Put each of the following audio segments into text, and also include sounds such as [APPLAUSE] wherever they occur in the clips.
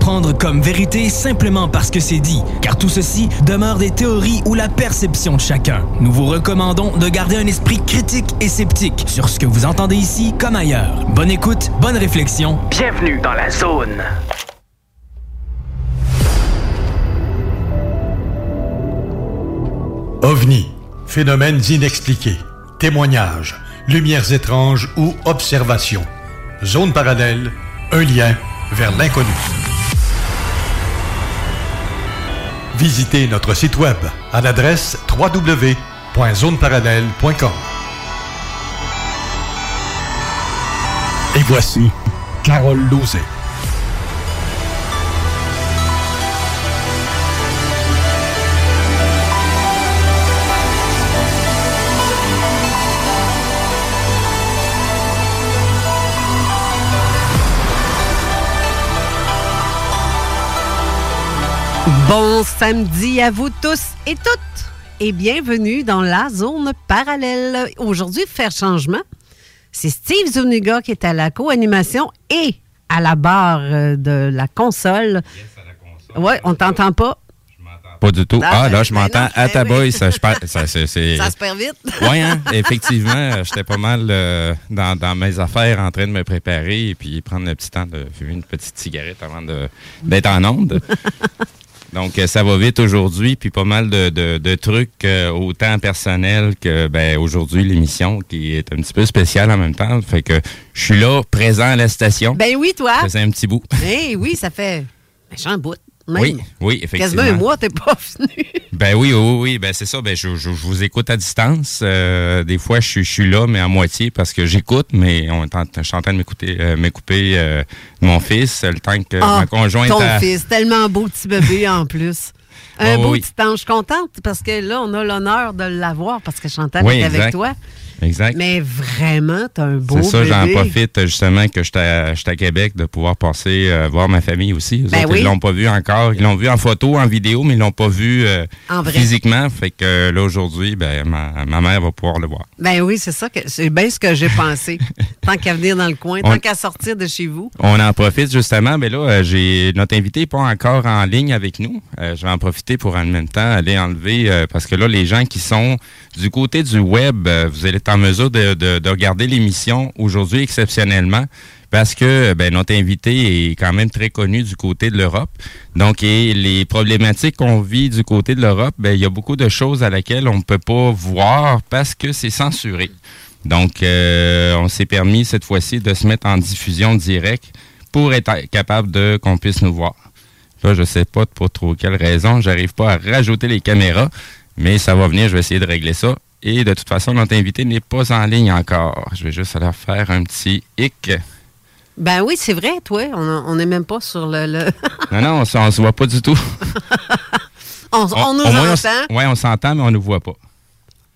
Prendre comme vérité simplement parce que c'est dit, car tout ceci demeure des théories ou la perception de chacun. Nous vous recommandons de garder un esprit critique et sceptique sur ce que vous entendez ici comme ailleurs. Bonne écoute, bonne réflexion. Bienvenue dans la zone. OVNI, phénomènes inexpliqués, témoignages, lumières étranges ou observations. Zone parallèle, un lien vers l'inconnu. Visitez notre site web à l'adresse www.zoneparallèle.com. Et voici Carole Lozé. Bon samedi à vous tous et toutes et bienvenue dans la zone parallèle. Aujourd'hui, faire changement, c'est Steve Zuniga qui est à la co-animation et à la barre euh, de la console. Oui, on t'entend pas? Pas du tout. Ah, là, je m'entends à ta boy. Ça, je par- [LAUGHS] ça, c'est, c'est- Ça se perd vite. [LAUGHS] Oui, hein, effectivement, j'étais pas mal euh, dans, dans mes affaires en train de me préparer et puis prendre le petit temps de fumer une petite cigarette avant de, d'être en onde. [LAUGHS] Donc, euh, ça va vite aujourd'hui, puis pas mal de, de- de trucs, euh, autant personnels que ben, aujourd'hui, l'émission qui est un petit peu spéciale en même temps. Fait que je suis là, présent à la station. Ben oui, toi. Ça faisait un petit bout. Eh oui, ça fait méchant bout. Même. Oui, oui, effectivement. Quasiment un mois, t'es pas [LAUGHS] venu. Ben oui, oui, oui, ben c'est ça. Ben je, je- je vous écoute à distance. Euh, des fois, je, suis- je suis là, mais à moitié parce que j'écoute, mais on je suis en train de m'écouter, euh, m'écouper euh, mon fils le temps que Ah, ma conjointe. ton a- fils, tellement beau petit bébé en plus. [LAUGHS] Un Ah beau oui. petit ange. Je suis contente parce que là, on a l'honneur de l'avoir parce que Chantal Oui, est avec toi. Exact. Mais vraiment, t'as un beau C'est ça, j'en profite justement que à, j'étais à Québec de pouvoir passer euh, voir ma famille aussi. Eux Ben autres, oui. Ils l'ont pas vu encore. Ils l'ont vu en photo, en vidéo, mais ils l'ont pas vu euh, En vrai. physiquement. Fait que là aujourd'hui, ben ma, ma mère va pouvoir le voir. Ben oui, c'est ça. que C'est bien ce que j'ai pensé. [LAUGHS] tant qu'à venir dans le coin, tant qu'à sortir de chez vous. On en profite justement, mais là, euh, j'ai notre invité n'est pas encore en ligne avec nous. Euh, je vais en profiter pour en même temps aller enlever, euh, parce que là, les gens qui sont du côté du web, euh, vous allez être en mesure de, de- de regarder l'émission aujourd'hui exceptionnellement. Parce que ben, notre invité est quand même très connu du côté de l'Europe. Donc, et les problématiques qu'on vit du côté de l'Europe, ben, il y a beaucoup de choses à laquelle on ne peut pas voir parce que c'est censuré. Donc, euh, on s'est permis cette fois-ci de se mettre en diffusion directe pour être capable de qu'on puisse nous voir. Là, je sais pas pour trop quelle raison, j'arrive pas à rajouter les caméras, mais ça va venir, je vais essayer de régler ça. Et de toute façon, notre invité n'est pas en ligne encore. Je vais juste aller faire un petit hic. Ben oui, c'est vrai, toi. On n'est même pas sur le. le- [LAUGHS] Non, non, on, on se voit pas du tout. [LAUGHS] on, on nous on entend. ouais, on s'entend, mais on ne voit pas.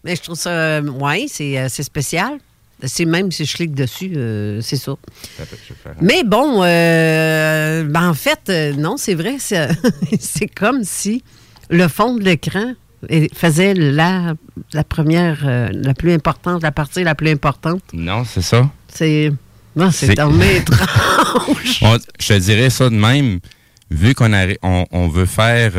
Mais je trouve ça. euh, c'est euh, c'est spécial. C'est même si je clique dessus, euh, c'est ça. Mais bon, euh, ben en fait, euh, non, c'est vrai, [LAUGHS] c'est comme si le fond de l'écran faisait la, la première, la plus importante, la partie la plus importante. Non, c'est ça. C'est. Non, c'est [LAUGHS] étrange. On- je te dirais ça de même, vu qu'on on, on veut faire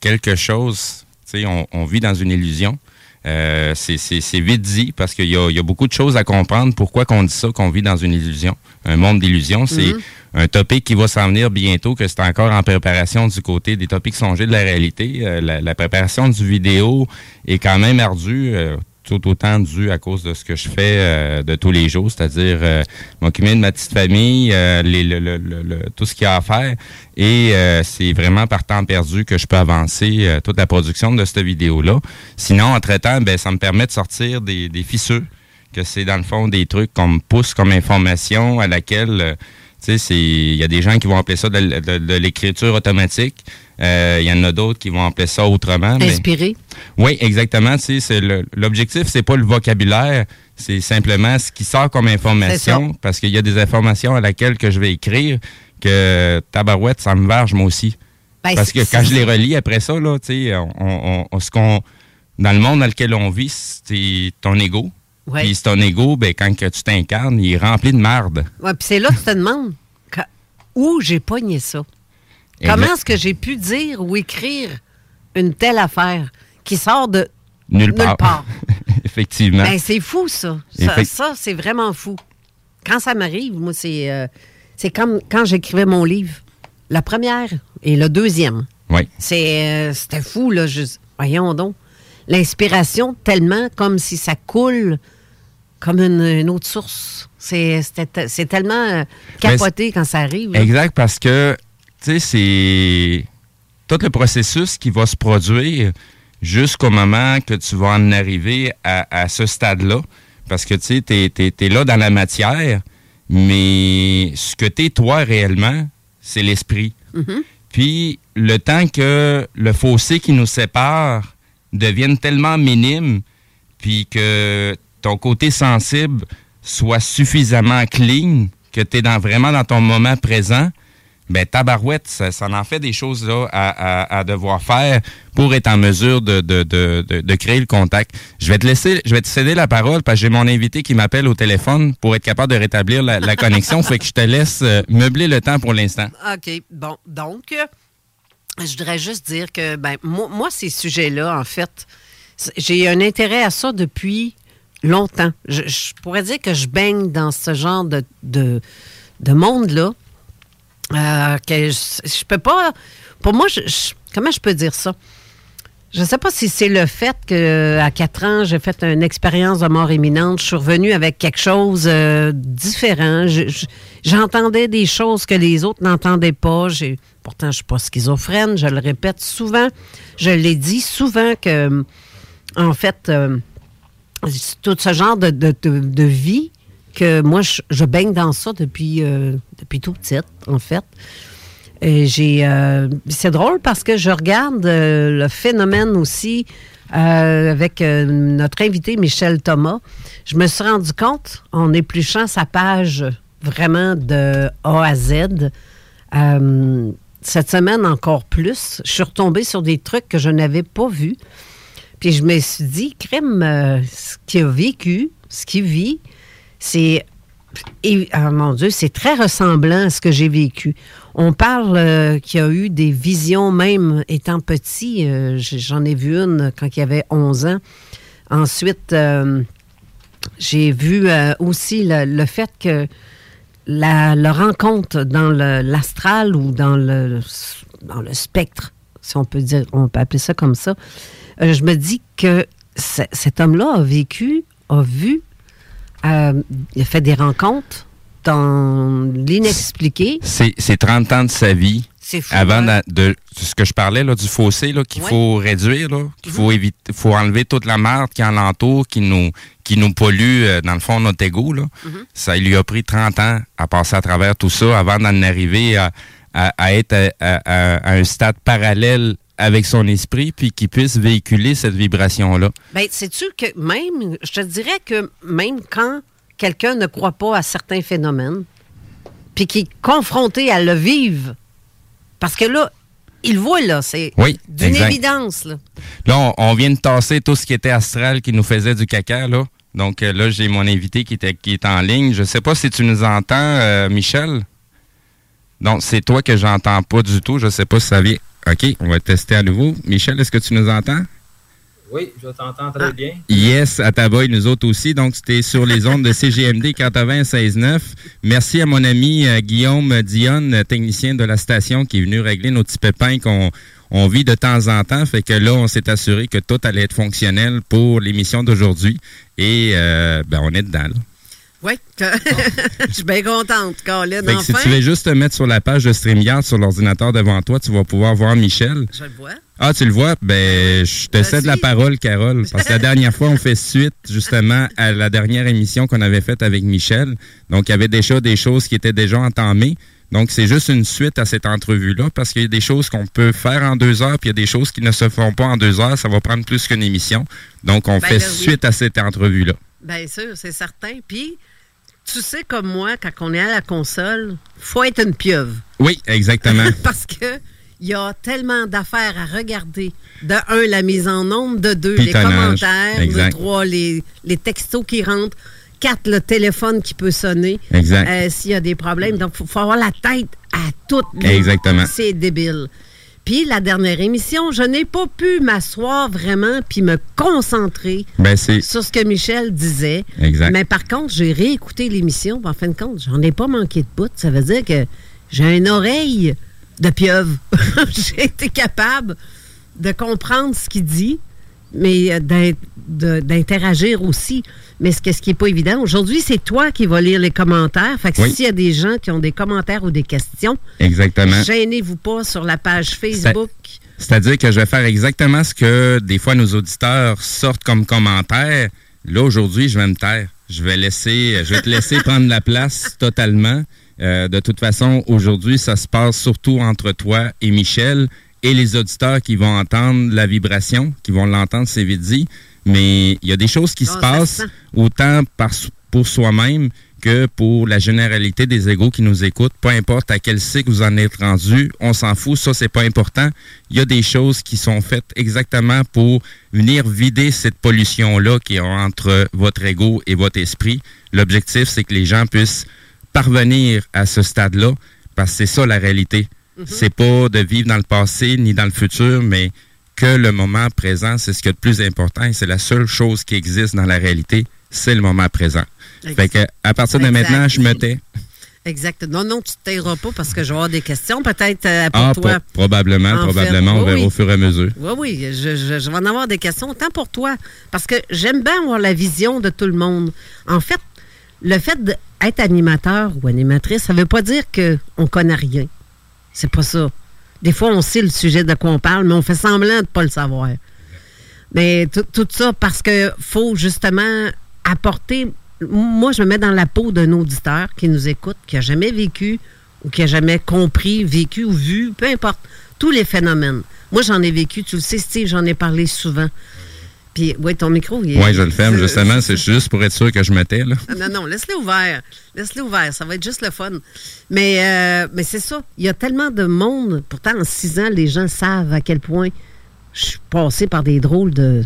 quelque chose, tu sais, on, on vit dans une illusion. Euh, c'est- vite dit parce qu'il y y a beaucoup de choses à comprendre. Pourquoi qu'on dit ça, qu'on vit dans une illusion, un monde d'illusions. C'est Mhm. un topic qui va s'en venir bientôt, que c'est encore en préparation du côté des topics songés de la réalité. Euh, la, préparation du vidéo est quand même ardue. Euh, tout autant dû à cause de ce que je fais euh, de tous les jours, c'est-à-dire m'occuper de ma petite famille, tout ce qu'il y a à faire. Et c'est vraiment par temps perdu que je peux avancer toute la production de cette vidéo-là. Sinon, entre-temps, ben, ça me permet de sortir des, fissures, que c'est dans le fond des trucs qu'on me pousse comme information à laquelle il y a des gens qui vont appeler ça de, l'écriture automatique. Euh, il y en a d'autres qui vont appeler ça autrement. Inspiré. oui, exactement. L'objectif, c'est pas le vocabulaire, c'est simplement ce qui sort comme information. Parce qu'il y a des informations à laquelle que je vais écrire que tabarouette, ça me verge moi aussi. Ben, parce que quand je les relis après ça, là, on, on, ce qu'on dans le monde dans lequel on vit, c'est ton ego. Puis c'est ton ego, ben, quand que tu t'incarnes, il est rempli de marde. Oui, puis c'est là que tu te demandes où j'ai pogné ça? Comment est-ce que j'ai pu dire ou écrire une telle affaire qui sort de nulle, part? [LAUGHS] Effectivement. Ben, c'est fou, ça. Ça, c'est vraiment fou. Quand ça m'arrive, moi, c'est euh, c'est comme quand j'écrivais mon livre. La première et le deuxième. Oui. Euh, c'était fou, là. voyons donc. L'inspiration, tellement comme si ça coule comme une, autre source. C'est tellement euh, capoté quand ça arrive. Exact, parce que, tu sais, c'est tout le processus qui va se produire jusqu'au moment que tu vas en arriver à, ce stade-là. Parce que, tu sais, tu es, là dans la matière, mais ce que tu es toi réellement, c'est l'esprit. Mm-hmm. Puis, le temps que le fossé qui nous sépare devienne tellement minime, puis que ton côté sensible soit suffisamment clean, que tu es dans, vraiment dans ton moment présent, ben tabarouette, ça, ça en fait des choses là à, devoir faire pour être en mesure de, de, créer le contact. Je vais te laisser, je vais te céder la parole parce que j'ai mon invité qui m'appelle au téléphone pour être capable de rétablir la, connexion. [LAUGHS] fait que je te laisse euh, meubler le temps pour l'instant. OK. Bon, donc, je voudrais juste dire que ben moi, moi ces sujets-là, en fait, j'ai un intérêt à ça depuis longtemps. Je, pourrais dire que je baigne dans ce genre de, de, monde-là. Euh, que je, peux pas. Pour moi, comment je peux dire ça? Je ne sais pas si c'est le fait qu'à quatre ans, j'ai fait une expérience de mort imminente. Je suis revenue avec quelque chose de euh, différent. J'entendais des choses que les autres n'entendaient pas. Pourtant, je ne suis pas schizophrène. Je le répète souvent. Je l'ai dit souvent que, en fait, euh, tout ce genre de, de, vie que moi, je, baigne dans ça depuis, euh, depuis tout petit, en fait. j'ai, euh, c'est drôle parce que je regarde euh, le phénomène aussi avec notre invité Michel Thomas. Je me suis rendu compte, en épluchant sa page vraiment de A à Z, cette semaine encore plus, je suis retombée sur des trucs que je n'avais pas vus. Puis je me suis dit, crème, euh, ce qu'il a vécu, ce qu'il vit, c'est. Et, oh mon Dieu, c'est très ressemblant à ce que j'ai vécu. On parle euh, qu'il y a eu des visions, même étant petit. Euh, j'en ai vu une quand il y avait 11 ans. Ensuite, j'ai vu aussi le, fait que la, rencontre dans l'astral ou dans le, dans le spectre, si on peut dire, on peut appeler ça comme ça, euh, je me dis que cet homme-là a vécu, a vu, euh, il a fait des rencontres dans l'inexpliqué. C'est 30 ans de sa vie. Fou, avant hein? de, ce que je parlais là, du fossé qu'il faut réduire, qu'il faut mhm. éviter, faut enlever toute la merde qui l'entoure, qui nous qui nous pollue euh, dans le fond notre égo. Là. Mhm. Ça lui a pris 30 ans à passer à travers tout ça avant d'en arriver à, être à, un stade parallèle avec son esprit, puis qu'il puisse véhiculer cette vibration-là. Bien, sais-tu que même, je te dirais que même quand quelqu'un ne croit pas à certains phénomènes, puis qui est confronté à le vivre, parce que là, il voit, là, c'est d'une évidence. Là, là on, vient de tasser tout ce qui était astral qui nous faisait du caca, là. Donc euh, là, j'ai mon invité qui, était, qui est en ligne. Je ne sais pas si tu nous entends, euh, Michel. Donc, c'est toi que j'entends pas du tout. Je ne sais pas si ça vient. OK, on va tester à nouveau. Michel, est-ce que tu nous entends? Oui, je t'entends très bien. Yes, à Taboy, nous autres aussi. Donc, c'était sur les ondes de CGMD 96.9. Merci à mon ami euh, Guillaume Dionne, technicien de la station, qui est venu régler nos petits pépins qu'on on vit de temps en temps. Fait que là, on s'est assuré que tout allait être fonctionnel pour l'émission d'aujourd'hui. Et euh, ben, on est dedans. Là. Oui, [LAUGHS] je suis bien contente, Colin. Que si tu veux juste te mettre sur la page de StreamYard sur l'ordinateur devant toi, tu vas pouvoir voir Michel. Je le vois. Ah, tu le vois? Ben, je te cède la parole, Carole. Parce que la dernière fois, on fait suite, justement, à la dernière émission qu'on avait faite avec Michel. Donc, il y avait déjà des choses qui étaient déjà entamées. Donc, c'est juste une suite à cette entrevue-là, parce qu'il y a des choses qu'on peut faire en deux heures, puis il y a des choses qui ne se font pas en deux heures. Ça va prendre plus qu'une émission. Donc, on Ben fait là, oui. suite à cette entrevue-là. Bien sûr, c'est certain. Puis, tu sais comme moi, quand on est à la console, faut être une pieuvre. Oui, exactement. [LAUGHS] Parce que il y a tellement d'affaires à regarder. De un, la mise en nombre. De deux, les commentaires. Exact. De trois, les, les textos qui rentrent. Quatre, le téléphone qui peut sonner. Exact. euh, S'il y a des problèmes. Donc, il faut, faut avoir la tête à toutes. les- Exactement. C'est débile. Puis, la dernière émission, je n'ai pas pu m'asseoir vraiment puis me concentrer Ben, sur ce que Michel disait. Exact. Mais par contre, j'ai réécouté l'émission. En fin de compte, j'en ai pas manqué de bout. Ça veut dire que j'ai une oreille de pieuvre. [LAUGHS] j'ai été capable de comprendre ce qu'il dit, mais euh, de- d'interagir aussi. Mais ce, que- ce qui n'est pas évident, aujourd'hui, c'est toi qui vas lire les commentaires. Fait que Oui. s'il y a des gens qui ont des commentaires ou des questions, Exactement. gênez-vous pas sur la page Facebook. C'est-à-dire que je vais faire exactement ce que des fois nos auditeurs sortent comme commentaire. Là, aujourd'hui, je vais me taire. Je vais laisser, je vais te laisser [LAUGHS] prendre la place totalement. Euh, de toute façon, aujourd'hui, ça se passe surtout entre toi et Michel et les auditeurs qui vont entendre la vibration, qui vont l'entendre, c'est vite dit. Mais il y a des choses qui se passent se sent. autant par, pour soi-même que pour la généralité des égaux qui nous écoutent. Peu importe à quel cycle vous en êtes rendu, on s'en fout, ça c'est pas important. Il y a des choses qui sont faites exactement pour venir vider cette pollution-là qui est entre votre ego et votre esprit. L'objectif, c'est que les gens puissent parvenir à ce stade-là, parce que c'est ça la réalité. C'est pas de vivre dans le passé ni dans le futur, mais que le moment présent, c'est ce qui est le plus important et c'est la seule chose qui existe dans la réalité, c'est le moment présent. Fait que, à partir de Exact. maintenant, je me tais. Exact. Non, non, tu ne tairas pas parce que je vais avoir des questions peut-être euh, pour Ah, toi. pro- probablement, probablement, on verra oui. au fur et à mesure. Oui, oui, je, je- je vais en avoir des questions, autant pour toi, parce que j'aime bien avoir la vision de tout le monde. En fait, le fait d'être animateur ou animatrice, ça ne veut pas dire qu'on ne connaît rien. C'est pas ça. Des fois, on sait le sujet de quoi on parle, mais on fait semblant de ne pas le savoir. Mais tout, ça parce que faut justement apporter. Moi, je me mets dans la peau d'un auditeur qui nous écoute, qui n'a jamais vécu ou qui n'a jamais compris, vécu ou vu, peu importe, tous les phénomènes. Moi, j'en ai vécu, tu le sais, Steve, j'en ai parlé souvent. Puis, oui, ton micro, il est- Oui, je le ferme, [LAUGHS] justement. C'est juste pour être sûr que je me tais, là. Non, non, laisse-le ouvert. Laisse-le ouvert. Ça va être juste le fun. Mais, euh, mais c'est ça. Il y a tellement de monde. Pourtant, en six ans, les gens savent à quel point je suis passé par des drôles de,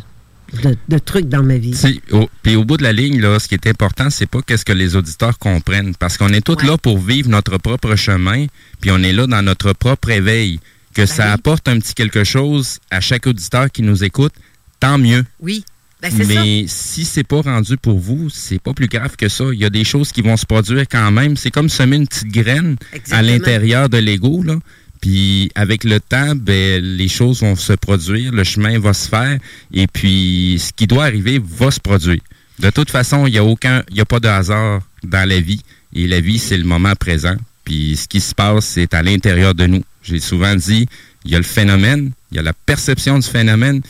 de, de trucs dans ma vie. Si, Puis au bout de la ligne, là, ce qui est important, c'est pas qu'est-ce que les auditeurs comprennent, parce qu'on est tous Ouais. là pour vivre notre propre chemin, puis on est là dans notre propre éveil. Que ça oui. apporte un petit quelque chose à chaque auditeur qui nous écoute, tant mieux. Oui. Ben, c'est ça. Mais si c'est pas rendu pour vous, c'est pas plus grave que ça. Il y a des choses qui vont se produire quand même. C'est comme semer une petite graine à l'intérieur de l'ego, là. Puis avec le temps, ben, les choses vont se produire, le chemin va se faire, et puis ce qui doit arriver va se produire. De toute façon, il n'y a aucun, il a pas de hasard dans la vie. Et la vie, c'est le moment présent. Puis ce qui se passe, c'est à l'intérieur de nous. J'ai souvent dit, il y a le phénomène, il y a la perception du phénomène,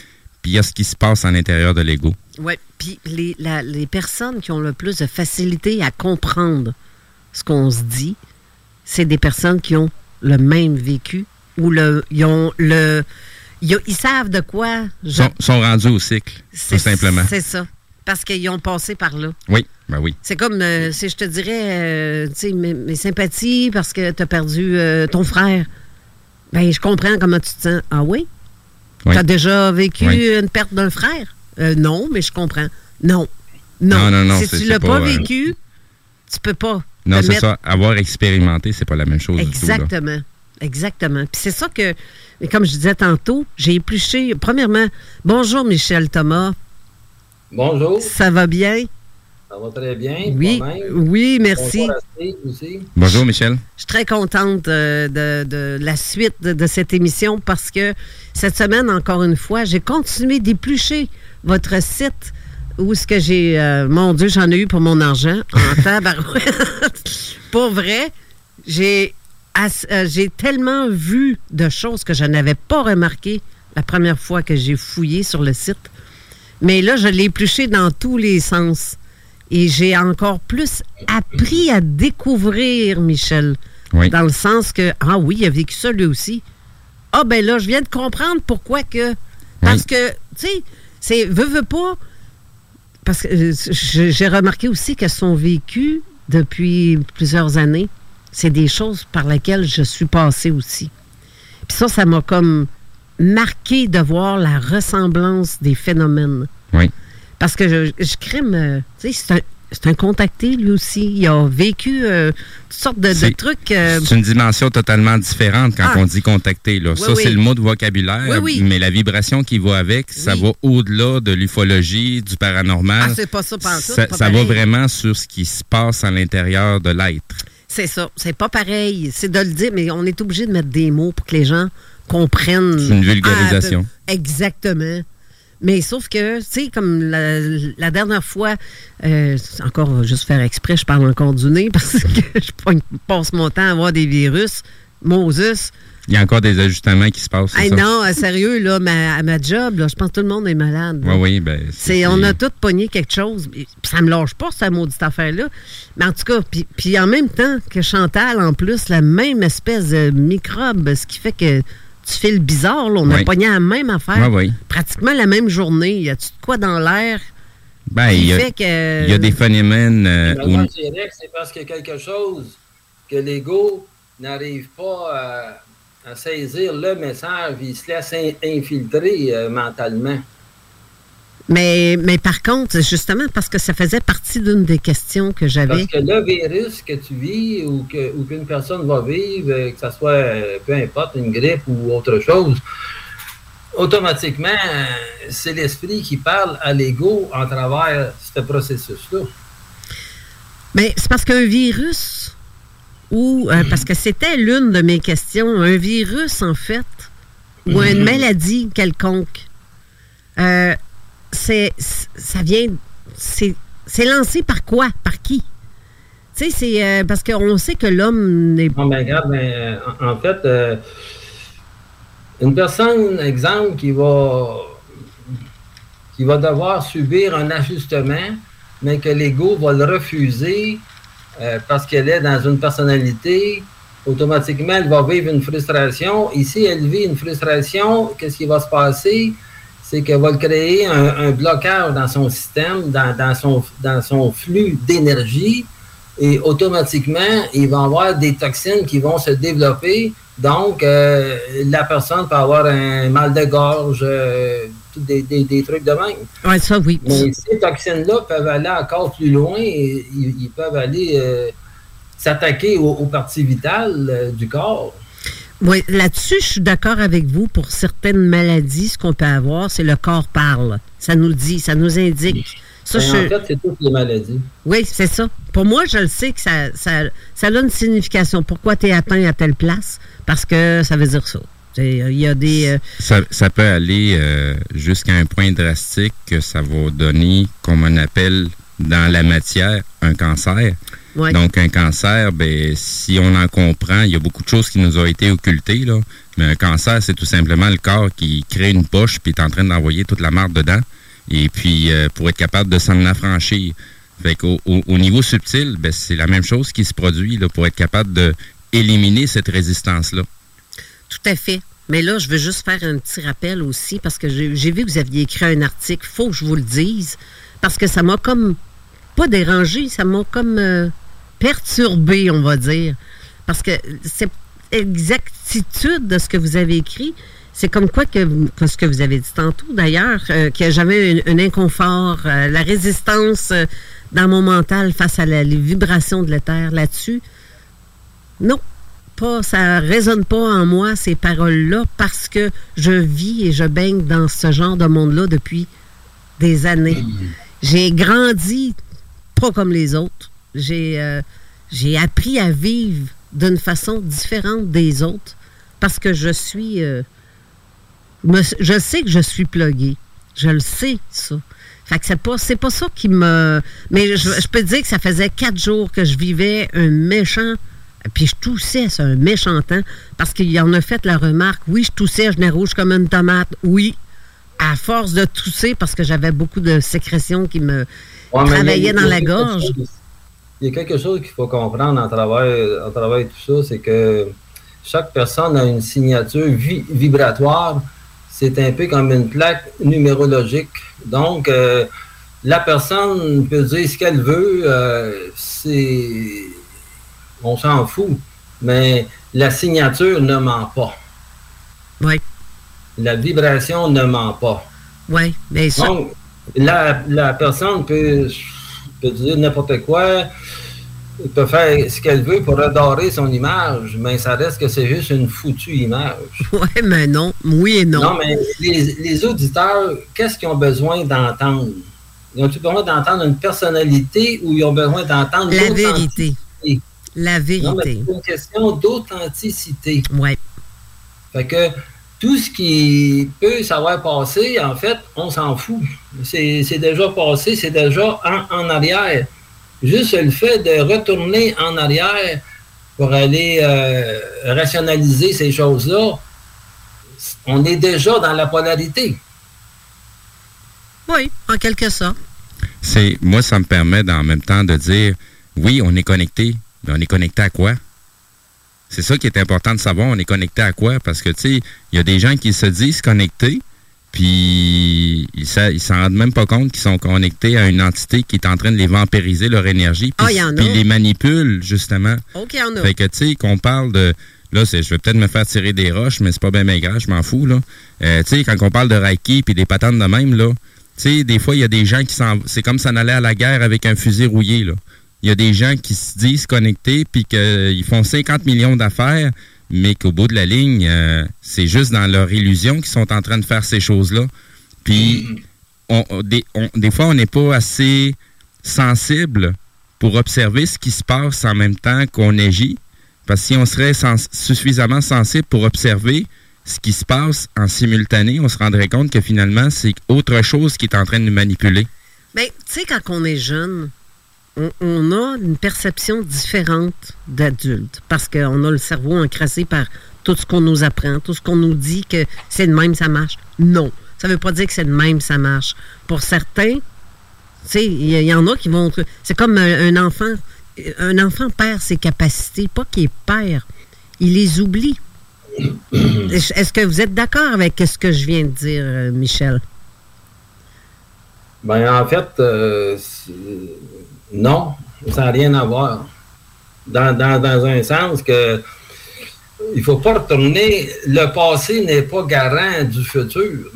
puis il y a ce qui se passe à l'intérieur de l'ego. Oui. Puis les, la- les personnes qui ont le plus de facilité à comprendre ce qu'on se dit, c'est des personnes qui ont le même vécu ou le, ils ont le. Ils, ils savent de quoi. je- Sont, sont rendus au cycle, tout simplement. C'est ça. Parce qu'ils ont passé par là. Oui, ben oui. C'est comme euh, si je te dirais, euh, tu sais, mes, mes sympathies parce que tu as perdu euh, ton frère. Ben, je comprends comment tu te sens. Ah oui? Oui. Tu as déjà vécu Oui. une perte d'un frère? Euh, non, mais je comprends. Non. Non. Non, non, non, Si tu l'as pas, pas, euh, vécu, tu peux pas. Non, c'est mettre- ça. Avoir expérimenté, c'est pas la même chose du tout. là. Exactement. Exactement. Puis c'est ça que, comme je disais tantôt, j'ai épluché. Premièrement, bonjour Michel Thomas. Bonjour. Ça va bien? Ça va très bien. Oui, oui, merci. Bonjour, Michel. Je suis très contente euh, de, la suite de, cette émission parce que cette semaine, encore une fois, j'ai continué d'éplucher votre site où ce que j'ai. Euh, mon Dieu, j'en ai eu pour mon argent en [LAUGHS] tabarouette. pour vrai, j'ai euh, j'ai tellement vu de choses que je n'avais pas remarquées la première fois que j'ai fouillé sur le site. Mais là, je l'ai épluché dans tous les sens. Et j'ai encore plus appris à découvrir Michel. Dans le sens que, ah oui, il a vécu ça lui aussi. Ah ben là, je viens de comprendre pourquoi que. Parce que, tu sais, c'est, veut, veut pas. Parce que euh, j'ai remarqué aussi que son vécu depuis plusieurs années, c'est des choses par lesquelles je suis passée aussi. Puis ça, ça m'a comme marqué de voir la ressemblance des phénomènes. Oui. Parce que je, je crime, euh, tu sais, c'est un, c'est un contacté, lui aussi. Il a vécu euh, toutes sortes de, trucs. Euh, c'est une dimension totalement différente quand ah. on dit contacté. Là. ça, c'est le mot de vocabulaire, mais la vibration qui va avec, ça va au-delà de l'ufologie, du paranormal. Ah, c'est pas ça, pas ça. Ça, va vraiment sur ce qui se passe à l'intérieur de l'être. C'est ça. C'est pas pareil. C'est de le dire, mais on est obligé de mettre des mots pour que les gens comprennent. C'est une vulgarisation. Ah, exactement. Mais sauf que, tu sais, comme la, dernière fois, euh, encore juste faire exprès, je parle encore du nez parce que [LAUGHS] je passe mon temps à voir des virus. Moses. Il y a encore des ajustements qui se passent. non, sérieux, là, à ma job, là, je pense que tout le monde est malade. Oui, oui, ben. C'est, on a tous pogné quelque chose. Ça me lâche pas, cette maudite affaire-là. Mais en tout cas, puis en même temps que Chantal, en plus, la même espèce de microbe, ce qui fait que tu fais le bizarre. Là. On a pogné la même affaire. Pratiquement la même journée. Y a-tu de quoi dans l'air? Ben, il y, a, il y a des phénomènes. Euh, où... c'est parce qu'il y a quelque chose que l'ego n'arrive pas à, saisir le message. Il se laisse infiltrer euh, mentalement. Mais, mais par contre, justement, parce que ça faisait partie d'une des questions que j'avais. Parce que le virus que tu vis ou qu'une personne va vivre, euh, que ce soit, euh, peu importe, une grippe ou autre chose, automatiquement, c'est l'esprit qui parle à l'ego en travers ce processus-là. Mais c'est parce qu'un virus, ou euh, [CLEARS THROAT] parce que c'était l'une de mes questions, un virus, en fait, ou une mhm. maladie quelconque, c'est ça vient c'est lancé par quoi? Par qui? Tu sais c'est euh, parce qu'on sait que l'homme n'est pas ben, regarde ben, en, fait euh, une personne exemple qui va qui va devoir subir un ajustement mais que l'ego va le refuser euh, parce qu'elle est dans une personnalité automatiquement elle va vivre une frustration. Ici elle vit une frustration. Qu'est-ce qui va se passer? C'est qu'elle va créer un, blocage dans son système, dans, son, dans son flux d'énergie, et automatiquement, il va y avoir des toxines qui vont se développer. Donc, euh, la personne peut avoir un mal de gorge, euh, des, trucs de même. Oui, ça, oui. Mais ces toxines-là peuvent aller encore plus loin et ils, peuvent aller euh, s'attaquer aux, parties vitales du corps. Oui, là-dessus, je suis d'accord avec vous. Pour certaines maladies, ce qu'on peut avoir, c'est le corps parle. Ça nous dit, ça nous indique. Ça, En fait, c'est toutes les maladies. Oui, c'est ça. Pour moi, je le sais que ça, ça, ça a une signification. Pourquoi tu es atteint à telle place? Parce que ça veut dire ça. Il y a des. Euh, ça, ça, peut aller euh, jusqu'à un point drastique que ça va donner, comme on appelle dans la matière, un cancer. Donc, un cancer, ben, si on en comprend, il y a beaucoup de choses qui nous ont été occultées, là. Mais un cancer, c'est tout simplement le corps qui crée une poche puis est en train d'envoyer toute la marde dedans. Et puis, euh, pour être capable de s'en affranchir. Fait au, niveau subtil, ben, c'est la même chose qui se produit là, pour être capable de éliminer cette résistance-là. Tout à fait. Mais là, je veux juste faire un petit rappel aussi, parce que j'ai vu que vous aviez écrit un article. faut que je vous le dise, parce que ça m'a comme pas dérangé, ça m'a comme euh, perturbé, on va dire. Parce que cette exactitude de ce que vous avez écrit, c'est comme quoi que, ce que vous avez dit tantôt d'ailleurs, euh, qu'il n'y a jamais un, inconfort, euh, la résistance euh, dans mon mental face à la, les vibrations de l'éther là-dessus. Non, pas, ça résonne pas en moi ces paroles-là parce que je vis et je baigne dans ce genre de monde-là depuis des années. J'ai grandi pas comme les autres. J'ai euh, j'ai appris à vivre d'une façon différente des autres parce que je suis euh, je sais que je suis plugué. Je le sais, ça. Fait que c'est pas, c'est pas ça qui me. Mais je, je peux te dire que ça faisait quatre jours que je vivais un méchant. Puis je toussais, c'est un méchant temps. Parce qu'il en a fait la remarque. Oui, je toussais, je n'ai rouge comme une tomate. Oui. À force de tousser, parce que j'avais beaucoup de sécrétions qui me travaillaient dans la gorge. Il y a quelque chose qu'il faut comprendre en travers, tout ça, c'est que chaque personne a une signature vibratoire c'est un peu comme une plaque numérologique. Donc, euh, la personne peut dire ce qu'elle veut, euh, c'est. On s'en fout. Mais la signature ne ment pas. Oui. La vibration ne ment pas. Oui, mais ça. Donc, la, la personne peut, peut dire n'importe quoi elle peut faire ce qu'elle veut pour adorer son image, mais ça reste que c'est juste une foutue image. [LAUGHS] Oui, mais non. Oui et non. Non, mais les, auditeurs, qu'est-ce qu'ils ont besoin d'entendre? Ils ont-ils besoin d'entendre une personnalité ou ils ont besoin d'entendre la vérité? La vérité. Non, mais c'est une question d'authenticité. Oui. Fait que tout ce qui peut savoir passer, en fait, on s'en fout. C'est déjà passé, c'est déjà en arrière. Juste le fait de retourner en arrière pour aller euh, rationaliser ces choses-là, on est déjà dans la polarité. Oui, en quelque sorte. C'est, moi, ça me permet en même temps de dire, oui, on est connecté, mais on est connecté à quoi? C'est ça qui est important de savoir, on est connecté à quoi? Parce que, tu sais, il y a des gens qui se disent connectés, puis ils ne s'en rendent même pas compte qu'ils sont connectés à une entité qui est en train de les vampiriser leur énergie. Puis ils les manipulent, justement. OK, en a. Fait que, tu sais, qu'on parle de. Là, je vais peut-être me faire tirer des roches, mais c'est pas bien maigre, je m'en fous, là. Euh, tu sais, quand on parle de Reiki puis des patentes de même, là, tu sais, des fois, il y a des gens qui s'en. C'est comme s'en aller à la guerre avec un fusil rouillé, là. Il y a des gens qui se disent connectés puis qu'ils font 50 millions d'affaires mais qu'au bout de la ligne, euh, c'est juste dans leur illusion qu'ils sont en train de faire ces choses-là. Puis, des, fois, on n'est pas assez sensible pour observer ce qui se passe en même temps qu'on agit. Parce que si on serait suffisamment sensible pour observer ce qui se passe en simultané, on se rendrait compte que finalement, c'est autre chose qui est en train de nous manipuler. Mais tu sais, quand on est jeune, on, a une perception différente d'adulte parce qu'on a le cerveau encrassé par tout ce qu'on nous apprend, tout ce qu'on nous dit que c'est de même, ça marche. Non. Ça ne veut pas dire que c'est de même, ça marche. Pour certains, il y, en a qui vont. C'est comme un, enfant. Un enfant perd ses capacités, pas qu'il perd, il les oublie. Est-ce que vous êtes d'accord avec ce que je viens de dire, euh, Michel? Ben, en fait, euh, non, ça n'a rien à voir. Dans, un sens que il ne faut pas retourner. Le passé n'est pas garant du futur,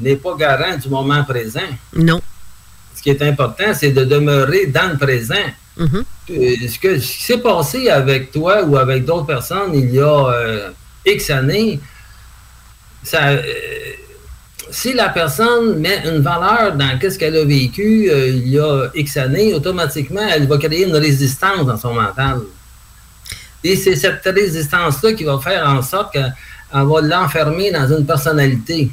n'est pas garant du moment présent. Non. Ce qui est important, c'est de demeurer dans le présent. Mm-hmm. Euh, ce, que, qui s'est passé avec toi ou avec d'autres personnes il y a euh, X années, ça, euh, si la personne met une valeur dans ce qu'elle a vécu euh, il y a X années, automatiquement, elle va créer une résistance dans son mental. Et c'est cette résistance-là qui va faire en sorte qu'elle va l'enfermer dans une personnalité.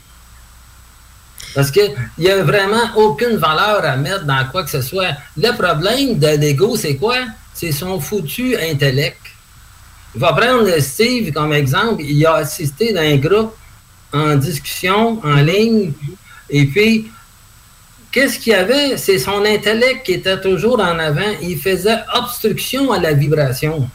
Parce qu'il n'y a vraiment aucune valeur à mettre dans quoi que ce soit. Le problème de l'ego, c'est quoi? C'est son foutu intellect. Il va prendre Steve comme exemple. Il a assisté dans un groupe en discussion, en ligne. Et puis, qu'est-ce qu'il y avait? C'est son intellect qui était toujours en avant. Il faisait obstruction à la vibration.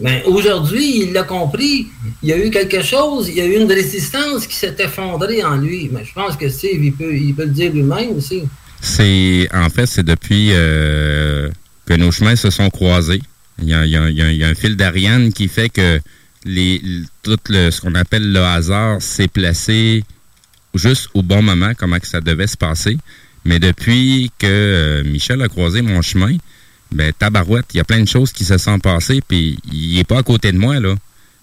Mais aujourd'hui, il l'a compris. Il y a eu quelque chose, il y a eu une résistance qui s'est effondrée en lui. Mais je pense que Steve, il peut, il peut le dire lui-même aussi. C'est en fait, c'est depuis euh, que nos chemins se sont croisés. Il y a, il y a un fil d'Ariane qui fait que les, tout ce qu'on appelle le hasard s'est placé juste au bon moment, comment que ça devait se passer. Mais depuis que euh, Michel a croisé mon chemin, ben tabarouette, il y a plein de choses qui se sont passées, puis il est pas à côté de moi, là.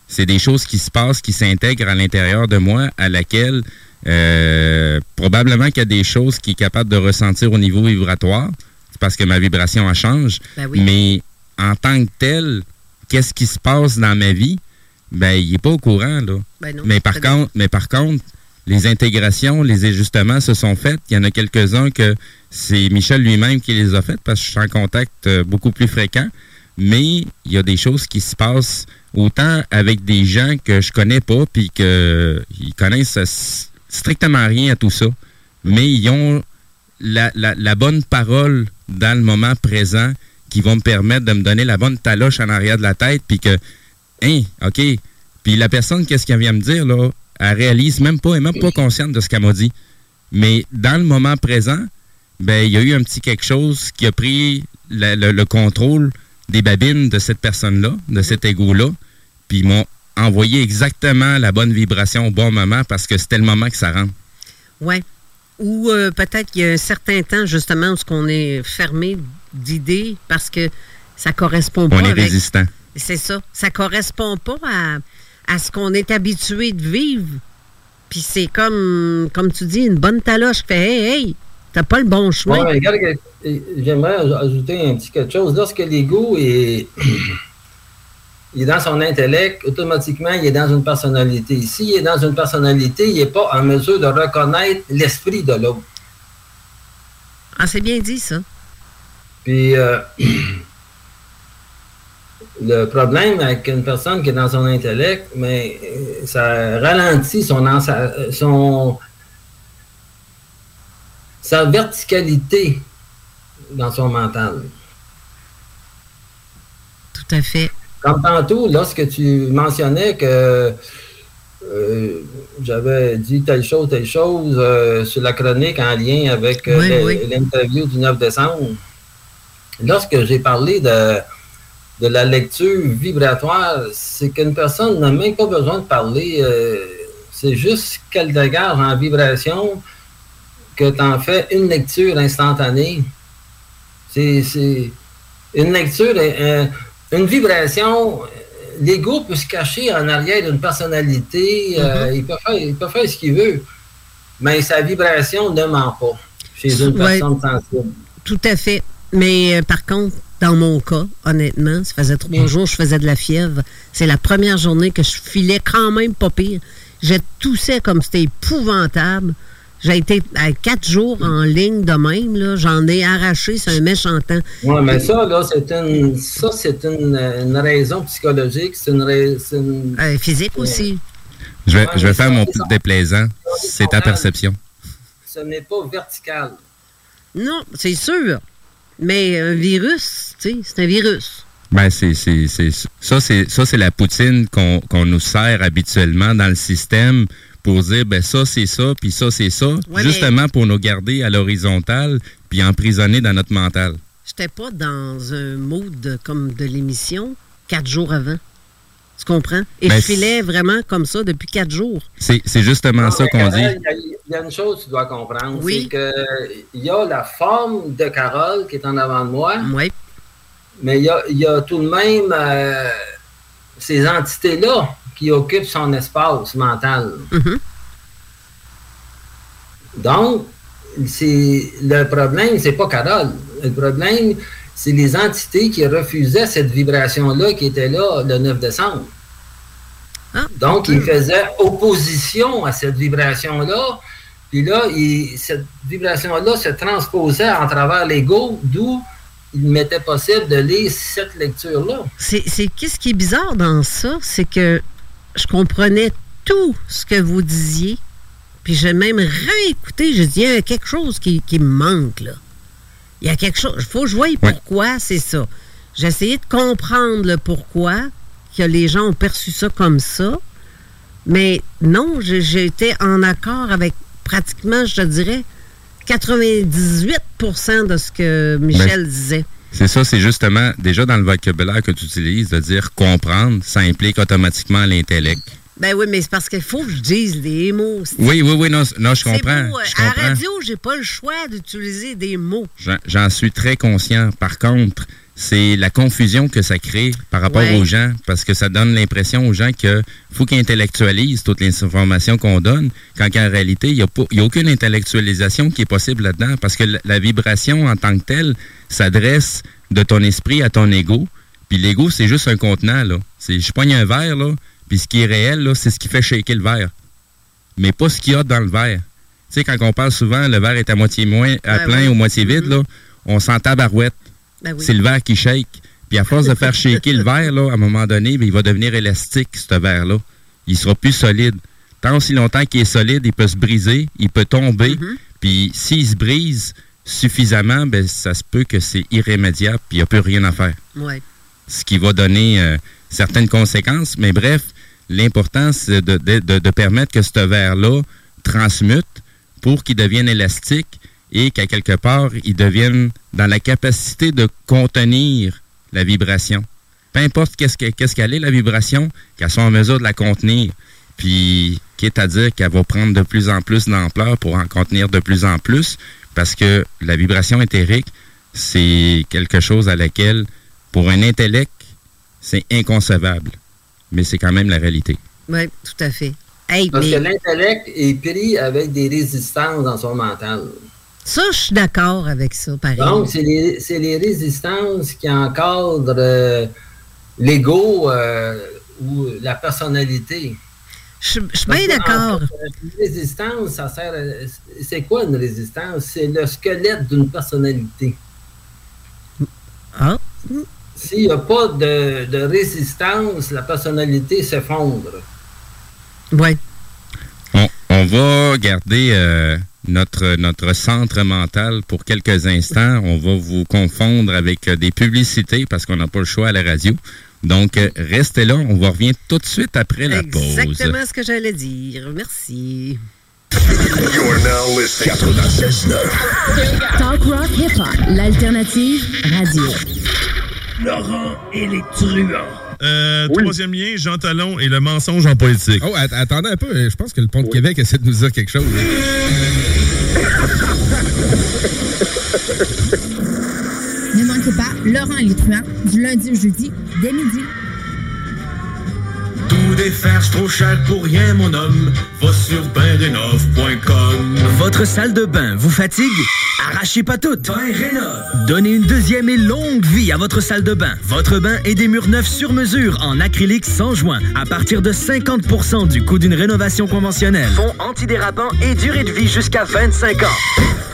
C'est des choses qui se passent, qui s'intègrent à l'intérieur de moi, à laquelle euh, probablement qu'il y a des choses qu'il est capable de ressentir au niveau vibratoire. C'est parce que ma vibration elle change. Ben oui. Mais en tant que tel, qu'est-ce qui se passe dans ma vie? Ben, il n'est pas au courant, là. Ben non, mais par contre, mais par contre, les intégrations, les ajustements se sont faits. Il y en a quelques-uns que c'est Michel lui-même qui les a faites parce que je suis en contact euh, beaucoup plus fréquent. Mais il y a des choses qui se passent autant avec des gens que je connais pas puis que ils connaissent strictement rien à tout ça. Mais ils ont la, la- la bonne parole dans le moment présent qui vont me permettre de me donner la bonne taloche en arrière de la tête puis que Hein, OK. Puis la personne, qu'est-ce qu'elle vient me dire, là? Elle réalise même pas, elle est même pas consciente de ce qu'elle m'a dit. Mais dans le moment présent, ben, il y a eu un petit quelque chose qui a pris la- le, le contrôle des babines de cette personne-là, de cet égo-là. Puis ils m'ont envoyé exactement la bonne vibration au bon moment parce que c'était le moment que ça rentre. Ouais. Ou euh, peut-être qu'il y a un certain temps, justement, où on est fermé d'idées parce que ça correspond pas On est avec... résistant. C'est ça. Ça correspond pas à, à ce qu'on est habitué de vivre. Puis c'est comme, comme tu dis, une bonne taloche qui fait Hey, hey, t'as pas le bon chemin. Ouais, regarde, j'aimerais aj- ajouter un petit quelque chose. Lorsque l'ego est, [CLEARS THROAT] il est dans son intellect, automatiquement, il est dans une personnalité. S'il est dans une personnalité, il n'est pas en mesure de reconnaître l'esprit de l'autre. Ah, c'est bien dit, ça. Puis, euh, [CLEARS THROAT] le problème avec une personne qui est dans son intellect, mais euh, ça ralentit son, son sa verticalité dans son mental. Tout à fait. Comme tantôt, lorsque tu mentionnais que euh, j'avais dit telle chose, telle chose euh, sur la chronique en lien avec euh, Oui, le- oui. l'interview du 9 décembre, lorsque j'ai parlé de, de la lecture vibratoire, c'est qu'une personne n'a même pas besoin de parler. euh, c'est juste qu'elle dégage en vibration que tu en fais une lecture instantanée. C'est une lecture, euh, une vibration. L'ego peut se cacher en arrière d'une personnalité. euh, il, peut faire, il peut faire ce qu'il veut. Mais sa vibration ne ment pas chez une Ouais. personne sensible. Tout à fait. Mais euh, par contre, dans mon cas, honnêtement, ça faisait trois jours que je faisais de la fièvre. C'est la première journée que je filais quand même pas pire. Je toussais comme c'était épouvantable. J'ai été à quatre jours en ligne de même. là. J'en ai arraché, c'est un méchant temps. Oui, mais ça, là, c'est une, ça, c'est une, une raison psychologique. C'est une, rai- c'est une- Euh, physique aussi. Je vais, Ouais, je vais faire mon petit déplaisant. C'est ta perception. ce n'est pas vertical. Non, c'est sûr. Mais un virus, tu sais, c'est un virus. Ben, c'est, c'est, c'est, ça, c'est, ça, c'est la poutine qu'on, qu'on nous sert habituellement dans le système pour dire, ben, ça, c'est ça, puis ça, c'est ça, Ouais, justement pour nous garder à l'horizontale, puis emprisonner dans notre mental. J'étais pas dans un mood comme de l'émission quatre jours avant. Tu comprends? Et Ben, je filais vraiment comme ça depuis quatre jours. C'est, justement ça qu'on dit. Il y, a- il y a une chose que tu dois comprendre. Oui. C'est qu'il y a la forme de Carole qui est en avant de moi, Oui. mais il y a, il y a tout de même euh, ces entités-là qui occupent son espace mental. Mhm. Donc, c'est le problème, c'est pas Carole. Le problème, c'est les entités qui refusaient cette vibration-là qui était là le 9 décembre. Ah, Donc, ils faisaient opposition à cette vibration-là. Puis là, il- cette vibration-là se transposait en travers l'ego, d'où il m'était possible de lire cette lecture-là. C'est, c'est- qu'est-ce qui est bizarre dans ça, c'est que je comprenais tout ce que vous disiez, puis j'ai même réécouté. Je dis, il y a quelque chose qui, qui me manque, là. Il y a quelque chose. Il faut que je voie pourquoi c'est ça. J'ai essayé de comprendre le pourquoi, que les gens ont perçu ça comme ça, mais non, été en accord avec pratiquement, je te dirais, 98% de ce que Michel Ben, disait. C'est ça, c'est justement, déjà dans le vocabulaire que tu utilises, de dire comprendre, ça implique automatiquement l'intellect. Ben oui, mais c'est parce qu'il faut que je dise des mots. Oui, oui, oui, non, non je comprends. beau, euh, je À la comprends. radio, j'ai pas le choix d'utiliser des mots. J'en suis très conscient. Par contre, c'est la confusion que ça crée par rapport Ouais. aux gens, parce que ça donne l'impression aux gens que faut qu'ils intellectualisent toutes les informations qu'on donne, quand en réalité, il n'y a, a aucune intellectualisation qui est possible là-dedans, parce que la, la vibration en tant que telle s'adresse de ton esprit à ton ego, puis l'ego, c'est juste un contenant, là. C'est, je pogne un verre, là, puis ce qui est réel, là, c'est ce qui fait shaker le verre, mais pas ce qu'il y a dans le verre. Tu sais, quand on parle souvent, le verre est à moitié moins, à Ouais, plein ouais. ou moitié vide, là, on s'en tabarouette Ben oui. c'est le verre qui shake. Puis à force de faire shaker le verre, là, à un moment donné, ben, il va devenir élastique, ce verre-là. Il sera plus solide. Tant aussi longtemps qu'il est solide, il peut se briser, il peut tomber. Puis s'il se brise suffisamment, ben, ça se peut que c'est irrémédiable, puis il n'y a plus rien à faire. Ouais. Ce qui va donner euh, certaines conséquences. Mais bref, l'important, c'est de, de- de- de permettre que ce verre-là transmute pour qu'il devienne élastique et qu'à quelque part, il devienne dans la capacité de contenir la vibration. Peu importe qu'est-ce que- qu'est-ce qu'elle est, la vibration, qu'elle soit en mesure de la contenir. Puis, quitte à dire qu'elle va prendre de plus en plus d'ampleur pour en contenir de plus en plus, parce que la vibration éthérique, c'est quelque chose à laquelle, pour un intellect, c'est inconcevable. Mais c'est quand même la réalité. Oui, tout à fait. Hey, Parce que l'intellect est pris avec des résistances dans son mental. Ça, je suis d'accord avec ça, pareil. Donc, c'est les, résistances qui encadrent euh, l'ego euh, ou la personnalité. Je je suis bien d'accord. Une résistance, ça sert à- C'est quoi une résistance? C'est le squelette d'une personnalité. Ah, S'il n'y a pas de, de résistance, la personnalité s'effondre. On, on va garder euh, notre, notre centre mental pour quelques instants. On va vous confondre avec euh, des publicités parce qu'on n'a pas le choix à la radio. Donc, euh, restez là. On va revenir tout de suite après la pause. Exactement ce que j'allais dire. Merci. Talk rock hip hop, l'alternative radio. Laurent et les truands. Euh, Troisième lien, Jean Talon et le mensonge en politique. Oh, att- attendez un peu. Je pense que le Pont de Québec essaie de nous dire quelque chose. Ne manquez pas Laurent et les truands du lundi au jeudi dès midi. Tout défaire, c'est trop cher pour rien, mon homme. Va sur bendenov.com. Votre salle de bain vous fatigue? Arrachez pas toutes! Donnez une deuxième et longue vie à votre salle de bain. Votre bain et des murs neufs sur mesure en acrylique sans joint à partir de 50% du coût d'une rénovation conventionnelle. Fond antidérapant et durée de vie jusqu'à 25 ans.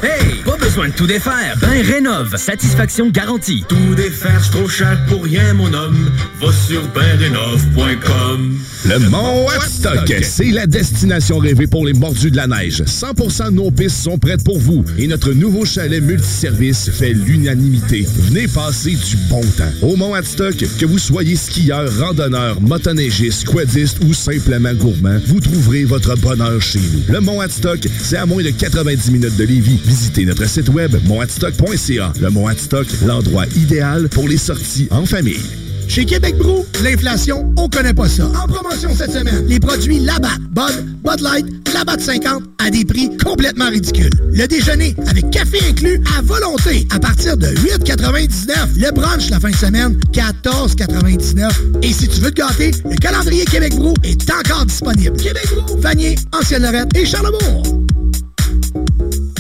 Hey! Pas besoin de tout défaire. Bain Rénov. Satisfaction garantie. Tout défaire, c'est trop cher pour rien, mon homme. Va sur bendenov.com. Le Mont Watstock, c'est la destination rêvée pour les mordus de la neige. 100% de nos pistes sont prêtes pour vous et notre nouveau chalet multiservice fait l'unanimité. Venez passer du bon temps. Au Mont Watstock, que vous soyez skieur, randonneur, motoneigiste, quadiste ou simplement gourmand, vous trouverez votre bonheur chez nous. Le Mont Watstock, c'est à moins de 90 minutes de Lévis. Visitez notre site web montwatstock.ca. Le Mont Watstock, l'endroit idéal pour les sorties en famille. Chez Québec Brou, l'inflation, on connaît pas ça. En promotion cette semaine, les produits Labatt, Bud, Bud Light, Labatt 50 à des prix complètement ridicules. Le déjeuner avec café inclus à volonté à partir de 8,99. Le brunch la fin de semaine, 14,99. Et si tu veux te gâter, le calendrier Québec Brou est encore disponible. Québec Brou, Vanier, Ancienne-Lorette et Charlebourg.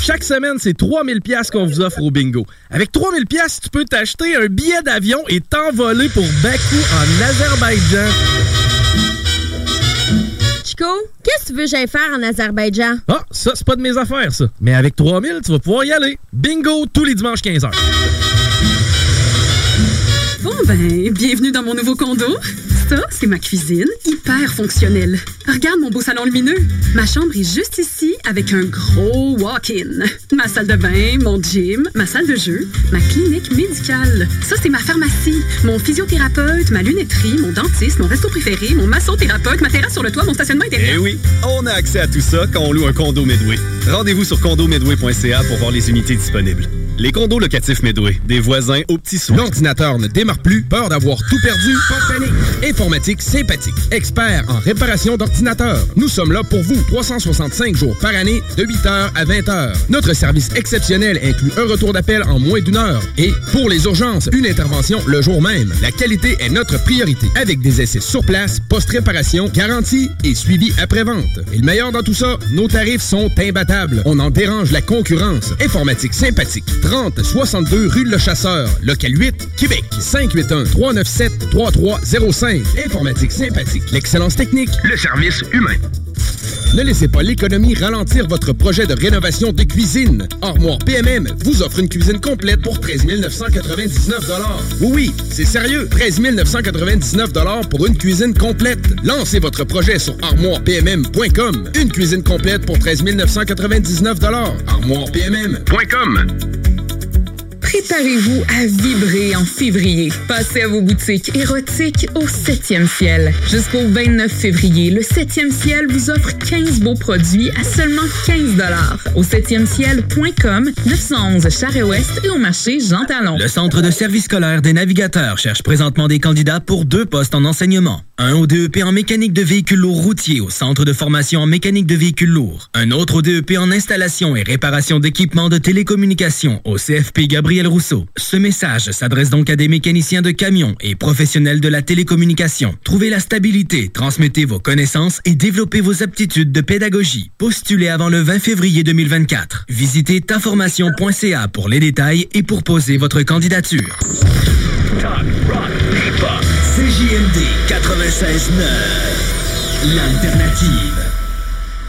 Chaque semaine, c'est 3000 pièces qu'on vous offre au bingo. Avec 3000 pièces, tu peux t'acheter un billet d'avion et t'envoler pour Bakou en Azerbaïdjan. Chico, qu'est-ce que tu veux que j'aille faire en Azerbaïdjan? Ah, ça, c'est pas de mes affaires, ça. Mais avec 3000, tu vas pouvoir y aller. Bingo tous les dimanches 15h. Bon ben, bienvenue dans mon nouveau condo. Ça, c'est ma cuisine, hyper fonctionnelle. Regarde mon beau salon lumineux. Ma chambre est juste ici avec un gros walk-in. Ma salle de bain, mon gym, ma salle de jeu, ma clinique médicale. Ça, c'est ma pharmacie, mon physiothérapeute, ma lunetterie, mon dentiste, mon resto préféré, mon massothérapeute, ma terrasse sur le toit, mon stationnement intérieur. Eh oui, on a accès à tout ça quand on loue un condo Medway. Rendez-vous sur condomedway.ca pour voir les unités disponibles. Les condos locatifs Medway, des voisins aux petits soins. L'ordinateur ne démarre plus, peur d'avoir tout perdu? Pas de panique. Informatique sympathique, expert en réparation d'ordinateurs. Nous sommes là pour vous 365 jours par année, de 8h à 20h. Notre service exceptionnel inclut un retour d'appel en moins d'une heure. Et pour les urgences, une intervention le jour même. La qualité est notre priorité. Avec des essais sur place, post-réparation, garantie et suivi après-vente. Et le meilleur dans tout ça, nos tarifs sont imbattables. On en dérange la concurrence. Informatique sympathique. 30 62 rue Le Chasseur, local 8, Québec. 581 397 3305. Informatique sympathique. L'excellence technique, le service humain. Ne laissez pas l'économie ralentir votre projet de rénovation de cuisine. Armoire PMM vous offre une cuisine complète pour 13 999 Oui, oui, c'est sérieux. 13 999 pour une cuisine complète. Lancez votre projet sur armoirepmm.com. Une cuisine complète pour 13 999 armoirepmm.com. Préparez-vous à vibrer en février. Passez à vos boutiques érotiques au 7e ciel. Jusqu'au 29 février, le 7e ciel vous offre 15 beaux produits à seulement 15 Au 7e ciel.com, 911 Charest-Ouest et au marché Jean Talon. Le Centre de service scolaire des navigateurs cherche présentement des candidats pour deux postes en enseignement. Un au DEP en mécanique de véhicules lourds routiers au Centre de formation en mécanique de véhicules lourds. Un autre au DEP en installation et réparation d'équipements de télécommunications au CFP Gabriel Rousseau. Ce message s'adresse donc à des mécaniciens de camions et professionnels de la télécommunication. Trouvez la stabilité, transmettez vos connaissances et développez vos aptitudes de pédagogie. Postulez avant le 20 février 2024. Visitez taformation.ca pour les détails et pour poser votre candidature. CJMD 96.9. L'alternative.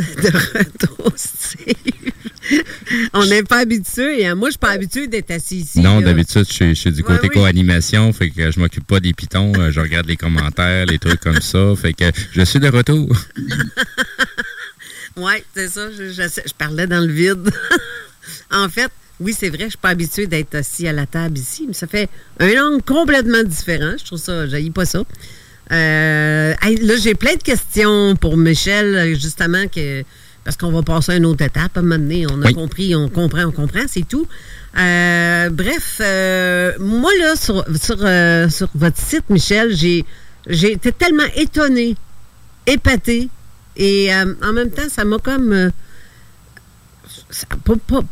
De retour, On n'est pas habitué. Hein. Moi, je suis pas habitué d'être assis ici. Non, d'habitude, je, suis du côté co-animation. Fait que je m'occupe pas des pitons. Euh, je regarde les commentaires, les trucs comme ça. Fait que je suis de retour. [LAUGHS] oui, c'est ça. Je, parlais dans le vide. [LAUGHS] en fait, oui, c'est vrai, je suis pas habitué d'être assis à la table ici, mais ça fait un angle complètement différent. Je trouve ça, je pas ça. Euh, là, j'ai plein de questions pour Michel, justement, que, parce qu'on va passer à une autre étape à un moment donné. On a compris, on comprend, on comprend, c'est tout. Euh, bref, euh, moi, là, sur, sur, votre site, Michel, j'ai, j'ai été tellement étonnée, épatée, et en même temps, ça m'a comme...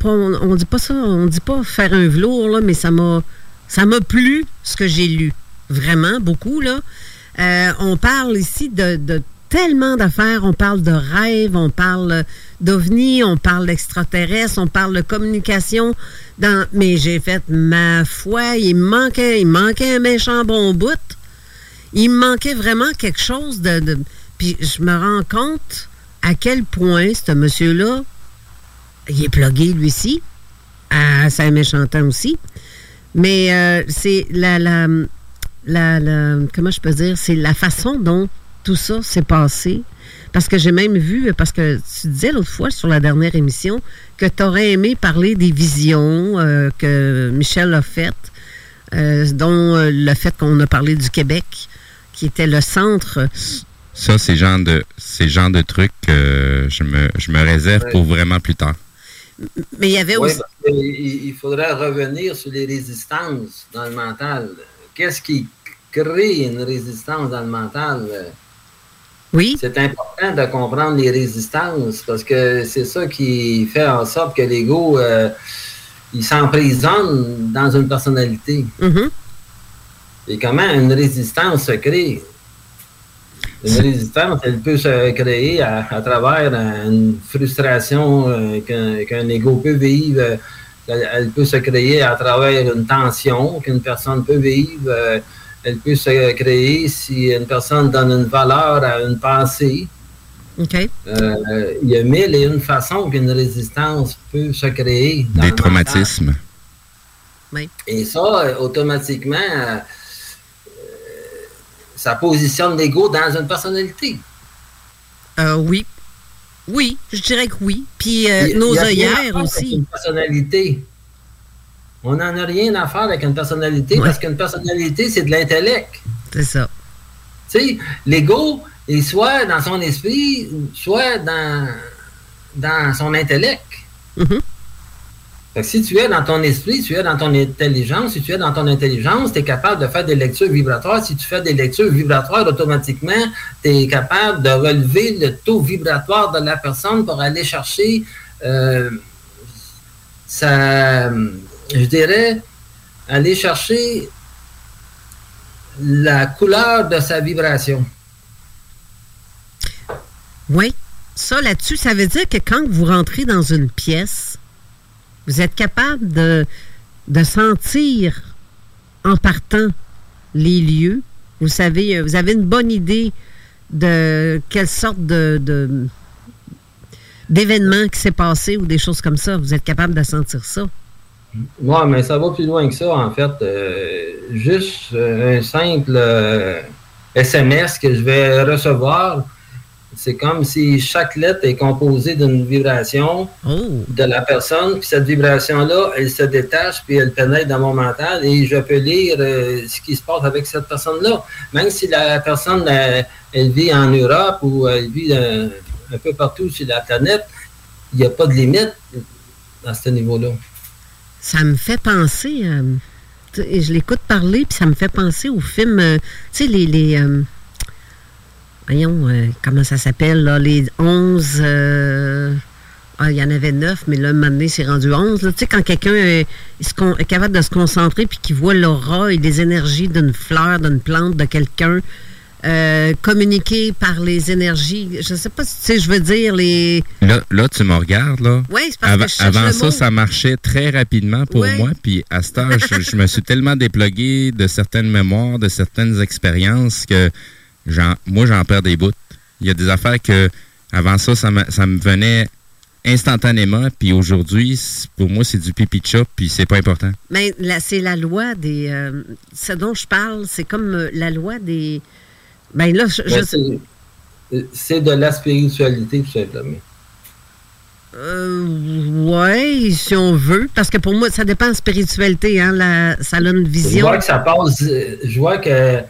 on, dit pas ça, on dit pas faire un velours, là, mais ça m'a, ça m'a plu, ce que j'ai lu. Vraiment, beaucoup, là. Euh, on parle ici de, tellement d'affaires. On parle de rêves, on parle d'ovnis, on parle d'extraterrestres, on parle de communication. Mais j'ai fait ma foi, il manquait, il manquait un méchant bon bout. Il manquait vraiment quelque chose de, Puis je me rends compte à quel point ce monsieur-là, il est plugué lui ci, à Saint-Méchantin aussi. Mais euh, c'est la, la, la, comment je peux dire, c'est la façon dont tout ça s'est passé. Parce que j'ai même vu, parce que tu disais l'autre fois sur la dernière émission que tu aurais aimé parler des visions euh, que Michel a faites, euh, dont euh, le fait qu'on a parlé du Québec, qui était le centre. Ça, c'est genre de, c'est genre de trucs que je me, je me réserve pour vraiment plus tard. Mais il y avait aussi. il faudrait revenir sur les résistances dans le mental qu'est-ce qui crée une résistance dans le mental? Oui. C'est important de comprendre les résistances parce que c'est ça qui fait en sorte que l'ego, euh, il s'emprisonne dans une personnalité. Mm-hmm. Et comment une résistance se crée? Une résistance, elle peut se créer à, travers une frustration euh, qu'un ego peut vivre. Elle, peut se créer à travers une tension qu'une personne peut vivre. Euh, elle peut se créer si une personne donne une valeur à une pensée. OK. Euh, il y a mille et une façons qu'une résistance peut se créer. Des traumatismes. Oui. Et ça, automatiquement, ça positionne l'ego dans une personnalité. Euh, oui. Oui, je dirais que oui. Puis euh, nos œillères aussi. Une personnalité. On n'en a rien à faire avec une personnalité parce qu'une personnalité, c'est de l'intellect. C'est ça. Tu sais, l'ego est soit dans son esprit, soit dans, dans son intellect. Si tu es dans ton esprit, tu es dans ton intelligence, si tu es dans ton intelligence, tu es capable de faire des lectures vibratoires. Si tu fais des lectures vibratoires, automatiquement, tu es capable de relever le taux vibratoire de la personne pour aller chercher euh, je dirais, aller chercher la couleur de sa vibration. Oui. Ça, là-dessus, ça veut dire que quand vous rentrez dans une pièce, vous êtes capable de, de sentir en partant les lieux. Vous savez, euh, vous avez une bonne idée de quelle sorte de, d'événement qui s'est passé ou des choses comme ça. Vous êtes capable de sentir ça. Oui, mais ça va plus loin que ça, en fait. Euh, juste euh, un simple SMS que je vais recevoir c'est comme si chaque lettre est composée d'une vibration oh. de la personne, puis cette vibration-là, elle se détache, puis elle pénètre dans mon mental, et je peux lire euh, ce qui se passe avec cette personne-là. Même si la personne, euh, elle vit en Europe ou elle vit euh, un peu partout sur la planète, il n'y a pas de limite à ce niveau-là. Ça me fait penser, je l'écoute parler, puis ça me fait penser au film, tu sais, les... les voyons, euh, comment ça s'appelle, là, les 11... Euh, ah, il y en avait 9, mais là, maintenant, c'est rendu 11. Tu sais, quand quelqu'un est, capable de se concentrer puis qu'il voit l'aura et les énergies d'une fleur, d'une plante, de quelqu'un, euh, communiquer par les énergies. Je sais pas si tu sais, je veux dire les. Là, là tu me regardes, là. Oui, c'est parce que je Avant ça, ça marchait très rapidement pour moi. Puis à ce temps, je, je, me suis tellement déplogué de certaines mémoires, de certaines expériences que moi, j'en perds des bouts. Il y a des affaires que, avant ça, ça me, ça me venait instantanément, puis aujourd'hui, pour moi, c'est du pipi chop, puis c'est pas important. Mais là, c'est la loi des... Euh, ce dont je parle, c'est comme euh, la loi des... Ben là, je... C'est de la spiritualité, tout simplement. Euh, ouais, si on veut, parce que pour moi, ça dépend de spiritualité, hein, la, ça a une vision. Je vois que ça passe, je vois que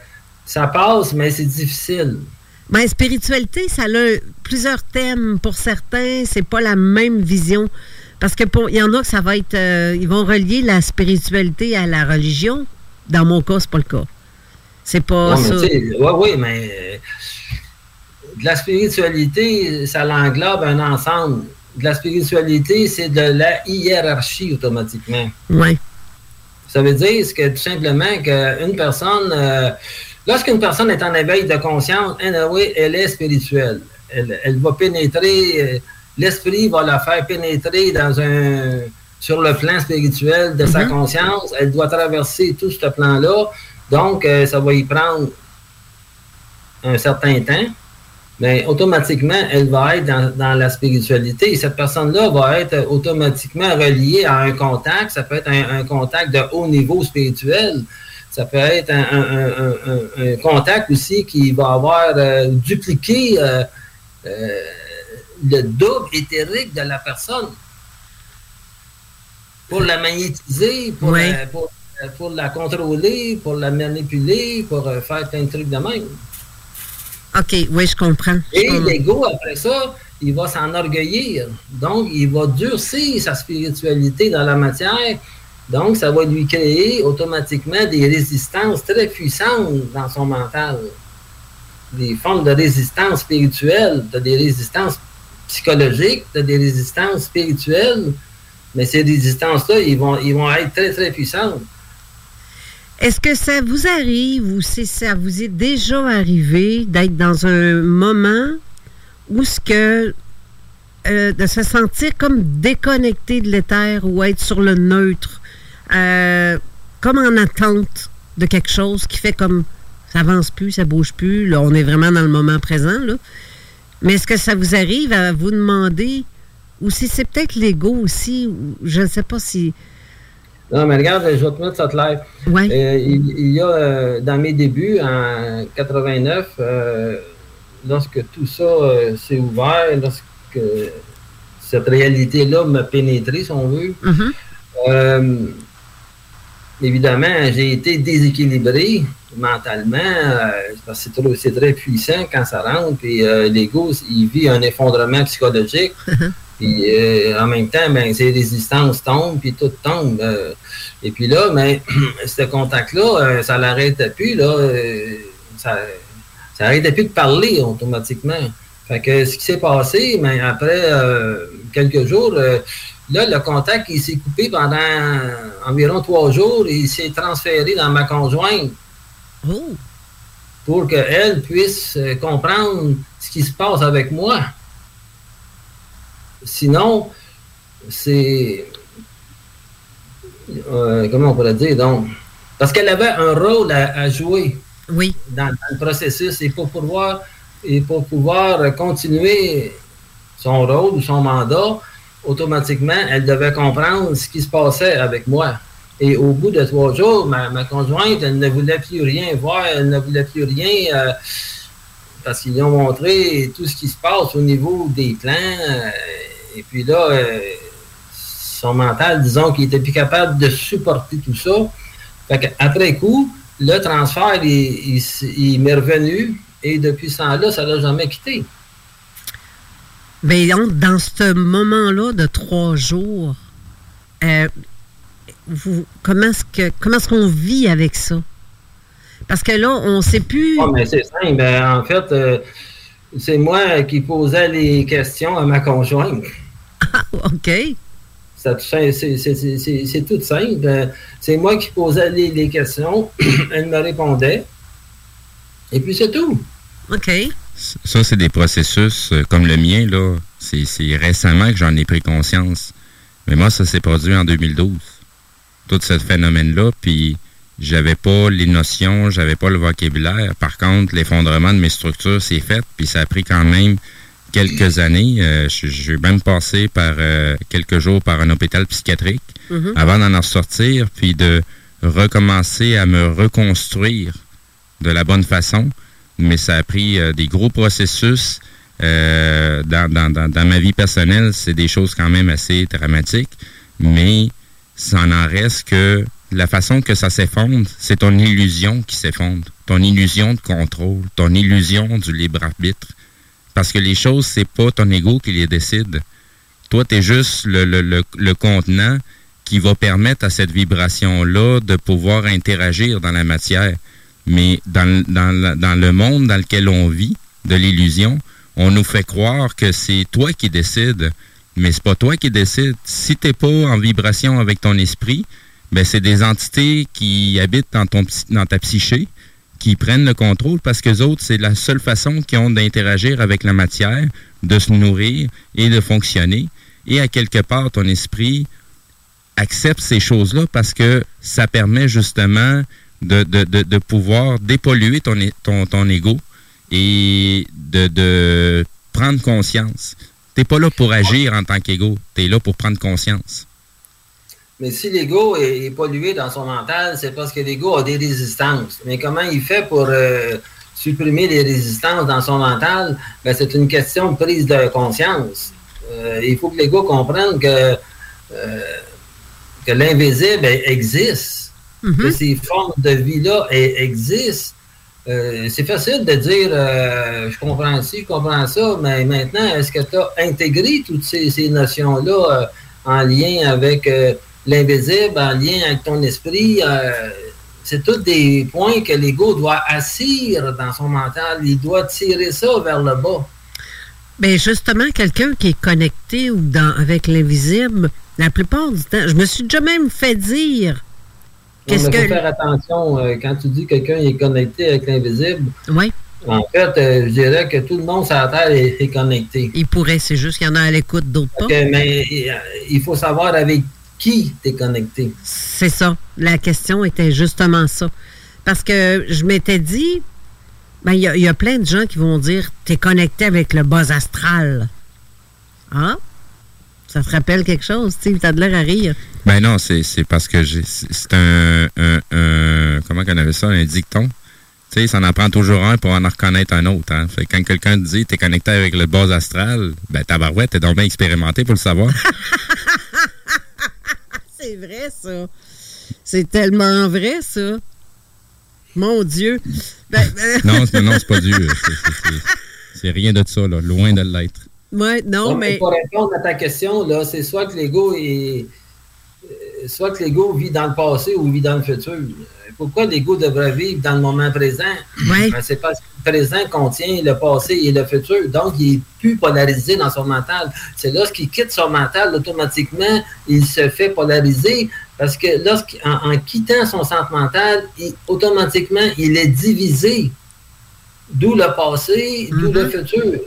ça passe, mais c'est difficile. Ben, spiritualité, ça a plusieurs thèmes. Pour certains, c'est pas la même vision. Parce que pour il y en a que ça va être. Euh, ils vont relier la spiritualité à la religion. Dans mon cas, c'est pas le cas. C'est pas ça. Oui, oui, mais euh, de la spiritualité, ça l'englobe un ensemble. De la spiritualité, c'est de la hiérarchie automatiquement. Oui. Ça veut dire que tout simplement qu'une personne. Euh, Lorsqu'une personne est en éveil de conscience, elle est spirituelle. Elle, va pénétrer, euh, l'esprit va la faire pénétrer dans un, sur le plan spirituel de sa mhm. conscience. Elle doit traverser tout ce plan-là. Donc, euh, ça va y prendre un certain temps. Mais automatiquement, elle va être dans, la spiritualité. Et cette personne-là va être automatiquement reliée à un contact. Ça peut être un contact de haut niveau spirituel. Ça peut être un, contact aussi qui va avoir euh, dupliqué euh, euh, le double éthérique de la personne pour la magnétiser, pour, la, pour, la contrôler, pour la manipuler, pour faire plein de trucs de même. OK, oui, je comprends. Et l'ego, après ça, il va s'enorgueillir. Donc, il va durcir sa spiritualité dans la matière donc, ça va lui créer automatiquement des résistances très puissantes dans son mental. Des formes de résistance spirituelle, tu as des résistances psychologiques, tu as des résistances spirituelles, mais ces résistances-là, ils vont, ils vont être très, très puissantes. Est-ce que ça vous arrive ou si ça vous est déjà arrivé d'être dans un moment où ce que euh, de se sentir comme déconnecté de l'éther ou être sur le neutre, euh, comme en attente de quelque chose qui fait comme ça avance plus, ça bouge plus, là, on est vraiment dans le moment présent, là. Mais est-ce que ça vous arrive à vous demander, ou si c'est peut-être l'ego aussi, ou je ne sais pas si. Non, mais regarde, je vais te mettre ça clair. Ouais. Euh, il, il y a, euh, dans mes débuts, en 89, euh, lorsque tout ça s'est ouvert, lorsque cette réalité-là m'a pénétré, si on veut, Mhm. euh, évidemment, j'ai été déséquilibré mentalement, euh, parce que c'est très puissant quand ça rentre, puis euh, l'ego, il vit un effondrement psychologique. [LAUGHS] Puis euh, en même temps, ben, ses résistances tombent, puis tout tombe. euh. et puis là, ben, [CLEARS THROAT] ce contact-là, ça l'arrêtait plus, là. ça ça arrêtait plus de parler automatiquement. Fait que ce qui s'est passé, ben, après quelques jours, là, le contact, il s'est coupé pendant environ trois jours et il s'est transféré dans ma conjointe. Pour qu'elle puisse euh, comprendre ce qui se passe avec moi. Sinon, c'est. euh, comment on pourrait dire, donc. Parce qu'elle avait un rôle à, à jouer oui. dans, dans le processus et pour pouvoir, et pour pouvoir continuer son rôle ou son mandat, automatiquement, elle devait comprendre ce qui se passait avec moi. Et au bout de trois jours, ma, ma conjointe, elle ne voulait plus rien voir, elle ne voulait plus rien euh, parce qu'ils lui ont montré tout ce qui se passe au niveau des plans. euh, et puis là, euh, son mental, disons qu'il était plus capable de supporter tout ça. Fait après coup, le transfert, il, il il m'est revenu et depuis ce temps-là, ça ne l'a jamais quitté. Mais donc, dans ce moment-là de trois jours, euh, vous, comment est-ce que comment est-ce qu'on vit avec ça? Parce que là, on ne sait plus. Ah, mais c'est simple. Ben, en fait, euh, c'est moi qui posais les questions à ma conjointe. OK. Ça, C'est tout simple. Euh, C'est moi qui posais les, les questions. [CLEARS THROAT] Elle me répondait. Et puis c'est tout. OK. Ça, c'est des processus euh, comme le mien, là. C'est récemment que j'en ai pris conscience. Mais moi, ça s'est produit en 2012. Tout ce phénomène-là, puis j'avais pas les notions, j'avais pas le vocabulaire. Par contre, l'effondrement de mes structures s'est fait, puis ça a pris quand même quelques années. Euh, J'ai même passé par euh, quelques jours par un hôpital psychiatrique Mhm. avant d'en ressortir, puis de recommencer à me reconstruire de la bonne façon. Mais ça a pris euh, des gros processus. euh, dans, ma vie personnelle, c'est des choses quand même assez dramatiques, mais ça en reste que la façon que ça s'effondre, c'est ton illusion qui s'effondre, ton illusion de contrôle, ton illusion du libre arbitre. Parce que les choses, c'est pas ton ego qui les décide. Toi, tu es juste le, le, le, le contenant qui va permettre à cette vibration-là de pouvoir interagir dans la matière. Mais dans, dans, dans le monde dans lequel on vit, de l'illusion, on nous fait croire que c'est toi qui décides, mais c'est pas toi qui décides. Si t'es pas en vibration avec ton esprit, ben c'est des entités qui habitent dans ton dans ta psyché, qui prennent le contrôle parce que autres, c'est la seule façon qu'ils ont d'interagir avec la matière, de se nourrir et de fonctionner. Et à quelque part, ton esprit accepte ces choses-là parce que ça permet justement de, pouvoir dépolluer ton, ton, ego et de, prendre conscience. T'es pas là pour agir en tant qu'ego, t'es là pour prendre conscience. Mais si l'ego est, pollué dans son mental, c'est parce que l'ego a des résistances. Mais comment il fait pour euh, supprimer les résistances dans son mental? Ben, c'est une question de prise de conscience. Euh, il faut que l'ego comprenne que, euh, l'invisible existe, que ces formes de vie-là existent. Euh, c'est facile de dire euh, je comprends ci, je comprends ça, mais maintenant, est-ce que tu as intégré toutes ces, ces notions-là euh, en lien avec l'invisible, en lien avec ton esprit? c'est tous des points que l'ego doit assir dans son mental. Il doit tirer ça vers le bas. Bien, justement, quelqu'un qui est connecté ou dans, avec l'invisible, la plupart du temps, je me suis déjà même fait dire Qu'est-ce que... faut faire attention euh, quand tu dis que quelqu'un est connecté avec l'invisible. Oui. En fait, euh, je dirais que tout le monde sur la Terre est, connecté. Il pourrait, c'est juste qu'il y en a à l'écoute, d'autres pas. mais il faut savoir avec qui tu es connecté. C'est ça. La question était justement ça. Parce que je m'étais dit, ben, il y, a plein de gens qui vont dire, tu es connecté avec le bas astral. Ah? Ça te rappelle quelque chose, Steve? T'as de l'air à rire. Ben non, c'est parce que c'est un, un, Comment qu'on avait ça? Un dicton? Tu sais, ça en apprend toujours un pour en reconnaître un autre. Hein? Fait quand quelqu'un te dit t'es connecté avec le bas astral, ben tabarouette, t'es donc bien expérimenté pour le savoir. [LAUGHS] c'est vrai, ça. C'est tellement vrai, ça. Mon Dieu. Ben, ben non, non c'est pas Dieu. C'est rien de ça, là. Loin de l'être. Ouais, non, mais. Pour répondre à ta question, là, c'est soit que l'ego est. Euh, soit que l'ego vit dans le passé ou vit dans le futur. Pourquoi l'ego devrait vivre dans le moment présent? Ouais. Ben, c'est parce que le présent contient le passé et le futur. Donc, il est plus polarisé dans son mental. C'est lorsqu'il quitte son mental, automatiquement, il se fait polariser parce que lorsqu'en en quittant son centre mental, automatiquement, il est divisé. D'où le passé, d'où le mm-hmm. futur.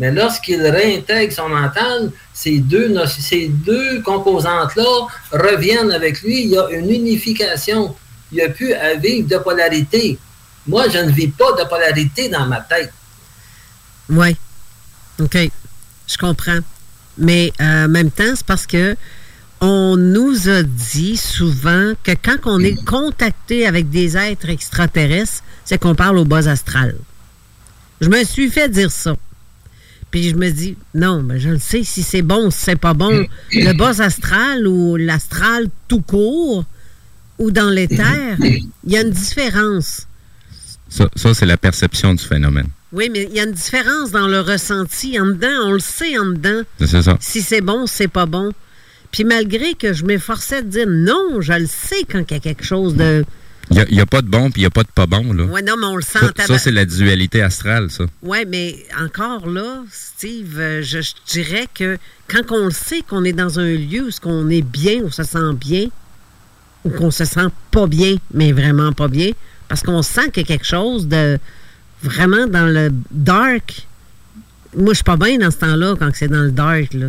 Mais lorsqu'il réintègre son mental, ces deux, ces deux composantes-là reviennent avec lui. Il y a une unification. Il n'y a plus à vivre de polarité. Moi, je ne vis pas de polarité dans ma tête. Oui. OK. Je comprends. Mais euh, en même temps, c'est parce que on nous a dit souvent que quand on est contacté avec des êtres extraterrestres, c'est qu'on parle au bas astral. Je me suis fait dire ça. Puis je me dis, non, mais je le sais, si c'est bon ou si c'est pas bon. Le bas astral ou l'astral tout court ou dans l'éther, il y a une différence. Ça, c'est la perception du phénomène. Oui, mais il y a une différence dans le ressenti en dedans. On le sait en dedans. C'est ça. Si c'est bon, c'est pas bon. Puis malgré que je m'efforçais de dire non, je le sais quand il y a quelque chose de il n'y a, pas de bon puis il n'y a pas de pas bon. Là. Oui, non, mais on le sent. Ça, ça c'est la dualité astrale, ça. Oui, mais encore là, Steve, euh, je, dirais que quand on le sait qu'on est dans un lieu où on est bien, où on se sent bien, ou qu'on se sent pas bien, mais vraiment pas bien, parce qu'on sent qu'il y a quelque chose de vraiment dans le dark. Moi, je suis pas bien dans ce temps-là quand c'est dans le dark. Là.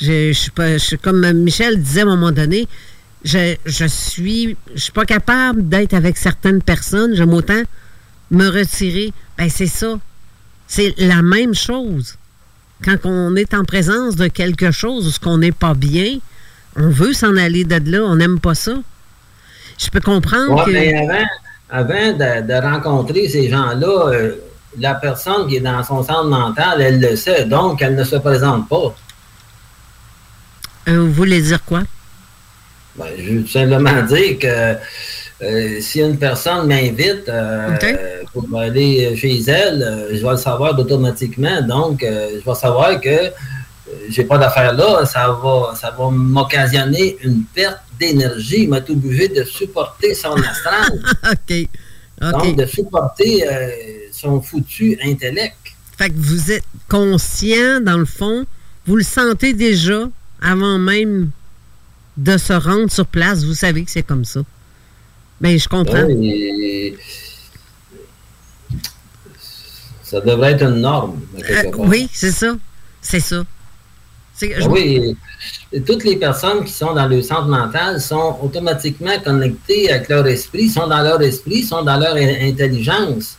Je, je, suis pas, je, comme Michel disait à un moment donné, je, je suis je suis pas capable d'être avec certaines personnes, j'aime autant me retirer. Ben c'est ça. C'est la même chose. Quand on est en présence de quelque chose où ce qu'on n'est pas bien, on veut s'en aller de là, on n'aime pas ça. Je peux comprendre que... Mais avant, avant de, rencontrer ces gens-là, euh, la personne qui est dans son centre mental, elle le sait, donc elle ne se présente pas. Euh, vous voulez dire quoi? Ben, je veux simplement dire que euh, si une personne m'invite euh, pour aller chez elle, euh, je vais le savoir automatiquement. Donc, je vais savoir que j'ai pas d'affaire là. Ça va, ça va m'occasionner une perte d'énergie. Il m'a tout obligé de supporter son [LAUGHS] astral. OK. Donc, de supporter son foutu intellect. Fait que vous êtes conscient, dans le fond, vous le sentez déjà avant même de se rendre sur place. Vous savez que c'est comme ça. Bien, je comprends. Ça devrait être une norme. Euh, oui, c'est ça. C'est ça. Oui, toutes les personnes qui sont dans le centre mental sont automatiquement connectées avec leur esprit, sont dans leur esprit, sont dans leur intelligence.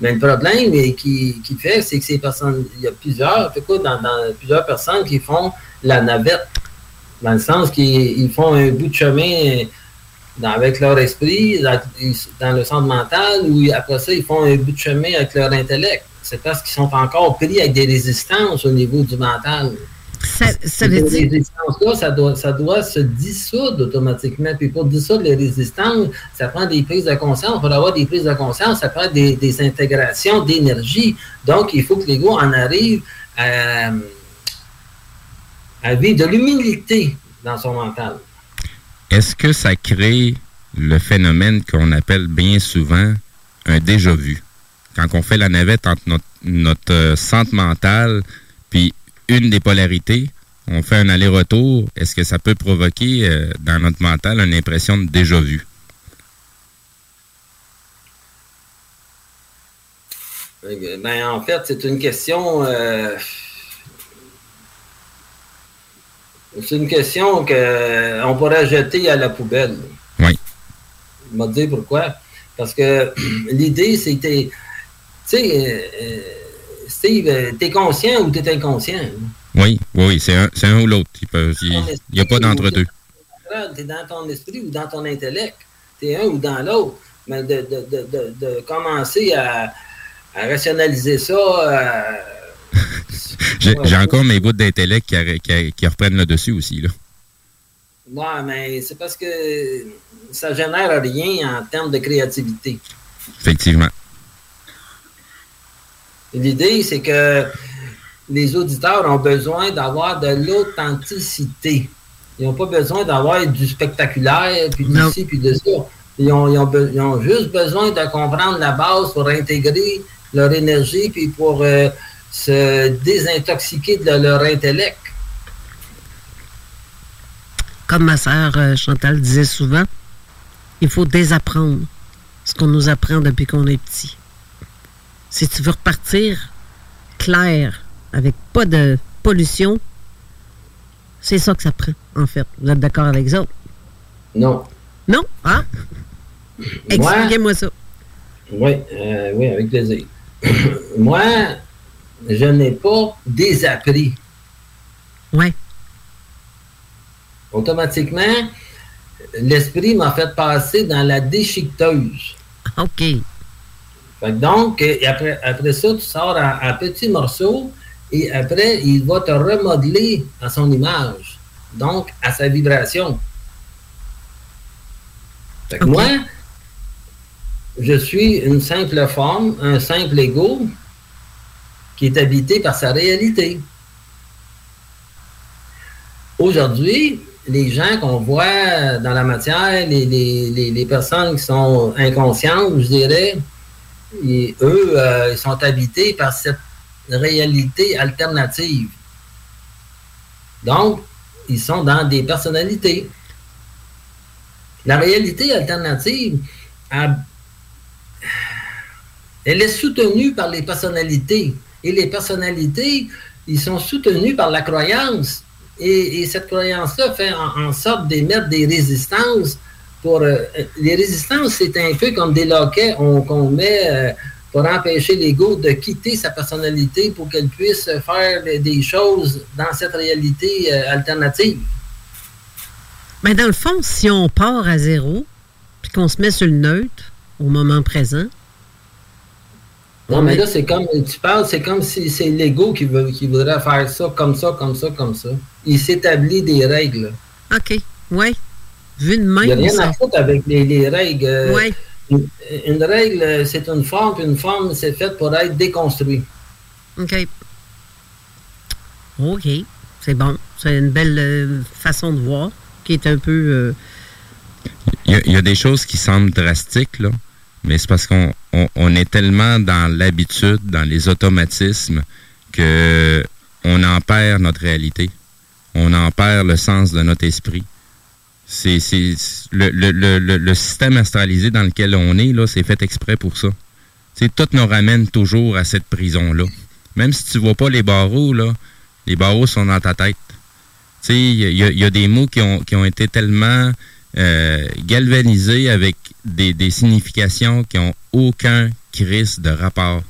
Mais le problème qui, qui fait, c'est que ces personnes, il y a plusieurs, dans, plusieurs personnes qui font la navette dans le sens qu'ils font un bout de chemin avec leur esprit, dans, le centre mental, ou après ça, ils font un bout de chemin avec leur intellect. C'est parce qu'ils sont encore pris avec des résistances au niveau du mental. Ça, ça veut dire... résistances-là, ça doit, ça doit se dissoudre automatiquement. Puis pour dissoudre les résistances, ça prend des prises de conscience. Pour avoir des prises de conscience, ça prend des, des intégrations d'énergie. Donc, il faut que l'ego en arrive à avait de l'humilité dans son mental. Est-ce que ça crée le phénomène qu'on appelle bien souvent un déjà vu? Quand on fait la navette entre notre, euh, centre mental puis une des polarités, on fait un aller-retour, est-ce que ça peut provoquer euh, dans notre mental une impression de déjà vu? Ben, en fait, c'est une question. euh, c'est une question qu'on pourrait jeter à la poubelle. Oui. Je vais te dire pourquoi. Parce que [CLEARS THROAT] l'idée, c'était. Tu sais, euh, Steve, t'es conscient ou t'es inconscient? Oui, oui, oui, c'est un, ou l'autre. Il n'y a pas d'entre-deux. Tu es dans ton esprit ou dans ton intellect. Tu es un ou dans l'autre. Mais de, de- de- de- de commencer à, à rationaliser ça. J'ai j'ai encore mes bouts d'intellect qui, arrê- qui- qui reprennent le dessus aussi. Là. ouais, mais c'est parce que ça génère rien en termes de créativité. Effectivement. L'idée, c'est que les auditeurs ont besoin d'avoir de l'authenticité. Ils n'ont pas besoin d'avoir du spectaculaire, puis Non. d'ici, puis de ça. Ils ont, ils ont be- ils ont juste besoin de comprendre la base pour intégrer leur énergie, puis pour euh, se désintoxiquer de leur intellect. Comme ma sœur euh, Chantal disait souvent, il faut désapprendre ce qu'on nous apprend depuis qu'on est petit. Si tu veux repartir clair, avec pas de pollution, c'est ça que ça prend, en fait. Vous êtes d'accord avec ça? Non. Non? Ah? Expliquez-moi ça. Oui, euh, oui, avec plaisir. [COUGHS] Moi, je n'ai pas désappris. Oui. Automatiquement, l'esprit m'a fait passer dans la déchiqueteuse. OK. Fait que donc, après, après ça, tu sors en, en petits morceaux et après, il va te remodeler à son image. Donc, à sa vibration. Fait que moi, je suis une simple forme, un simple ego qui est habité par sa réalité. Aujourd'hui, les gens qu'on voit dans la matière, les, les- les- personnes qui sont inconscientes, je dirais, eux, euh, ils sont habités par cette réalité alternative. Donc, ils sont dans des personnalités. La réalité alternative, elle est soutenue par les personnalités. Et les personnalités, ils sont soutenus par la croyance. Et, et cette croyance-là fait en, sorte d'émettre des résistances. Pour, euh, les résistances, c'est un peu comme des loquets on- qu'on met euh, pour empêcher l'ego de quitter sa personnalité pour qu'elle puisse faire des- choses dans cette réalité euh, alternative. Mais dans le fond, si on part à zéro, puis qu'on se met sur le neutre au moment présent, Non, mais là, c'est comme, tu parles, c'est comme si c'est l'ego qui, veut, qui voudrait faire ça, comme ça, comme ça, comme ça. Il s'établit des règles. OK, ouais. Vu de Il n'y a même, rien ça. à foutre avec les, les règles. Euh, Ouais. Une, une règle, c'est une forme, puis une forme, c'est fait pour être déconstruit. OK. OK. C'est bon. C'est une belle euh, façon de voir qui est un peu. euh, Il y, a, il y a des choses qui semblent drastiques, là, mais c'est parce qu'on on, on est tellement dans l'habitude, dans les automatismes, que on en perd notre réalité. On en perd le sens de notre esprit. C'est le, le, système astralisé dans lequel on est, là, c'est fait exprès pour ça. Tout nous ramène toujours à cette prison-là. Même si tu vois pas les barreaux, là, les barreaux sont dans ta tête. Il y, y a des mots qui ont été tellement euh, galvanisés avec des, significations qui ont aucun crise de rapport.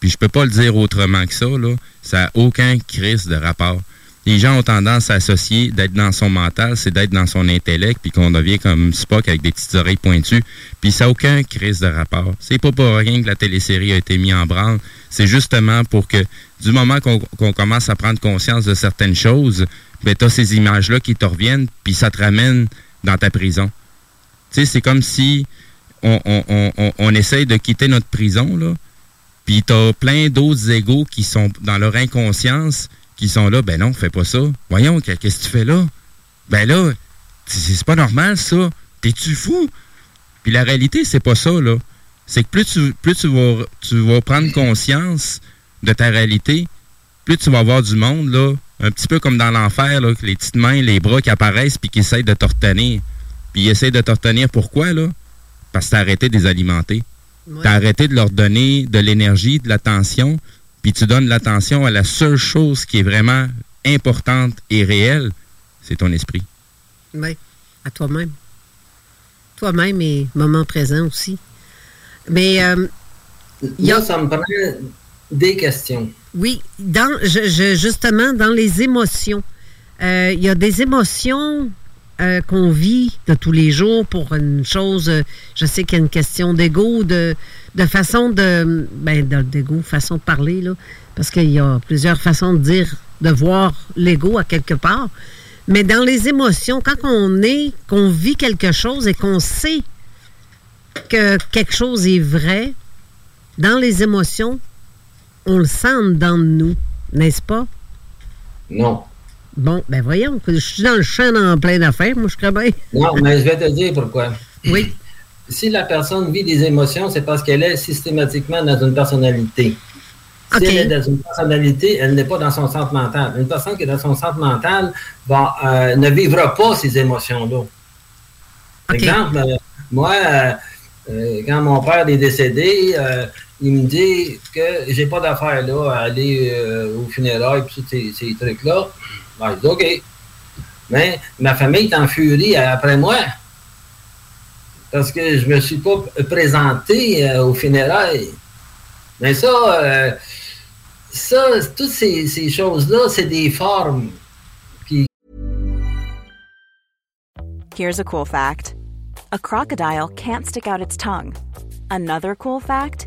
Puis je peux pas le dire autrement que ça, là. Ça n'a aucun crise de rapport. Les gens ont tendance à associer d'être dans son mental, c'est d'être dans son intellect, puis qu'on devient comme Spock avec des petites oreilles pointues. Puis ça n'a aucun crise de rapport. C'est pas pour rien que la télésérie a été mise en branle. C'est justement pour que, du moment qu'on qu'on commence à prendre conscience de certaines choses, ben t'as ces images-là qui te reviennent, puis ça te ramène dans ta prison. Tu sais, c'est comme si on, on, on, on, essaye de quitter notre prison, là, puis t'as plein d'autres égaux qui sont dans leur inconscience, qui sont là, ben non, fais pas ça. Voyons, qu'est- qu'est-ce que tu fais là? Ben là, c'est c'est pas normal, ça. T'es-tu fou? Puis la réalité, c'est pas ça, là. C'est que plus tu, plus tu vas, tu vas prendre conscience de ta réalité, plus tu vas avoir du monde, là, Un petit peu comme dans l'enfer, là, que les petites mains, les bras qui apparaissent puis qui essayent de te retenir. Puis ils essayent de te retenir pourquoi, là? Parce que t'as arrêté de les alimenter. T'as arrêté de leur donner de l'énergie, de l'attention, puis tu donnes l'attention à la seule chose qui est vraiment importante et réelle, c'est ton esprit. Oui, à toi-même. Toi-même et moment présent aussi. Mais euh, Là, ça me prend des questions. Oui, dans, justement, dans les émotions. Euh, Il y a des émotions euh, qu'on vit de tous les jours pour une chose. euh, je sais qu'il y a une question d'ego, de, façon de. Ben, de- d'ego, façon de parler, là. Parce qu'il y a plusieurs façons de dire, de voir l'ego à quelque part. Mais dans les émotions, quand on est, qu'on vit quelque chose et qu'on sait que quelque chose est vrai, dans les émotions, on le sent dans nous, n'est-ce pas? Non. Bon, ben voyons, je suis dans le champ en plein d'affaires, moi je crois bien. Non, mais je vais te dire pourquoi. Oui. Si la personne vit des émotions, c'est parce qu'elle est systématiquement dans une personnalité. Si elle est dans une personnalité, elle n'est pas dans son centre mental. Une personne qui est dans son centre mental va, euh, ne vivra pas ces émotions-là. Par exemple, euh, moi, euh, quand mon père est décédé, il me dit que j'ai pas d'affaire là à aller euh, au funérailles et tous ces, trucs-là. Ben, je dis OK. Mais ma famille est en furie après moi. Parce que je me suis pas présenté euh, au funérailles. Mais ça, euh, ça, toutes ces, ces choses-là, c'est des formes. Qui... Here's a cool fact a crocodile can't stick out its tongue. Another cool fact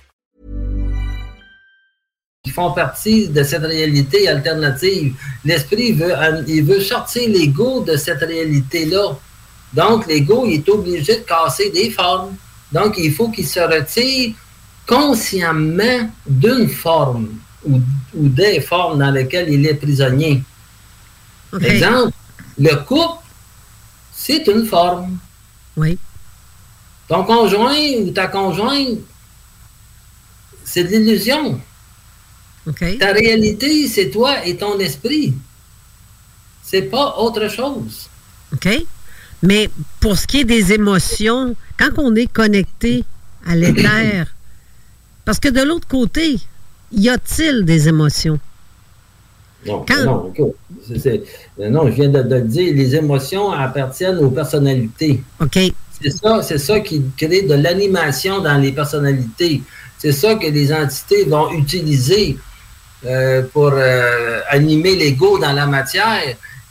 Qui font partie de cette réalité alternative. L'esprit veut, il veut sortir l'ego de cette réalité-là. Donc, l'ego, est obligé de casser des formes. Donc, il faut qu'il se retire consciemment d'une forme ou, ou des formes dans lesquelles il est prisonnier. Exemple, le couple, c'est une forme. Oui. Ton conjoint ou ta conjointe, c'est de l'illusion. Ta réalité, c'est toi et ton esprit. C'est pas autre chose. OK? Mais pour ce qui est des émotions, quand on est connecté à l'éther, [CLEARS THROAT] parce que de l'autre côté, y a-t-il des émotions? Non, non, je viens de, de le dire, les émotions appartiennent aux personnalités. OK. C'est ça, c'est ça qui crée de l'animation dans les personnalités. C'est ça que les entités vont utiliser euh, pour euh, animer l'ego dans la matière.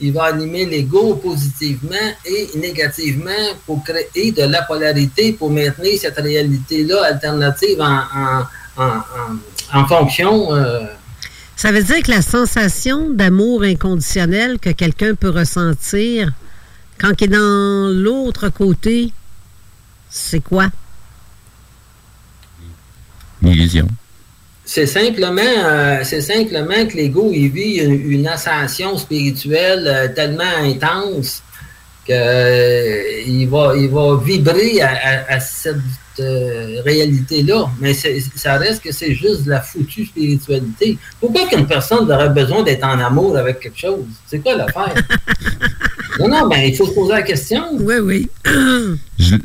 Il va animer l'ego positivement et négativement pour créer de la polarité, pour maintenir cette réalité-là alternative en, en, en, en- en fonction. euh, Ça veut dire que la sensation d'amour inconditionnel que quelqu'un peut ressentir quand il est dans l'autre côté, c'est quoi? Illusion. C'est simplement, euh, c'est simplement que l'ego il vit une, ascension spirituelle euh, tellement intense que euh, va, il va vibrer à, à- à cette euh, réalité-là. Mais ça reste que c'est juste de la foutue spiritualité. Pourquoi qu'une personne aurait besoin d'être en amour avec quelque chose? C'est quoi l'affaire? [LAUGHS] Non, non, ben il faut se poser la question. Oui, oui.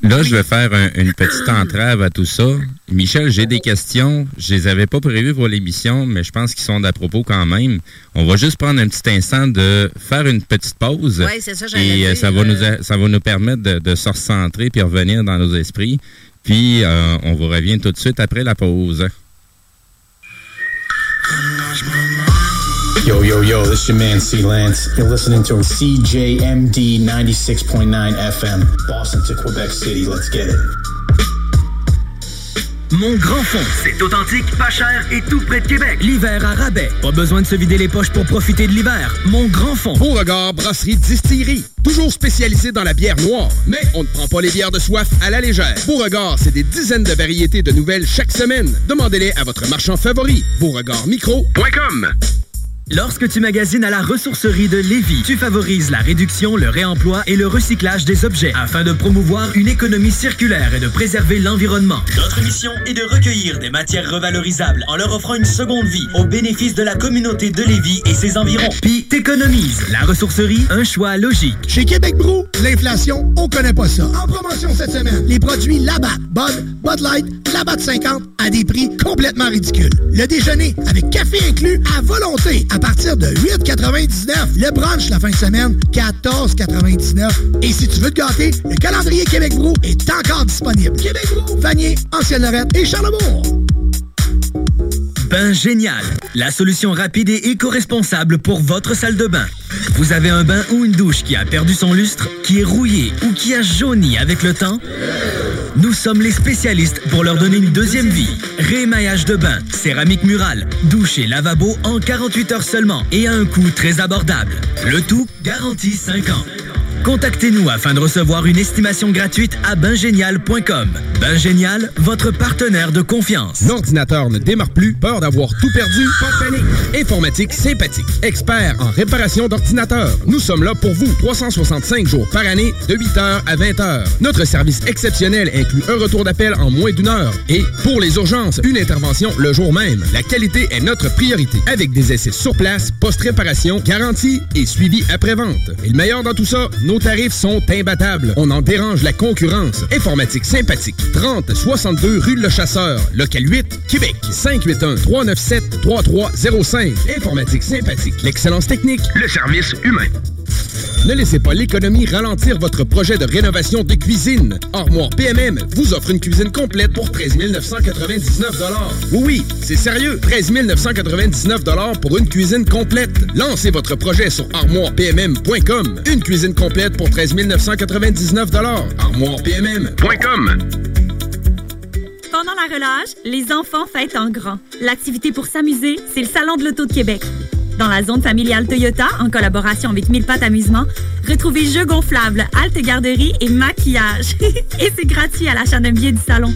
là, je vais faire une petite entrave à tout ça. Michel, j'ai des questions. Je les avais pas prévues pour l'émission, mais je pense qu'ils sont d'à propos quand même. On va juste prendre un petit instant de faire une petite pause. Oui, c'est ça, Et euh, ça va, nous, ça va nous permettre de, se recentrer puis revenir dans nos esprits. Puis, euh, on vous revient tout de suite après la pause. Yo, yo, yo, this is your man C Lance. You're listening to CJMD 96.9 FM, Boston to Quebec City. Let's get it. Mon grand fond, c'est authentique, pas cher et tout près de Québec. L'hiver à rabais. Pas besoin de se vider les poches pour profiter de l'hiver. Mon grand fond. Beauregard Brasserie Distillerie. Toujours spécialisé dans la bière noire. Mais on ne prend pas les bières de soif à la légère. Beauregard, c'est des dizaines de variétés de nouvelles chaque semaine. Demandez-les à votre marchand favori. Beauregardmicro.com Lorsque tu magasines à la ressourcerie de Lévis, tu favorises la réduction, le réemploi et le recyclage des objets afin de promouvoir une économie circulaire et de préserver l'environnement. Notre mission est de recueillir des matières revalorisables en leur offrant une seconde vie au bénéfice de la communauté de Lévis et ses environs. Puis t'économises. La ressourcerie, un choix logique. Chez Québec Brou, l'inflation, on connaît pas ça. En promotion cette semaine, les produits Labatt, Bud, Bud Light, Labatt 50 à des prix complètement ridicules. Le déjeuner avec café inclus à volonté à partir de 8,99. Le brunch la fin de semaine, 14,99. Et si tu veux te gâter, le calendrier Québec Brou est encore disponible. Québec Brou, Vanier, Ancienne-Lorette et Charlebourg. Bain Génial, la solution rapide et éco-responsable pour votre salle de bain. Vous avez un bain ou une douche qui a perdu son lustre, qui est rouillé ou qui a jauni avec le temps? Nous sommes les spécialistes pour leur donner une deuxième vie. Rémaillage de bain, céramique murale, douche et lavabo en 48 heures seulement et à un coût très abordable. Le tout garantie 5 ans. Contactez-nous afin de recevoir une estimation gratuite à bingénial.com. Bingénial, votre partenaire de confiance. L'ordinateur ne démarre plus, peur d'avoir tout perdu? Pas de panique. Informatique sympathique. Expert en réparation d'ordinateurs. Nous sommes là pour vous 365 jours par année de 8h à 20h. Notre service exceptionnel inclut un retour d'appel en moins d'une heure. Et pour les urgences, une intervention le jour même. La qualité est notre priorité. Avec des essais sur place, post-réparation, garantie et suivi après-vente. Et le meilleur dans tout ça, nos tarifs sont imbattables. On en dérange la concurrence. Informatique sympathique. 30 62 rue Le Chasseur, local 8, Québec. 581 397 3305. Informatique sympathique. L'excellence technique, le service humain. Ne laissez pas l'économie ralentir votre projet de rénovation de cuisine. Armoire PMM vous offre une cuisine complète pour 13 999 Oui, oui, c'est sérieux. 13 999 pour une cuisine complète. Lancez votre projet sur armoirepmm.com. Une cuisine complète pour 13 999 armoirepmm.com. Pendant la relâche, les enfants fêtent en grand. L'activité pour s'amuser, c'est le Salon de l'Auto de Québec. Dans la zone familiale Toyota, en collaboration avec Mille Pattes Amusement, retrouvez jeux gonflables, halte garderie et maquillage. [LAUGHS] et c'est gratuit à l'achat d'un billet du salon.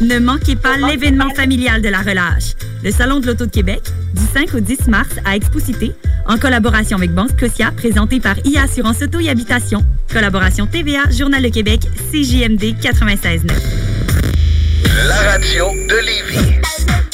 Ne manquez pas l'événement familial de la relâche. Le Salon de l'Auto de Québec, du 5 au 10 mars à Expo-Cité, en collaboration avec Banque Scotia, présenté par IA Assurance Auto et Habitation. Collaboration TVA, Journal de Québec, CJMD 96.9. La radio de Lévis.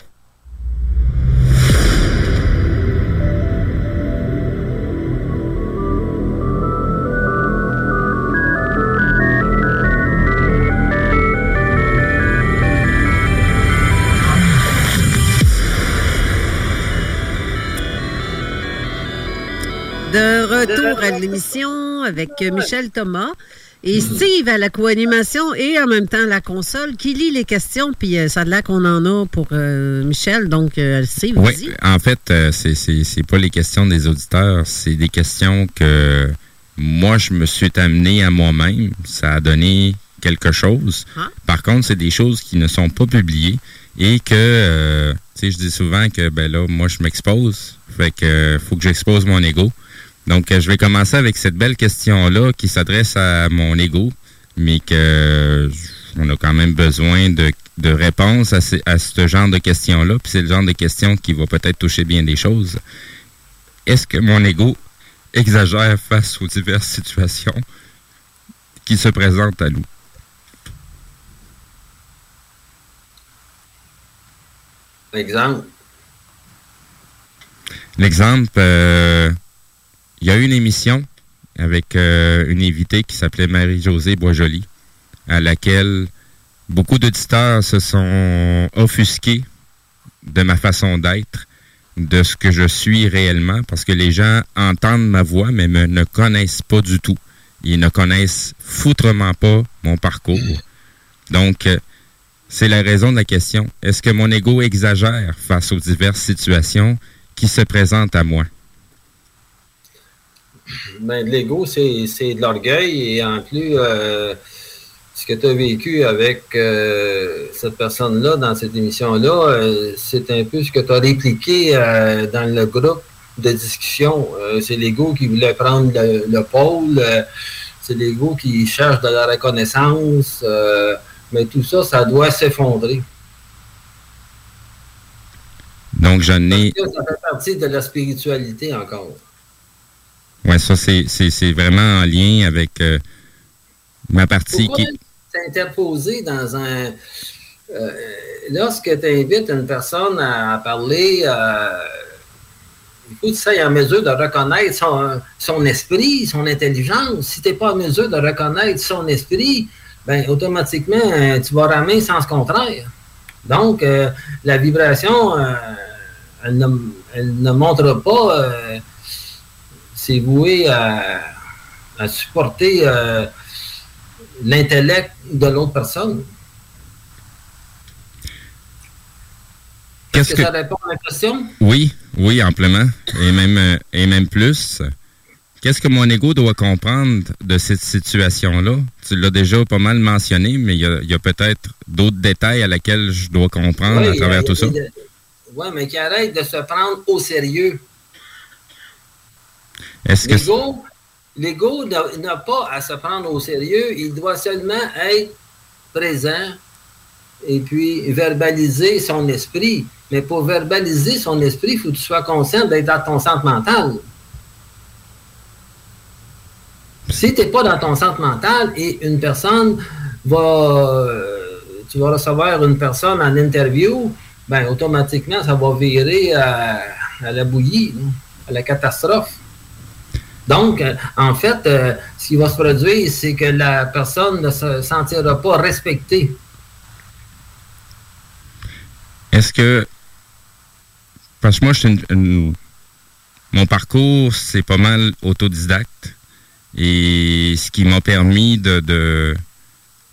De retour à l'émission avec Michel Thomas et Steve à la co-animation et en même temps la console qui lit les questions. Puis euh, ça a l'air qu'on en a pour euh, Michel. Donc, euh, Steve, Oui, vas-y. en fait, euh, c'est- c'est pas les questions des auditeurs, c'est des questions que moi, je me suis amené à moi-même. Ça a donné quelque chose. Par contre, c'est des choses qui ne sont pas publiées et que, tu sais, je dis souvent que, ben là, moi, je m'expose. Fait que faut que j'expose mon ego. Donc, euh, je vais commencer avec cette belle question-là qui s'adresse à mon ego. mais que on a quand même besoin de, de réponses à, ce- à ce genre de questions-là. Puis c'est le genre de questions qui va peut-être toucher bien des choses. Est-ce que mon ego exagère face aux diverses [LAUGHS] situations qui se présentent à nous? Exemple. L'exemple, euh, il y a eu une émission avec euh, une invitée qui s'appelait Marie-Josée Boisjoli, à laquelle beaucoup d'auditeurs se sont offusqués de ma façon d'être, de ce que je suis réellement, parce que les gens entendent ma voix, mais me ne connaissent pas du tout. Ils ne connaissent foutrement pas mon parcours. Donc, euh, c'est la raison de la question. Est-ce que mon ego exagère face aux diverses situations qui se présentent à moi? Ben, de l'ego, c'est c'est de l'orgueil et en plus, euh, ce que tu as vécu avec euh, cette personne-là dans cette émission-là, euh, c'est un peu ce que tu as répliqué dans le groupe de discussion. C'est l'ego qui voulait prendre le, le pôle, c'est l'ego qui cherche de la reconnaissance, mais tout ça, ça doit s'effondrer. Donc, j'en ai. Ça fait partie de la spiritualité encore. Ouais, ça, c'est- vraiment en lien avec euh, ma partie Pourquoi qui. s'interposer dans un... euh, lorsque tu invites une personne à, à parler, euh, il faut que tu sois en mesure de reconnaître son, son esprit, son intelligence. Si tu n'es pas en mesure de reconnaître son esprit, ben automatiquement, euh, tu vas ramer le sens contraire. Donc, la vibration, elle, ne, elle ne montre pas... c'est voué à, à supporter euh, l'intellect de l'autre personne. Est-ce Qu'est-ce que, que. ça répond à la question? Oui, oui, amplement. Et même, euh, et même plus. Qu'est-ce que mon ego doit comprendre de cette situation-là? Tu l'as déjà pas mal mentionné, mais il y a, peut-être d'autres détails à laquelle je dois comprendre à travers tout ça. Oui, mais qui arrête de se prendre au sérieux. Est-ce que. L'ego, l'ego n'a pas à se prendre au sérieux, il doit seulement être présent et puis verbaliser son esprit. Mais pour verbaliser son esprit, il faut que tu sois conscient d'être dans ton centre mental. Si tu n'es pas dans ton centre mental et une personne va. euh, tu vas recevoir une personne en interview, ben automatiquement, ça va virer à, à la bouillie, à la catastrophe. Donc, euh, en fait, euh, ce qui va se produire, c'est que la personne ne se sentira pas respectée. Est-ce que. Parce que moi, je suis mon parcours, c'est pas mal autodidacte. Et ce qui m'a permis de,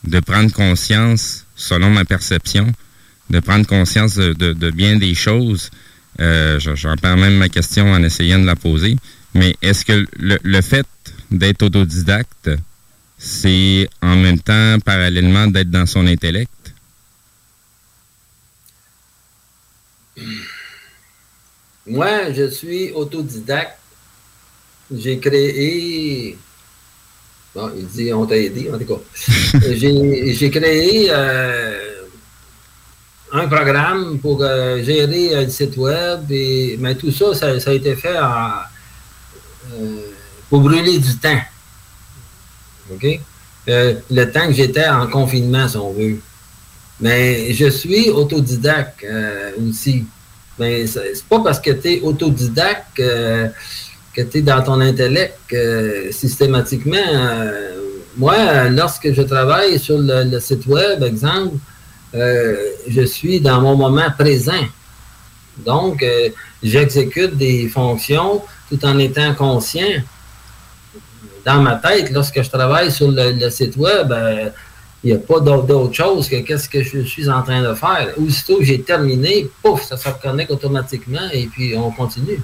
de, prendre conscience, selon ma perception, de prendre conscience de, bien des choses. Euh, je- J'en perds même ma question en essayant de la poser. Mais est-ce que le, le fait d'être autodidacte, c'est en même temps, parallèlement, d'être dans son intellect? Moi, je suis autodidacte. J'ai créé. Bon, il dit on t'a aidé, en tout cas. [LAUGHS] J'ai j'ai créé euh, un programme pour euh, gérer euh, le site web, et, mais tout ça, ça, ça a été fait en, euh, pour brûler du temps. OK? Euh, le temps que j'étais en confinement, si on veut. Mais je suis autodidacte euh, aussi. Mais c'est pas parce que tu es autodidacte que tu es dans ton intellect systématiquement. moi, lorsque je travaille sur le, le site web, exemple, je suis dans mon moment présent. Donc, j'exécute des fonctions tout en étant conscient. Dans ma tête, lorsque je travaille sur le, site web, euh, il n'y a pas d'autre chose que qu'est-ce que je suis en train de faire. Aussitôt que j'ai terminé, pouf, ça se reconnecte automatiquement et puis on continue.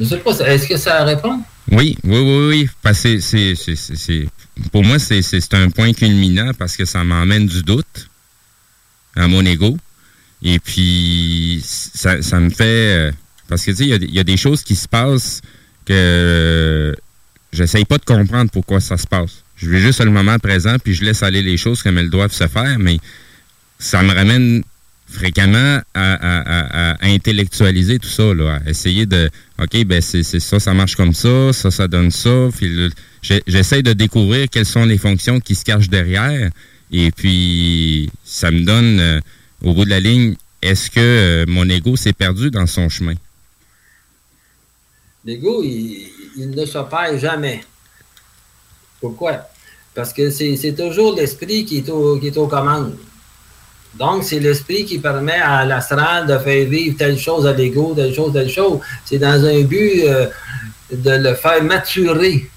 Est-ce que ça répond? Oui, oui, oui, oui. Parce que c'est, pour moi, c'est, un point culminant parce que ça m'emmène du doute à mon ego. Et puis, ça, ça me fait... euh, Parce que, tu sais, il y a des- choses qui se passent que j'essaye pas de comprendre pourquoi ça se passe. Je vais juste le moment présent, puis je laisse aller les choses comme elles doivent se faire, mais ça me ramène fréquemment à, intellectualiser tout ça, là, à essayer de, OK, ben c'est ça, ça marche comme ça, ça, ça donne ça. J'essaie de découvrir quelles sont les fonctions qui se cachent derrière, et puis ça me donne, euh, au bout de la ligne, est-ce que euh, mon ego s'est perdu dans son chemin? L'ego, il, ne se perd jamais. Pourquoi? Parce que c'est toujours l'esprit qui, qui est aux commandes. Donc, c'est l'esprit qui permet à l'astral de faire vivre telle chose à l'ego, telle chose, telle chose. C'est dans un but euh, de le faire maturer.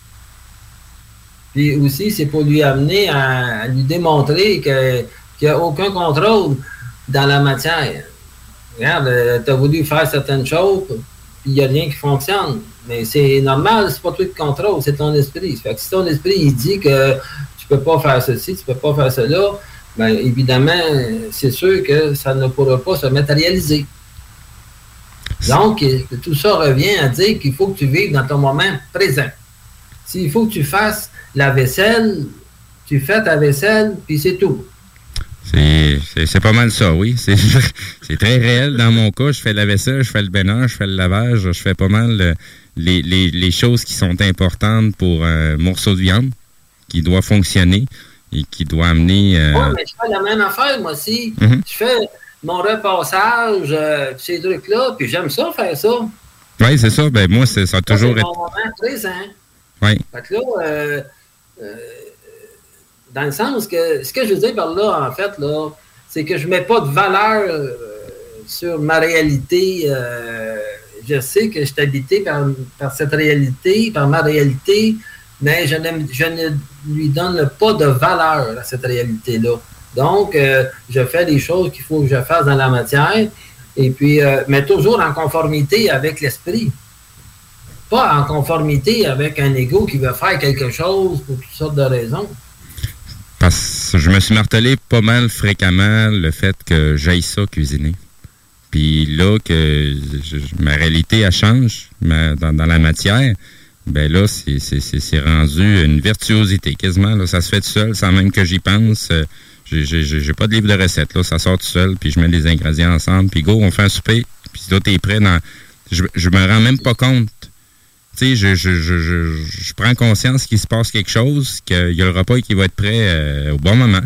Puis aussi, c'est pour lui amener à, lui démontrer qu'il n'y a aucun contrôle dans la matière. Regarde, euh, tu as voulu faire certaines choses, il n'y a rien qui fonctionne. Mais c'est normal, c'est pas tout le contrôle, c'est ton esprit. Si ton esprit il dit que tu peux pas faire ceci, tu peux pas faire cela, bien évidemment, c'est sûr que ça ne pourra pas se matérialiser. Donc, tout ça revient à dire qu'il faut que tu vives dans ton moment présent. S'il faut que tu fasses la vaisselle, tu fais ta vaisselle, puis c'est tout. C'est pas mal ça, oui. [LAUGHS] C'est très réel. Dans mon cas, je fais la vaisselle, je fais le bain, je fais le lavage, je fais pas mal euh, les, les, choses qui sont importantes pour un morceau de viande qui doit fonctionner et qui doit amener. Euh... Oui, mais je fais la même affaire, moi aussi. Mhm. Je fais mon repassage, euh, ces trucs-là, puis j'aime ça, faire ça. Oui, c'est ça. Ben, moi, ça a toujours été. présent. Oui. Fait que là, euh, dans le sens que, ce que je veux dire par là, en fait, là, c'est que je ne mets pas de valeur sur ma réalité. je sais que je suis habité par, cette réalité, par ma réalité mais je, ne lui donne pas de valeur à cette réalité-là. Donc, euh, je fais des choses qu'il faut que je fasse dans la matière, et puis, euh, mais toujours en conformité avec l'esprit. Pas en conformité avec un ego qui veut faire quelque chose pour toutes sortes de raisons. Je me suis martelé pas mal fréquemment le fait que j'aille ça cuisiner. Puis là, que ma réalité, elle change dans, dans la matière ben là, c'est rendu une virtuosité quasiment. Là, ça se fait tout seul, sans même que j'y pense. Euh, j'ai pas de livre de recettes. Là, ça sort tout seul, puis je mets les ingrédients ensemble, puis go, on fait un souper, puis là, t'es prêt dans. Je, je me rends même pas compte. Tu sais, je, je, je, je, prends conscience qu'il se passe quelque chose, qu'il y a le repas qui va être prêt euh, au bon moment.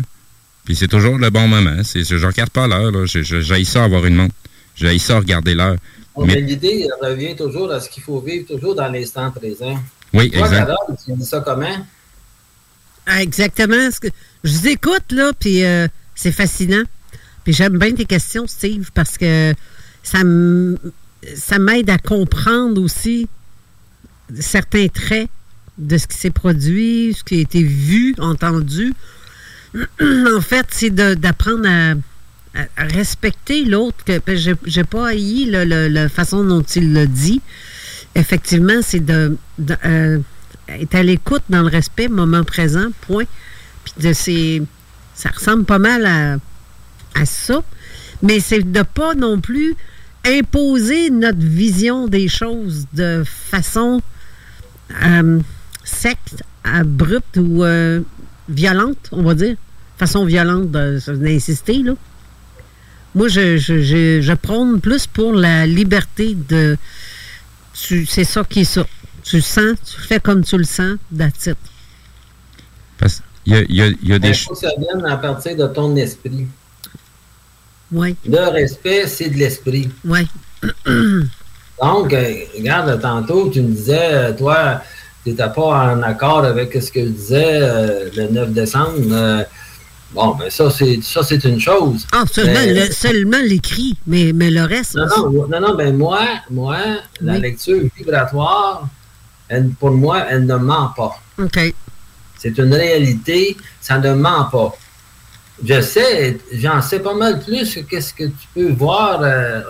Puis c'est toujours le bon moment. Je regarde pas l'heure. J'ai ça avoir une montre. J'ai ça regarder l'heure. Mais, l'idée revient toujours à ce qu'il faut vivre toujours dans l'instant présent. Oui, exactement. tu dis ça comment? Ah, exactement. Ce que, je vous écoute, là, puis euh, c'est fascinant. Puis j'aime bien tes questions, Steve, parce que ça m'aide à comprendre aussi certains traits de ce qui s'est produit, ce qui a été vu, entendu. [CLEARS THROAT] en fait, c'est d'apprendre à respecter l'autre. que J'ai pas haï la façon dont il le dit. Effectivement, c'est de, euh, être à l'écoute dans le respect, moment présent, point. Puis de ça ressemble pas mal à, à ça. Mais c'est de pas non plus imposer notre vision des choses de façon euh, sec, abrupte ou euh, violente, on va dire. Façon violente d'insister, là. Moi, je, je, je, prône plus pour la liberté de. C'est ça qui est ça. Tu sens, tu fais comme tu le sens, that's Parce qu'il y a, y a, y a des choses. Ça vient à partir de ton esprit. Oui. Le respect, c'est de l'esprit. Oui. [CLEARS THROAT] Donc, euh, regarde, tantôt, tu me disais, euh, toi, tu n'étais pas en accord avec ce que je disais euh, le 9 décembre. Bon, mais ben, ça, c'est ça, c'est une chose. Ah, seulement, l'écrit, mais, mais le reste. Non, non, non, non, ben moi, moi, la lecture vibratoire, elle, pour moi, elle ne ment pas. OK. C'est une réalité, ça ne ment pas. Je sais, j'en sais pas mal plus que qu'est-ce que tu peux voir. Euh,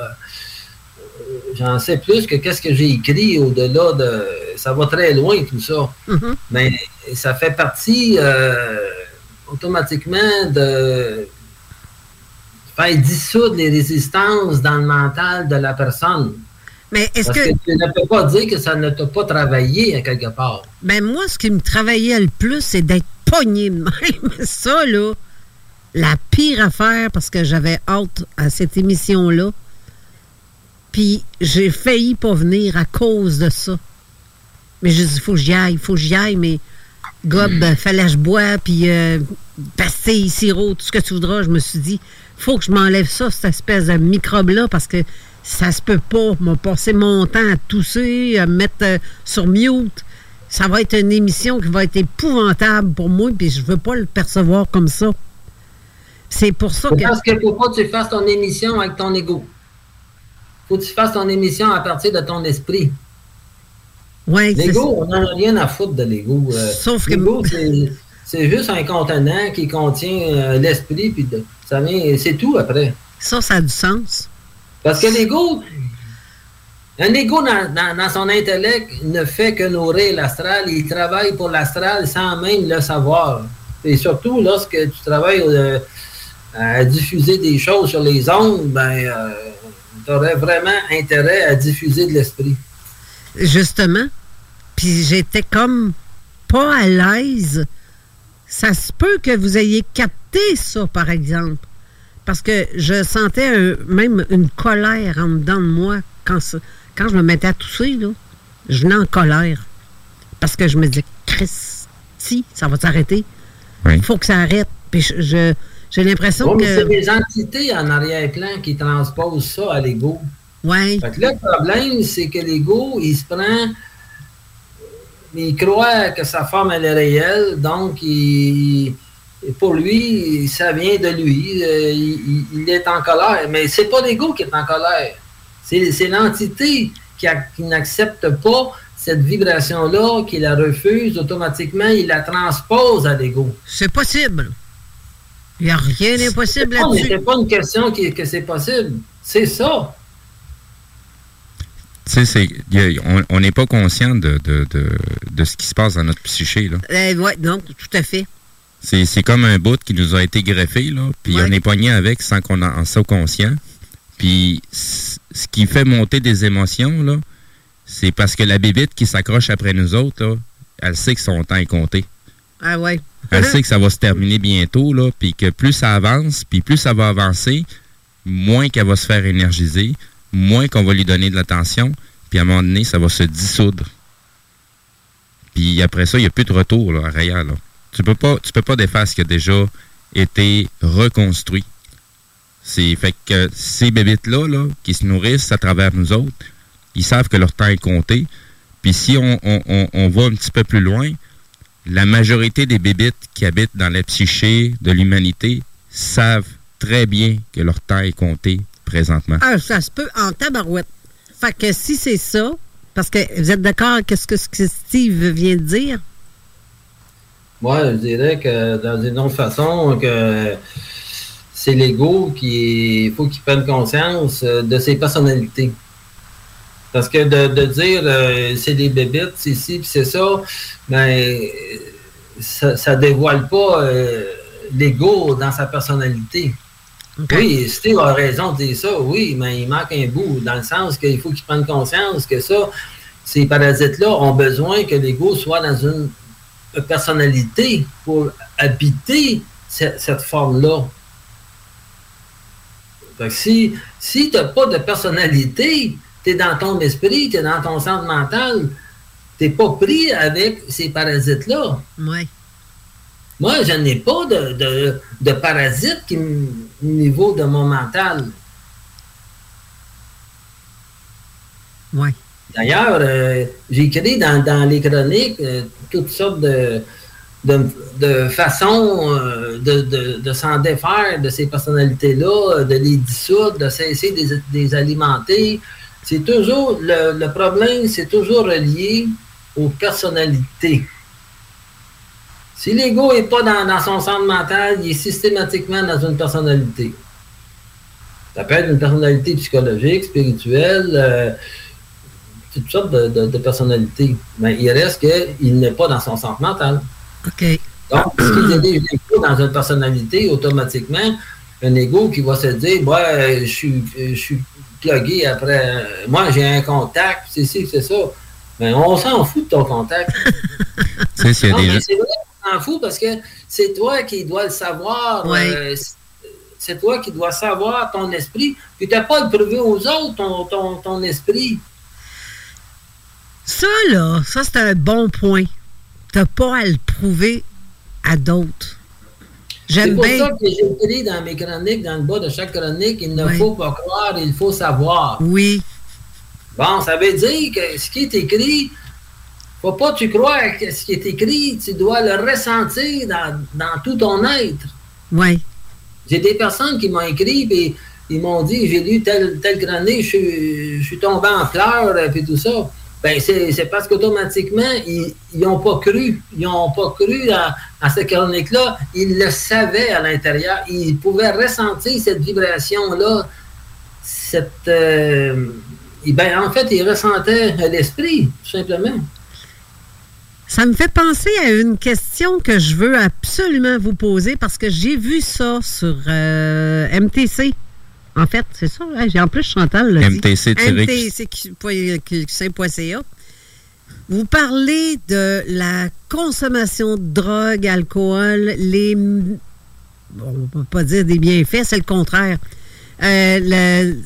j'en sais plus que qu'est-ce que j'ai écrit au-delà de. Ça va très loin, tout ça. Mm-hmm. Mais ça fait partie. Euh, automatiquement de faire dissoudre les résistances dans le mental de la personne. Mais est-ce Parce que... que tu ne peux pas dire que ça ne t'a pas travaillé à quelque part. Ben moi, ce qui me travaillait le plus, c'est d'être pogné de même. [LAUGHS] Ça, là, la pire affaire, parce que j'avais hâte à cette émission-là. Puis j'ai failli pas venir à cause de ça. Mais je dis, il faut que j'y aille, il faut que j'y aille, mais gobe, ben, fallait que je bois, puis euh, pastilles, sirop, tout ce que tu voudras. Je me suis dit, faut que je m'enlève ça, cette espèce de microbe-là, parce que ça se peut pas. M'a passé mon temps à tousser, à me mettre euh, sur mute. Ça va être une émission qui va être épouvantable pour moi, puis je veux pas le percevoir comme ça. C'est pour ça que. Parce qu'il faut pas que tu fasses ton émission avec ton ego. Faut que tu fasses ton émission à partir de ton esprit. Ouais, L'ego, on n'en a rien à foutre de l'ego. Euh, Sauf que- L'ego, c'est- juste un contenant qui contient euh, l'esprit, puis de- ça vient, c'est tout après. Ça, ça a du sens. Parce que l'ego, un ego dans, dans- dans son intellect ne fait que nourrir l'astral. Il travaille pour l'astral sans même le savoir. Et surtout, lorsque tu travailles euh, à diffuser des choses sur les ondes, ben, tu aurais vraiment intérêt à diffuser de l'esprit. Justement. Puis j'étais comme pas à l'aise. Ça se peut que vous ayez capté ça, par exemple. Parce que je sentais un- même une colère en dedans de moi quand, je me mettais à tousser. Là, je venais en colère. Parce que je me disais, Chris, si, ça va s'arrêter. Il faut que ça arrête. Puis je- je- j'ai l'impression mais c'est que. des entités en arrière-plan qui transposent ça à l'ego. Que là, le problème, c'est que l'ego, il se prend. Il croit que sa forme, elle est réelle, donc il, pour lui, ça vient de lui. euh, Il, est en colère. Mais c'est pas l'ego qui est en colère. C'est l'entité qui n'accepte pas cette vibration-là, qui la refuse automatiquement, il la transpose à l'ego. C'est possible. Il n'y a rien d'impossible là-dessus. c'est pas une question qui- que c'est possible. C'est ça. Tu sais, on- n'est pas conscient de, de, de, de ce qui se passe dans notre psyché. Là. Euh, ouais, donc, tout à fait. C'est, comme un bout qui nous a été greffé, là, puis on est pogné avec sans qu'on en, soit conscient. Puis ce qui fait monter des émotions, là, c'est parce que la bébite qui s'accroche après nous autres, là, elle sait que son temps est compté. Ah ouais. Elle sait que ça va se terminer bientôt, là, puis que plus ça avance, puis plus ça va avancer, moins qu'elle va se faire énergiser, moins qu'on va lui donner de l'attention, puis à un moment donné, ça va se dissoudre. Puis après ça, il n'y a plus de retour, là, arrière, là. Tu peux pas, tu peux pas défaire ce qui a déjà été reconstruit. C'est fait que ces bébites-là, là, qui se nourrissent à travers nous autres, ils savent que leur temps est compté. Puis si on, on- on- on va un petit peu plus loin, la majorité des bébites qui habitent dans la psyché de l'humanité savent très bien que leur temps est compté présentement. Ah, ça se peut en tabarouette. Fait que si c'est ça, parce que vous êtes d'accord avec ce que Steve vient de dire? Moi, je dirais que dans une autre façon, que c'est l'ego qui il faut qu'il prenne conscience euh, de ses personnalités. Parce que de, de dire euh, c'est des bébites, c'est ci, puis c'est ça, ben ça, ça dévoile pas euh, l'ego dans sa personnalité. Oui, Steve a raison de dire ça, oui, mais il manque un bout, dans le sens qu'il faut qu'il prenne conscience que ça, ces parasites-là ont besoin que l'ego soit dans une personnalité pour habiter ce- cette forme-là. Que si, si tu n'as pas de personnalité, tu es dans ton esprit, tu es dans ton centre mental, tu pas pris avec ces parasites-là. Oui. Moi, je n'ai pas de, de, de parasites qui au niveau de mon mental. Oui. D'ailleurs, euh, j'ai écrit dans, dans les chroniques euh, toutes sortes de, de, de façons euh, de, de- de s'en défaire de ces personnalités-là, de les dissoudre, de cesser de les alimenter. C'est toujours, le, le problème, c'est toujours relié aux personnalités. Si l'ego n'est pas dans, dans son centre mental, il est systématiquement dans une personnalité. Ça peut être une personnalité psychologique, spirituelle, euh, toutes sortes de, de- de personnalités. Mais il reste qu'il n'est pas dans son centre mental. OK. Donc, ce qui est l'ego dans une personnalité, automatiquement, un ego qui va se dire, ouais, je suis, je suis plugué après. Moi, j'ai un contact, c'est ci, c'est ça. Mais on s'en fout de ton contact. [LAUGHS] C'est vrai qu'on s'en fout parce que c'est toi qui dois le savoir. Euh, c'est- toi qui dois savoir ton esprit. Puis tu n'as pas à le prouver aux autres, ton, ton, ton esprit. Ça, là, ça, c'est un bon point. T'as pas à le prouver à d'autres. C'est pour ça que j'ai écrit dans mes chroniques, dans le bas de chaque chronique, il ne faut pas croire, il faut savoir. Oui. Bon, ça veut dire que ce qui est écrit, faut pas que tu crois que ce qui est écrit, tu dois le ressentir dans, dans tout ton être. Oui. J'ai des personnes qui m'ont écrit et ils m'ont dit j'ai lu telle, telle chronique, je suis, je suis tombé en pleurs et puis tout ça. Ben, c'est parce qu'automatiquement, ils n'ont pas cru. Ils n'ont pas cru à, à cette chronique-là. Ils le savaient à l'intérieur. Ils pouvaient ressentir cette vibration-là. Cette. euh, ben, en fait, ils ressentaient l'esprit, tout simplement. Ça me fait penser à une question que je veux absolument vous poser parce que j'ai vu ça sur euh, MTC. En fait, c'est ça. hein, j'ai- En plus, Chantal l'a dit. MTC.ca. Vous parlez de la consommation de drogue, alcool, les... bon, on ne peut pas dire des bienfaits, c'est le contraire. Euh, le-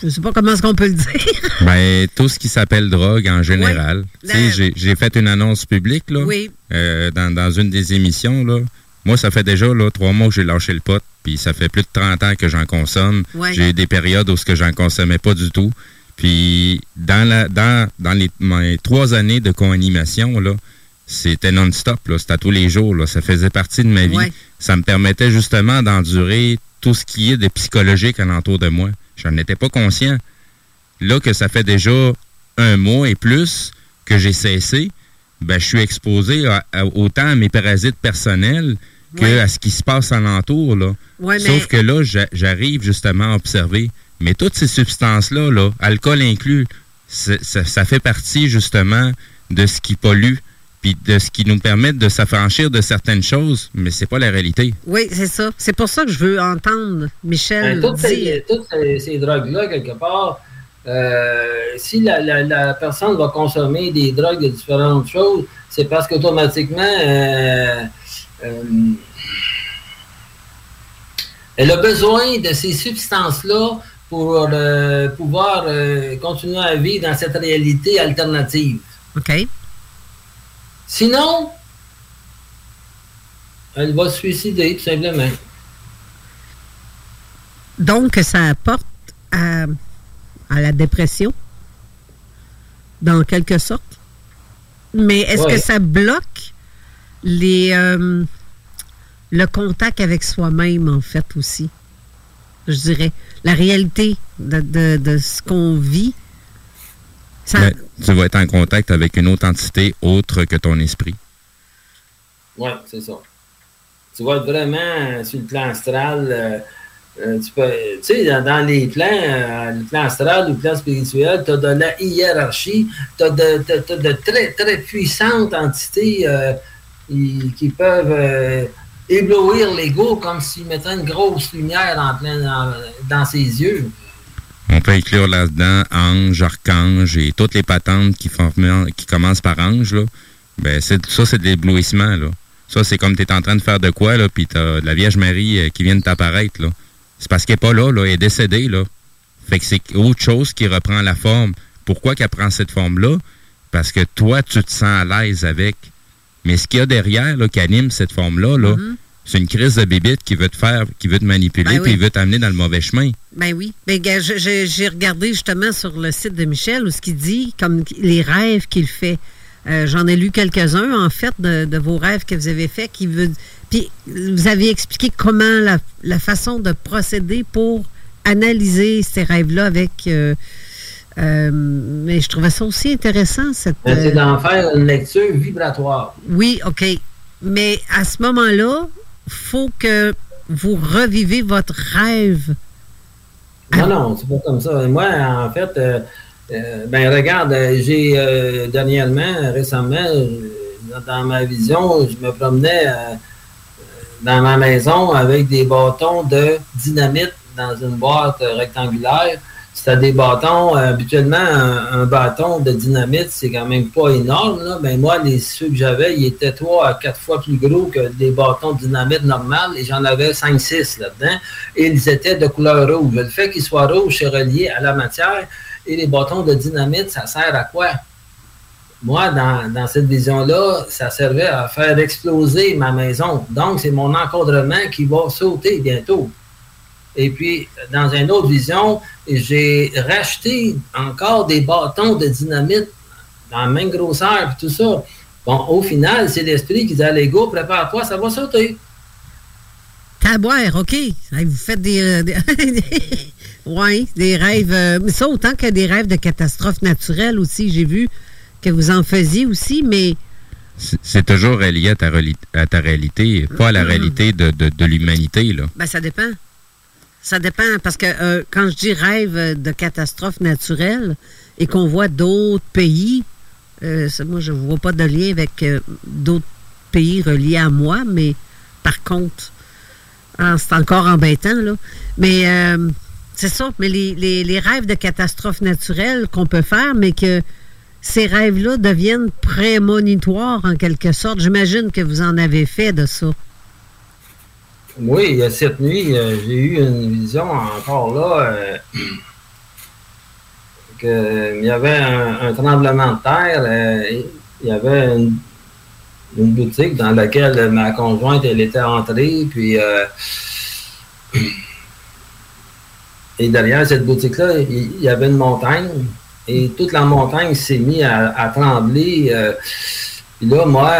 je ne sais pas comment est-ce qu'on peut le dire. [LAUGHS] Ben, tout ce qui s'appelle drogue en général. Oui. J'ai- fait une annonce publique là, Oui. euh, dans, dans une des émissions. Là. Moi, ça fait déjà là, trois mois que j'ai lâché le pot, puis ça fait plus de 30 ans que j'en consomme. Ouais. J'ai eu des périodes où ce que j'en consommais pas du tout. Puis dans la dans, dans les mes trois années de co-animation, là, c'était non-stop, là, c'était à tous les jours. Là, ça faisait partie de ma vie. Ouais. Ça me permettait justement d'endurer tout ce qui est de psychologique alentour de moi. J'en étais pas conscient. Là que ça fait déjà un mois et plus que j'ai cessé, ben, je suis exposé à- à- autant à mes parasites personnels que Ouais. à ce qui se passe alentour. Là. Ouais, Sauf mais- que là, j'a- j'arrive justement à observer. Mais toutes ces substances-là, là, alcool inclus, ça, ça fait partie justement de ce qui pollue, puis de ce qui nous permet de s'affranchir de certaines choses, mais c'est pas la réalité. Oui, c'est ça. C'est pour ça que je veux entendre Michel Ben, toutes dire. ces, toutes ces- ces drogues-là, quelque part, euh, si la, la- la personne va consommer des drogues de différentes choses, c'est parce qu'automatiquement, euh, euh, elle a besoin de ces substances-là pour euh, pouvoir euh, continuer à vivre dans cette réalité alternative. OK. Sinon, elle va se suicider, tout simplement. Donc, ça apporte à, à la dépression, dans quelque sorte. Mais est-ce Ouais. que ça bloque les, euh, le contact avec soi-même, en fait, aussi? Je dirais. La réalité de, de- de ce qu'on vit. Ça, Ben, tu vas être en contact avec une autre entité autre que ton esprit. Oui, c'est ça. Tu vas être vraiment sur le plan astral. euh, euh, tu peux- tu sais, dans, dans les plans, euh, le plan astral, le plan spirituel, tu as de la hiérarchie, tu as de, t'as- t'as de très, très puissantes entités qui, peuvent euh, éblouir l'ego comme s'ils mettaient une grosse lumière plein dans, ses yeux. On peut inclure là-dedans ange, archange et toutes les patentes qui, qui commencent par ange. Là. Ben, ça, c'est de l'éblouissement. Là. Ça, c'est comme tu es en train de faire de quoi, puis tu de la Vierge Marie euh, qui vient de t'apparaître. Là. C'est parce qu'elle n'est pas là, là, elle est décédée. Là. Fait que c'est autre chose qui reprend la forme. Pourquoi qu'elle prend cette forme-là? Parce que toi, tu te sens à l'aise avec. Mais ce qu'il y a derrière, là, qui anime cette forme-là, là, c'est une crise de bébite qui veut te faire, qui veut te manipuler, Ben puis il veut t'amener dans le mauvais chemin. Ben oui. Ben, j'ai regardé justement sur le site de Michel où ce qu'il dit, comme les rêves qu'il fait. Euh, J'en ai lu quelques-uns, en fait, de, de vos rêves que vous avez faits. Qui veut, puis vous avez expliqué comment la, la façon de procéder pour analyser ces rêves-là avec. euh, euh, mais je trouvais ça aussi intéressant, cette. Ben, C'est euh, d'en faire une lecture vibratoire. oui, OK. Mais à ce moment-là, faut que vous revivez votre rêve. Non, non, c'est pas comme ça. Moi, en fait, euh, euh, ben regarde, euh, j'ai euh, dernièrement, récemment, euh, dans ma vision, je me promenais euh, dans ma maison avec des bâtons de dynamite dans une boîte rectangulaire. C'était des bâtons, euh, habituellement, un, bâton de dynamite, c'est quand même pas énorme. Là. Mais moi, les, ceux que j'avais, ils étaient trois à quatre fois plus gros que des bâtons de dynamite normales et j'en avais cinq, six là-dedans. Et ils étaient de couleur rouge. Le fait qu'ils soient rouges, c'est relié à la matière. Et les bâtons de dynamite, ça sert à quoi? Moi, dans, dans cette vision-là, ça servait à faire exploser ma maison. Donc, c'est mon encadrement qui va sauter bientôt. Et puis, dans une autre vision, j'ai racheté encore des bâtons de dynamite dans la même grosseur et tout ça. Bon, au final, c'est l'esprit qui dit Allez, go, prépare-toi, ça va sauter. boire, OK. Vous faites des. Euh, [LAUGHS] oui, des rêves. Euh, mais ça, autant que des rêves de catastrophes naturelles aussi, j'ai vu que vous en faisiez aussi, mais. C'est toujours relié à ta, à ta réalité, pas à la mm-hmm. réalité de, de l'humanité, là. Ben, ça dépend. Ça dépend, parce que euh, quand je dis rêve de catastrophe naturelle et qu'on voit d'autres pays, euh, moi, je ne vois pas de lien avec euh, d'autres pays reliés à moi, mais par contre, ah, c'est encore embêtant, là. Mais c'est ça, mais les, les, rêves de catastrophe naturelle qu'on peut faire, mais que ces rêves-là deviennent prémonitoires en quelque sorte. J'imagine que vous en avez fait de ça. Oui, cette nuit, euh, j'ai eu une vision encore là euh, qu'il y avait un, tremblement de terre. Euh, il y avait une, boutique dans laquelle ma conjointe elle était entrée, puis [CLEARS THROAT] et derrière cette boutique-là, il y, avait une montagne et toute la montagne s'est mise à, trembler. Puis là, moi,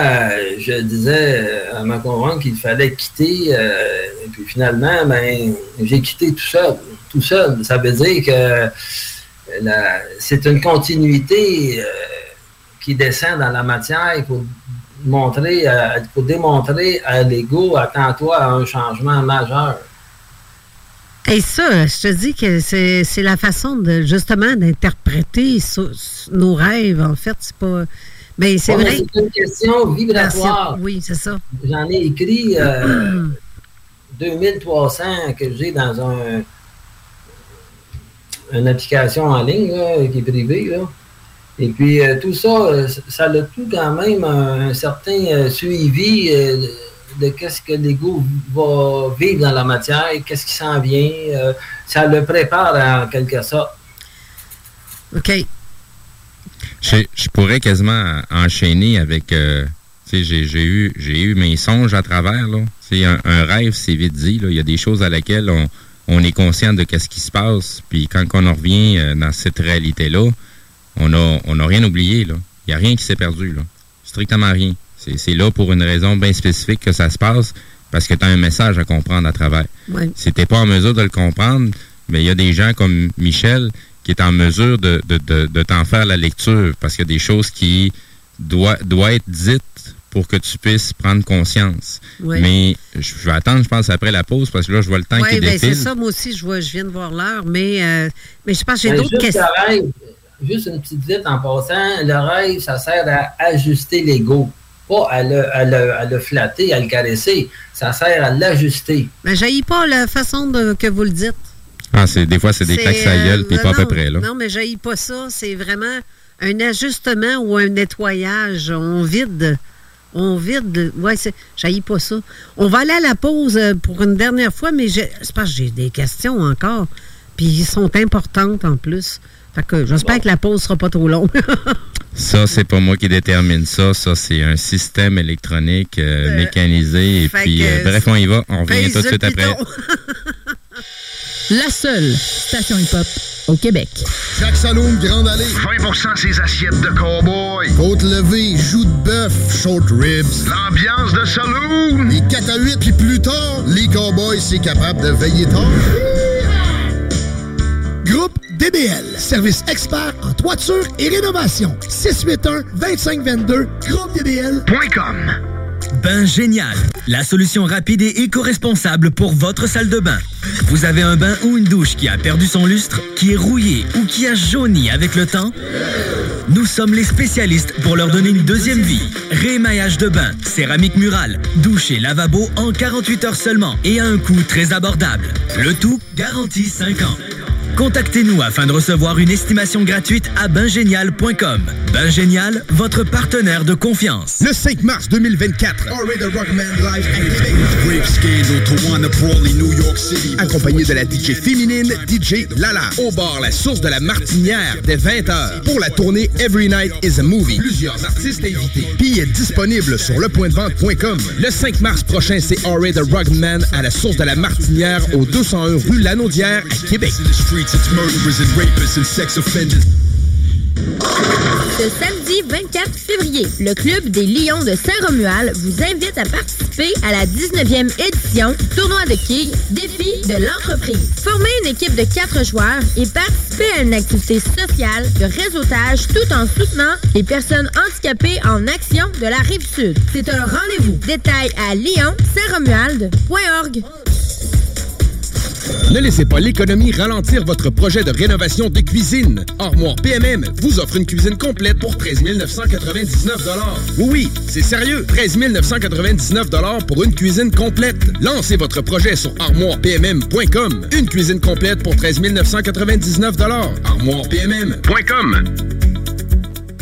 je disais à ma conjointe qu'il fallait quitter. Euh, et puis finalement, ben, j'ai quitté tout seul. Tout seul. Ça veut dire que c'est une continuité euh, qui descend dans la matière. Montrer, faut démontrer à l'ego, attends-toi à un changement majeur. Et ça, je te dis que c'est la façon de justement d'interpréter nos rêves. En fait, c'est pas mais c'est vrai. C'est une question vibratoire. Oui, c'est ça. J'en ai écrit 2300 euh, [CLEARS THROAT] que j'ai dans un une application en ligne qui est privée. Et puis euh, tout ça, euh, ça a tout quand même un, certain suivi de qu'est-ce que l'ego va vivre dans la matière, qu'est-ce qui s'en vient. ça le prépare en quelque sorte. OK. Je, pourrais quasiment enchaîner avec. Euh, j'ai eu, eu mes songes à travers. Là. Un, un rêve, c'est vite dit. Là. Il y a des choses à laquelle on, on est conscient de ce qui se passe. Puis quand on en revient euh, dans cette réalité-là, on n'a on a rien oublié. Il n'y a rien qui s'est perdu. Là. Strictement rien. C'est là pour une raison bien spécifique que ça se passe, parce que tu as un message à comprendre à travers. Ouais. Si tu pas en mesure de le comprendre, mais il y a des gens comme Michel qui est en mesure de, de, t'en faire la lecture parce qu'il y a des choses qui doivent doit être dites pour que tu puisses prendre conscience. Mais je vais attendre, je pense, après la pause, parce que là, je vois le temps qui ben, défile. c'est ça, moi aussi, je, vois, je viens de voir l'heure, mais, euh, mais je pense que j'ai ben, d'autres questions. juste une petite vite en passant, le rêve, ça sert à ajuster l'ego, pas à le, à, le, à le, flatter, à le caresser. Ça sert à l'ajuster. Mais ben, pas la façon de, que vous le dites. Ah, c'est, des fois, c'est des claques à gueule, puis pas à peu près, là. Non, mais j'haïs pas ça. C'est vraiment un ajustement ou un nettoyage. On vide. On vide. Ouais, c'est, j'haïs pas ça. On va aller à la pause euh, pour une dernière fois, mais je, c'est parce que j'ai des questions encore. Puis ils sont importantes en plus. Fait que j'espère que la pause sera pas trop longue. [LAUGHS] ça, c'est pas moi qui détermine ça. Ça, c'est un système électronique euh, euh, mécanisé. Et puis, bref, on y va. On revient tout de suite après. [LAUGHS] la seule station hip-hop au Québec. Chaque Saloon Grande Allée. 20% ses assiettes de cowboy. Côte levée, joues de bœuf, short ribs. L'ambiance de saloon. Les 4 à 8, puis plus tard, les cowboys, c'est capable de veiller tard. Groupe DBL. Service expert en toiture et rénovation. 681-2522. GroupeDBL.com Bain Génial, la solution rapide et éco-responsable pour votre salle de bain. Vous avez un bain ou une douche qui a perdu son lustre, qui est rouillé ou qui a jauni avec le temps? Nous sommes les spécialistes pour leur donner une deuxième vie. Rémaillage de bain, céramique murale, douche et lavabo en 48 heures seulement et à un coût très abordable. Le tout garantie 5 ans. Contactez-nous afin de recevoir une estimation gratuite à bingénial.com. Bingénial, votre partenaire de confiance. Le 5 mars 2024, Accompagné de la DJ féminine, DJ Lala. Au bar La Source de la Martinière, dès 20h. Pour la tournée Every Night is a Movie. Plusieurs artistes invités. Billets disponibles sur lepointdevente.com. Le 5 mars prochain, c'est Already the Rockman à La Source de la Martinière, au 201 rue Lanaudière, à Québec. Ce samedi 24 février, le Club des Lions de Saint-Romuald vous invite à participer à la 19e édition tournoi de quilles Défi de l'entreprise. Formez une équipe de quatre joueurs et participez à une activité sociale de réseautage tout en soutenant les personnes handicapées en action de la Rive-Sud. C'est un rendez-vous. Détails à lyon-saint-romuald.org. Ne laissez pas l'économie ralentir votre projet de rénovation de cuisine. Armoire PMM vous offre une cuisine complète pour 13 999 Oui, oui, c'est sérieux. 13 999 pour une cuisine complète. Lancez votre projet sur armoirepmm.com. Une cuisine complète pour 13 999 armoirepmm.com.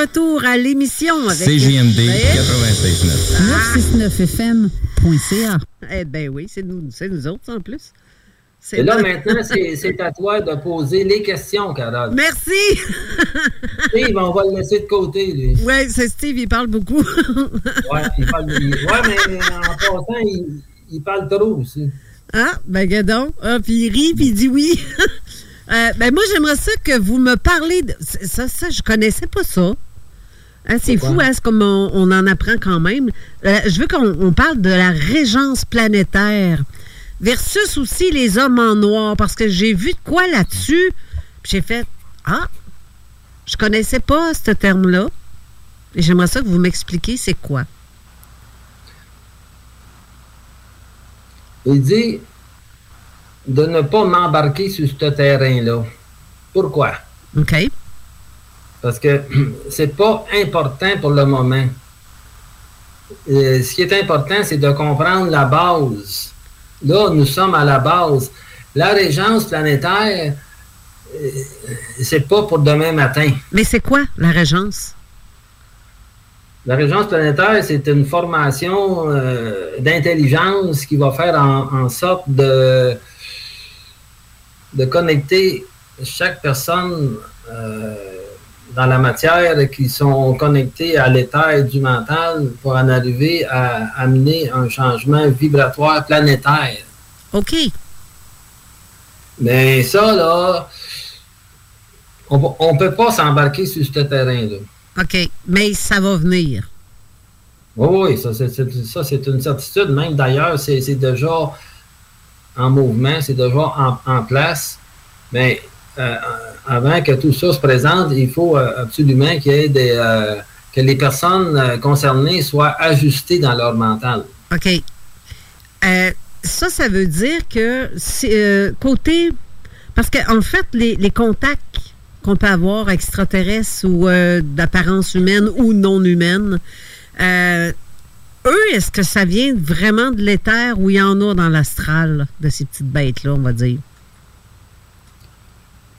Retour à l'émission avec CJMD Ouais. 969fm.ca. Eh ben oui, c'est nous, c'est nous autres en plus. Et là, maintenant, c'est à toi de poser les questions, Carole. Merci! [LAUGHS] Steve, on va le laisser de côté, lui. Ouais, c'est Steve, il parle beaucoup. [LAUGHS] Ouais, il parle, il- ouais mais en passant, il, il parle trop aussi. Ah, ben gadon. Ah, puis il rit, puis il dit oui. [LAUGHS] Euh, ben moi, j'aimerais ça que vous me parlez de... Ça, ça, je connaissais pas ça. Hein, c'est fou, hein, c'est comme on, on en apprend quand même. Euh, je veux qu'on on parle de la régence planétaire versus aussi les hommes en noir, parce que j'ai vu de quoi là-dessus, j'ai fait « Ah, je connaissais pas ce terme-là. » Et j'aimerais ça que vous m'expliquiez c'est quoi. Il dit de ne pas m'embarquer sur ce terrain-là. Pourquoi? OK. Parce que [CLEARS THROAT] c'est pas important pour le moment. Euh, ce qui est important, c'est de comprendre la base. Là, nous sommes à la base. La régence planétaire, euh, c'est pas pour demain matin. Mais c'est quoi la régence? La régence planétaire, c'est une formation euh, d'intelligence qui va faire en, en sorte de, de connecter chaque personne euh, dans la matière qui sont connectés à l'état du mental pour en arriver à amener un changement vibratoire planétaire. OK. Mais ça, là, on ne peut pas s'embarquer sur ce terrain-là. OK. Mais ça va venir. Oui, oui, ça c'est, une certitude. Même d'ailleurs, c'est, c'est déjà en mouvement, c'est déjà en, en place. Mais euh, avant que tout ça se présente, il faut euh, absolument qu'il y ait des, euh, que les personnes euh, concernées soient ajustées dans leur mental. OK. Ça, ça veut dire que euh, côté. Parce qu'en en fait, les, les contacts qu'on peut avoir extraterrestres ou d'apparence humaine ou non humaine, eux, est-ce que ça vient vraiment de l'éther ou il y en a dans l'astral de ces petites bêtes-là, on va dire?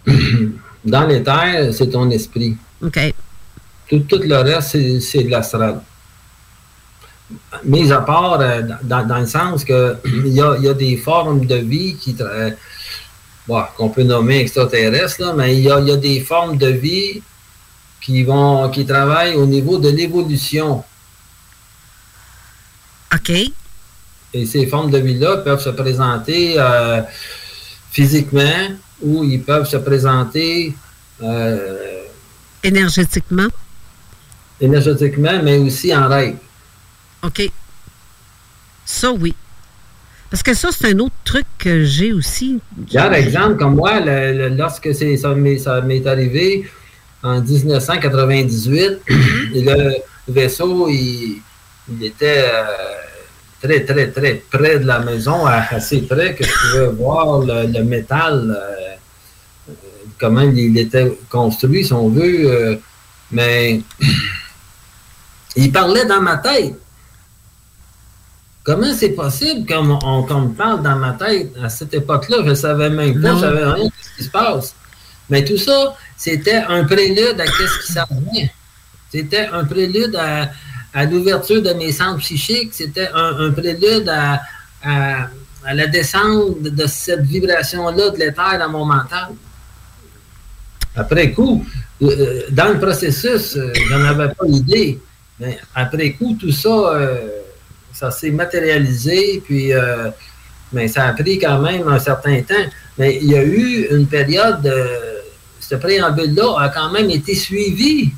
[COUGHS] Dans l'éther, c'est ton esprit. OK. Tout, tout le reste, c'est- de l'astral. Mis à part euh, dans, dans le sens que [COUGHS] il y a, il y a des formes de vie qui euh, bon, qu'on peut nommer extraterrestres, là, mais il y, a, il y a des formes de vie qui vont qui travaillent au niveau de l'évolution. OK. Et ces formes de vie-là peuvent se présenter euh, physiquement ou ils peuvent se présenter euh, Énergétiquement? énergétiquement, mais aussi en rêve. OK. Ça, oui. Parce que ça, c'est un autre truc que j'ai aussi. Par exemple, comme moi, le- le- lorsque c'est- ça m'est ça m'est arrivé en 1998, et le vaisseau, il, il était euh, très, très, très près de la maison, assez près que je pouvais voir le, le métal, euh, euh, comment il était construit, si on veut. euh, mais il parlait dans ma tête. Comment c'est possible comme on, qu'on me parle dans ma tête à cette époque-là? Je ne savais même pas, je savais rien de ce qui se passe. Mais tout ça, c'était un prélude à ce qui s'en vient. C'était un prélude à, à l'ouverture de mes centres psychiques. C'était un, prélude à, la descente de, cette vibration-là de l'éther dans mon mental. Après coup, euh, dans le processus, euh, je n'en avais pas idée. Mais après coup, tout ça, euh, ça s'est matérialisé, puis euh, mais ça a pris quand même un certain temps. Mais il y a eu une période, euh, ce préambule-là a quand même été suivi.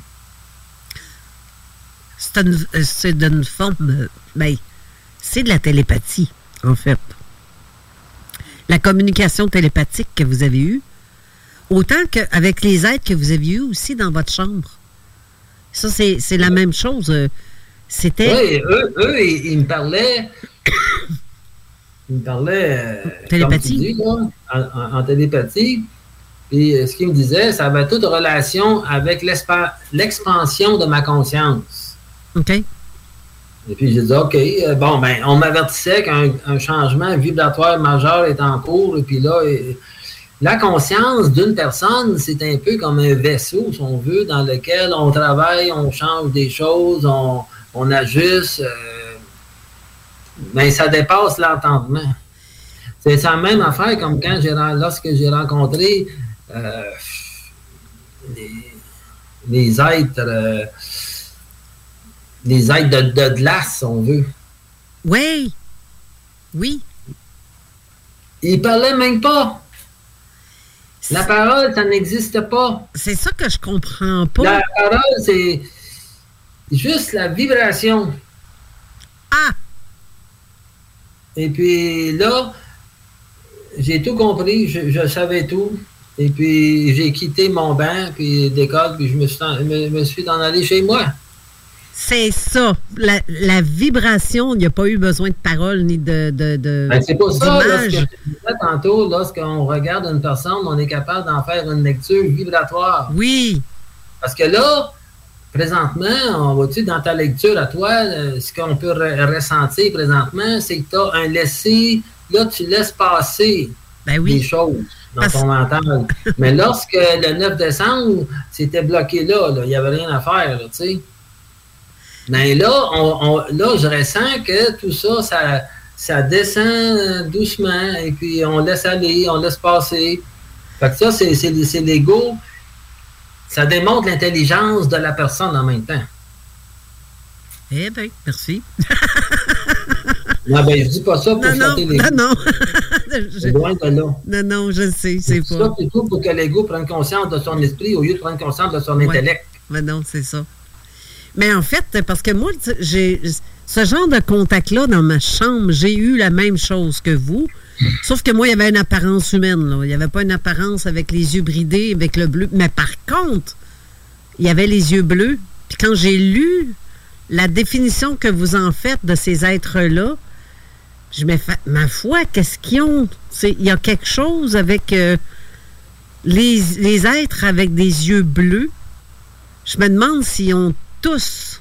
C'est une- forme. ben, c'est de la télépathie, en fait. La communication télépathique que vous avez eue, autant qu'avec les êtres que vous avez eus aussi dans votre chambre. Ça, c'est c'est la même chose. euh, C'était. Oui, eux, eux, ils, ils me parlaient. [COUGHS] Ils me parlaient. euh, Télépathie. dis, là, en, en- télépathie. Puis euh, ce qu'ils me disaient, ça avait toute relation avec l'expansion de ma conscience. OK. Et puis j'ai dit, OK, euh, bon, ben, on m'avertissait qu'un un changement vibratoire majeur est en cours. Et puis là, la conscience d'une personne, c'est un peu comme un vaisseau, si on veut, dans lequel on travaille, on change des choses, on, on ajuste. euh, mais ça dépasse l'entendement. C'est la même affaire comme quand j'ai lorsque j'ai rencontré euh, les, les êtres. euh, les êtres de, de glace, si on veut. Oui. Oui. Ils parlaient même pas. La parole, ça n'existe pas. C'est ça que je comprends pas. La parole, c'est juste la vibration. Ah! Et puis là, j'ai tout compris, je, je savais tout. Et puis j'ai quitté mon banc, puis d'école, puis je me suis, en, me, me suis en allé chez moi. C'est ça. La, la vibration, il n'y a pas eu besoin de paroles ni de. de, de Ben, c'est pour ça, là, ce que je disais tantôt, lorsqu'on regarde une personne, on est capable d'en faire une lecture vibratoire. Oui. Parce que là, présentement, on va-tu dans ta lecture à toi, euh, ce qu'on peut re- ressentir présentement, c'est que tu as un laisser, là, tu laisses passer des choses dans ton mental. [LAUGHS] Mais lorsque le 9 décembre, c'était bloqué là, il n'y avait rien à faire, tu sais. Mais là, on, on- là, je ressens que tout ça, ça, ça descend doucement et puis on laisse aller, on laisse passer. Fait que ça, c'est, c'est, c'est l'ego. Ça démontre l'intelligence de la personne en même temps. Eh bien, merci. Non, ben, je dis pas ça pour Non, non, non, non. [LAUGHS] C'est loin de là. Non, non, je sais, c'est C'est pas. ça plutôt pour que l'ego prenne conscience de son esprit au lieu de prendre conscience de son Ouais. intellect. Mais non, c'est ça. Mais en fait, parce que moi, j'ai ce genre de contact-là dans ma chambre, j'ai eu la même chose que vous. Sauf que moi, il y avait une apparence humaine. là. Il n'y avait pas une apparence avec les yeux bridés, avec le bleu. Mais par contre, il y avait les yeux bleus. Puis quand j'ai lu la définition que vous en faites de ces êtres-là, je me fais, ma foi, qu'est-ce qu'ils ont? Il y a quelque chose avec euh, les, les êtres avec des yeux bleus. Je me demande s'ils ont tous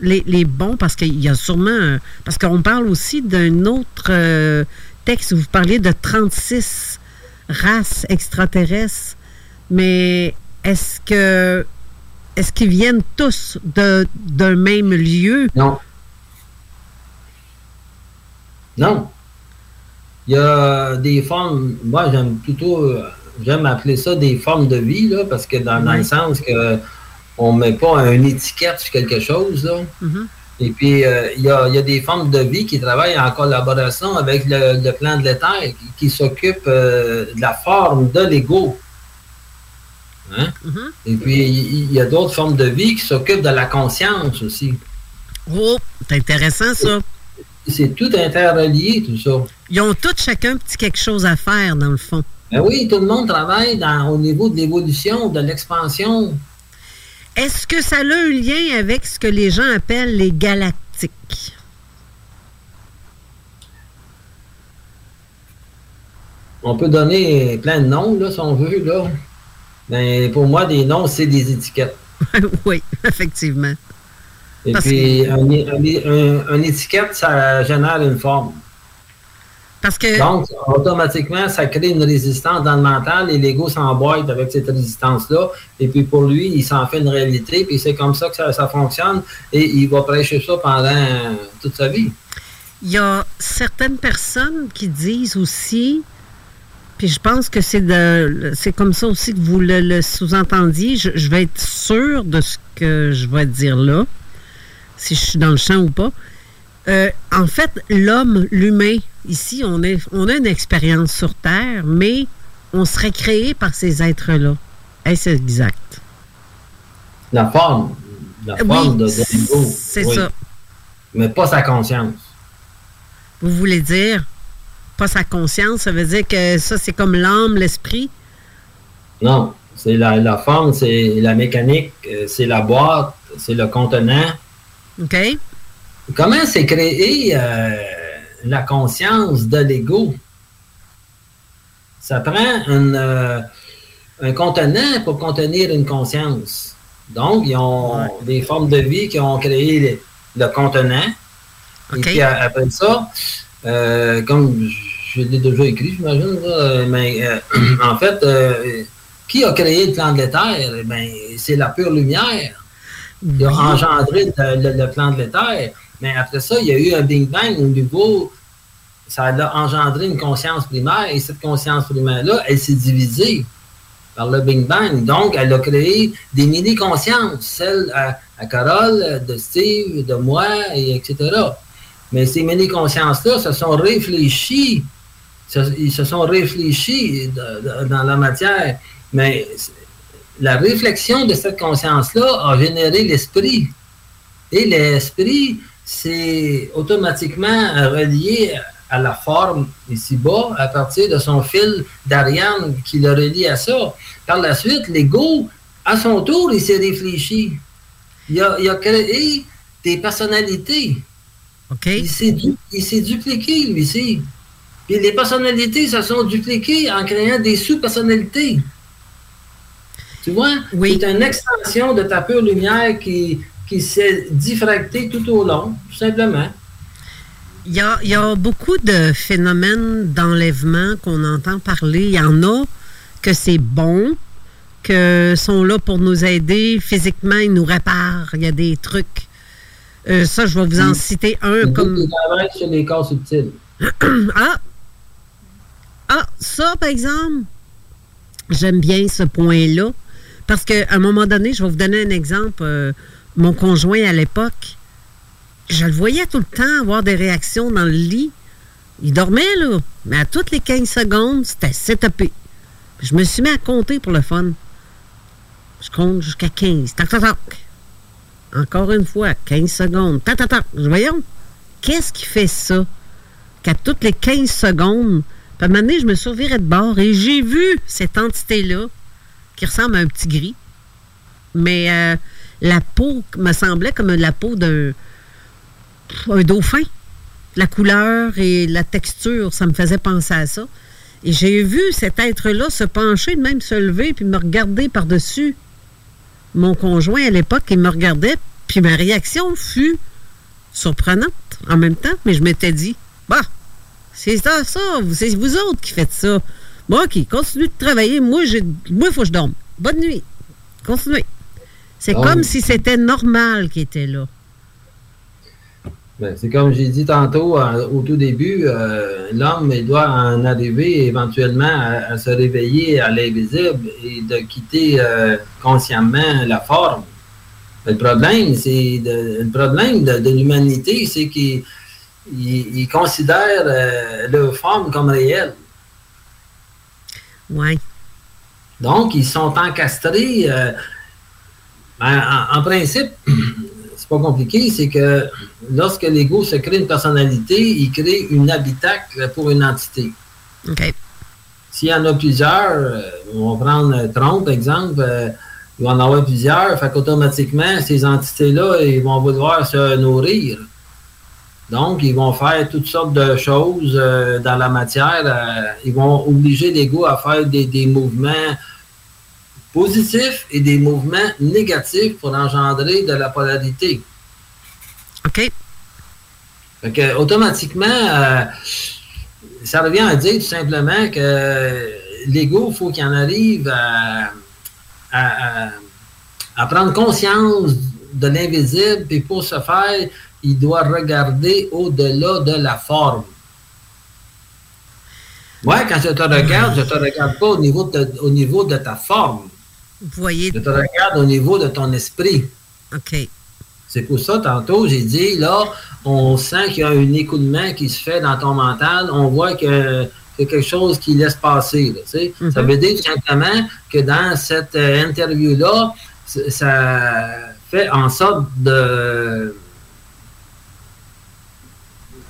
les, les bons, parce qu'il y a sûrement. un- parce qu'on parle aussi d'un autre euh, texte où vous parliez de 36 races extraterrestres. Mais est-ce que est-ce qu'ils viennent tous d'un même lieu? Non. Non. Il y a des formes, moi j'aime plutôt, euh, j'aime appeler ça des formes de vie, là, parce que dans, dans le sens que on met pas une étiquette sur quelque chose, là. Mhm. Et puis, euh, il y, a, il y a des formes de vie qui travaillent en collaboration avec le, le plan de l'État qui, qui s'occupe euh, de la forme de l'ego. Hein? Mhm. Et puis, il y a d'autres formes de vie qui s'occupent de la conscience aussi. Oh, c'est intéressant ça. C'est tout interrelié, tout ça. Ils ont tous chacun petit quelque chose à faire, dans le fond. Ben oui, tout le monde travaille dans- au niveau de l'évolution, de l'expansion. Est-ce que ça a un lien avec ce que les gens appellent les galactiques? On peut donner plein de noms, là, si on veut, là. Mais pour moi, des noms, c'est des étiquettes. [LAUGHS] oui, effectivement. Et Parce puis, un, un- étiquette, ça génère une forme. Parce que. Donc, automatiquement, ça crée une résistance dans le mental et l'ego s'emboîte avec cette résistance-là. Et puis, pour lui, il s'en fait une réalité. Puis, c'est comme ça que ça, ça fonctionne. Et il va prêcher ça pendant toute sa vie. Il y a certaines personnes qui disent aussi, puis je pense que c'est de, c'est comme ça aussi que vous le, le sous-entendiez. Je, je vais être sûr de ce que je vais dire là, si je suis dans le champ ou pas. Euh, en fait, l'homme, l'humain, ici, on, est, on a une expérience sur Terre, mais on serait créé par ces êtres-là. Est-ce exact? La forme. La Oui, forme de, de c'est Oui. ça. Mais pas sa conscience. Vous voulez dire, pas sa conscience, ça veut dire que ça, c'est comme l'âme, l'esprit? Non. C'est la, la forme, c'est la mécanique, euh, c'est la boîte, c'est le contenant. OK? Comment s'est créé euh, la conscience de l'ego? Ça prend une, euh, un contenant pour contenir une conscience. Donc, ils ont des formes de vie qui ont créé le, le contenant. Et puis après ça, euh, comme je l'ai déjà écrit, j'imagine, mais [CLEARS THROAT] en fait, qui a créé le plan de l'éther? Eh Ben, c'est la pure lumière qui a engendré le, le- le plan de l'éther. Mais après ça, il y a eu un Big Bang au niveau, ça a engendré une conscience primaire, et cette conscience primaire-là, elle s'est divisée par le Big Bang. Donc, elle a créé des mini-consciences, celles à, Carole, de Steve, de moi, et etc. Mais ces mini-consciences-là se sont réfléchies, ils se sont réfléchis dans la matière. Mais la réflexion de cette conscience-là a généré l'esprit. Et l'esprit, c'est automatiquement relié à la forme ici-bas à partir de son fil d'Ariane qui le relie à ça. Par la suite, l'ego, à son tour, il s'est réfléchi. Il a, il a créé des personnalités. Il s'est du- il s'est dupliqué, lui aussi. Puis les personnalités se sont dupliquées en créant des sous-personnalités. Tu vois? C'est une extension de ta pure lumière qui, qui s'est diffractée tout au long, tout simplement. Il y a, il y a beaucoup de phénomènes d'enlèvement qu'on entend parler. Il y en a que c'est bon, que sont là pour nous aider physiquement, ils nous réparent. Il y a des trucs. Euh, ça, je vais vous en citer un comme. sur les corps subtils. [CLEARS THROAT] ah! Ah, ça, par exemple, j'aime bien ce point-là. Parce qu'à un moment donné, je vais vous donner un exemple. euh, mon conjoint à l'époque, je le voyais tout le temps avoir des réactions dans le lit. Il dormait, là. Mais à toutes les 15 secondes, c'était setupé. Je me suis mis à compter pour le fun. Je compte jusqu'à 15. Tac, tac, tac. Encore une fois, 15 secondes. Tac, tac, tac. Voyons, qu'est-ce qui fait ça? Qu'à toutes les 15 secondes, puis à un moment donné, je me reviré de bord et j'ai vu cette entité-là qui ressemble à un petit gris. Mais euh, la peau me semblait comme la peau d'un un dauphin. La couleur et la texture, ça me faisait penser à ça. Et j'ai vu cet être-là se pencher, même se lever, puis me regarder par-dessus. Mon conjoint, à l'époque, il me regardait, puis ma réaction fut surprenante en même temps, mais je m'étais dit, bah, c'est ça, ça, c'est vous autres qui faites ça. Bon, OK, continuez de travailler. Moi, j'ai, moi, il faut que je dorme. Bonne nuit. Continuez. C'est Donc, comme si c'était normal qu'il était là. Ben, c'est comme j'ai dit tantôt euh, au tout début, euh, l'homme doit en arriver éventuellement à, à se réveiller à l'invisible et de quitter euh, consciemment la forme. Le problème, c'est de- le problème de, de l'humanité, c'est qu'il il- il considère leur forme comme réelle. Ouais. Donc, ils sont encastrés. Ben, en, en principe, [CLEARS THROAT] c'est pas compliqué, c'est que lorsque l'ego se crée une personnalité, il crée une habitacle pour une entité. OK. S'il y en a plusieurs, euh, on va prendre euh, Trump, exemple, euh, il va en avoir plusieurs, fait qu'automatiquement, ces entités-là, ils vont vouloir se nourrir. Donc, ils vont faire toutes sortes de choses euh, dans la matière. ils vont obliger l'ego à faire des, des mouvements positifs et des mouvements négatifs pour engendrer de la polarité. OK. Fait que, automatiquement, euh, ça revient à dire tout simplement que l'ego, il faut qu'il en arrive à, à- à- à prendre conscience de l'invisible, puis pour ce faire, il doit regarder au-delà de la forme. Ouais, quand je te regarde, je ne te regarde pas au niveau de, au niveau de ta forme. Voyez. Je te regarde au niveau de ton esprit. OK. C'est pour ça, tantôt, j'ai dit, là, on sent qu'il y a un écoulement qui se fait dans ton mental. On voit que c'est quelque chose qui laisse passer. là, tu sais. Ça veut dire tout simplement que dans cette euh, interview-là, ça fait en sorte de,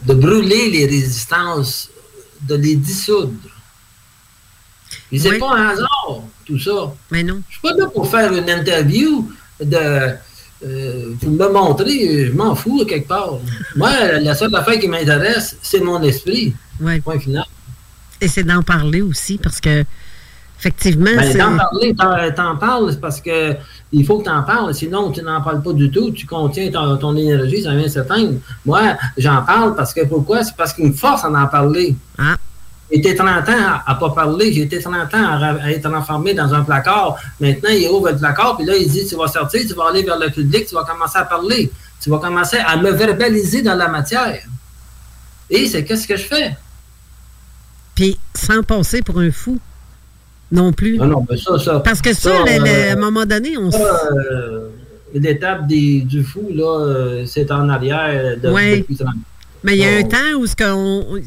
de brûler les résistances, de les dissoudre. Et c'est Oui. pas un hasard, tout ça. Mais non. Je suis pas là pour faire une interview de euh, pour me montrer, je m'en fous quelque part. [LAUGHS] Moi, la seule affaire qui m'intéresse, c'est mon esprit. Ouais. Point final. Et c'est d'en parler aussi parce que, effectivement, Ben, c'est. d'en parler, t'en, t'en parles, parce que il faut que tu en parles, sinon tu n'en parles pas du tout, tu contiens ton, ton énergie, ça vient s'éteindre. Moi, j'en parle parce que pourquoi? C'est parce qu'il me force à en parler. Ah. Été 30 ans à, à pas parler, j'ai été 30 ans à, être enfermé dans un placard. Maintenant, il ouvre le placard, puis là, il dit Tu vas sortir, tu vas aller vers le public, tu vas commencer à parler. Tu vas commencer à me verbaliser dans la matière. Et c'est qu'est-ce que je fais? Puis sans passer pour un fou non plus. Ah non, mais ça, ça. Parce que ça, ça, le- le- euh, à un moment donné, on euh, L'étape du fou, là, euh, c'est en arrière de, Ouais. depuis 30 Mais il y a un temps où ce qu'on-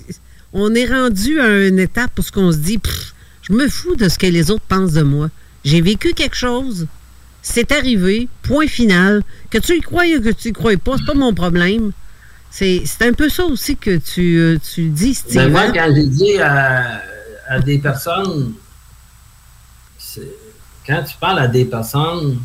on est rendu à une étape où ce qu'on se dit, Pff, je me fous de ce que les autres pensent de moi. J'ai vécu quelque chose, c'est arrivé, point final. Que tu y crois ou que tu y crois pas, c'est pas mon problème. C'est un peu ça aussi que tu, euh, tu dis, Steve. Mais moi, quand j'ai dit à, à des personnes, c'est- quand tu parles à des personnes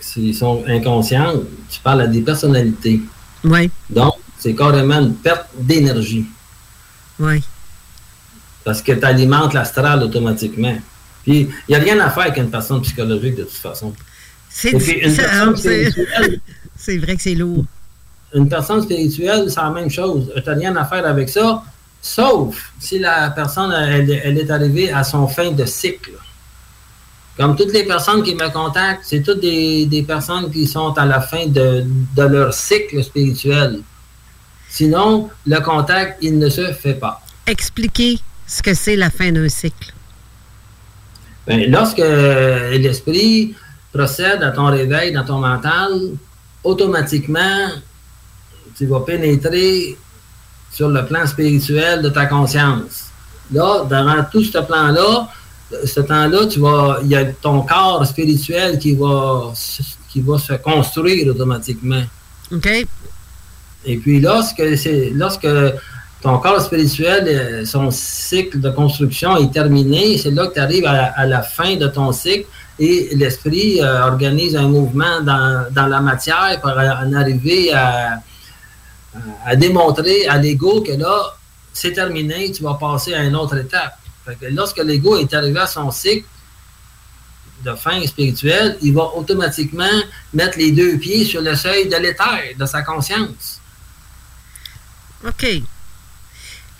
qui sont inconscientes, tu parles à des personnalités. Oui, Donc, c'est carrément une perte d'énergie oui. parce que tu alimentes l'astral automatiquement. Puis, il n'y a rien à faire avec une personne psychologique de toute façon. C'est [LAUGHS] c'est- vrai que c'est lourd. une personne spirituelle, c'est la même chose. Tu n'as rien à faire avec ça, sauf si la personne elle, elle est arrivée à son fin de cycle. Comme toutes les personnes qui me contactent, c'est toutes des, des personnes qui sont à la fin de, de leur cycle spirituel. Sinon, le contact, il ne se fait pas. Expliquer ce que c'est la fin d'un cycle. Ben, lorsque l'esprit procède à ton réveil dans ton mental, automatiquement, tu vas pénétrer sur le plan spirituel de ta conscience. Là, durant tout ce plan-là, ce temps-là, tu vas, il y a ton corps spirituel qui va, se- qui va se construire automatiquement. OK? Et puis lorsque lorsque ton corps spirituel, euh, son cycle de construction est terminé, c'est là que tu arrives à, la fin de ton cycle et l'esprit euh, organise un mouvement dans, dans la matière pour en arriver à, à- démontrer à l'ego que là, c'est terminé, tu vas passer à une autre étape. Lorsque l'ego est arrivé à son cycle de fin spirituelle, il va automatiquement mettre les deux pieds sur le seuil de l'éther, de sa conscience. OK.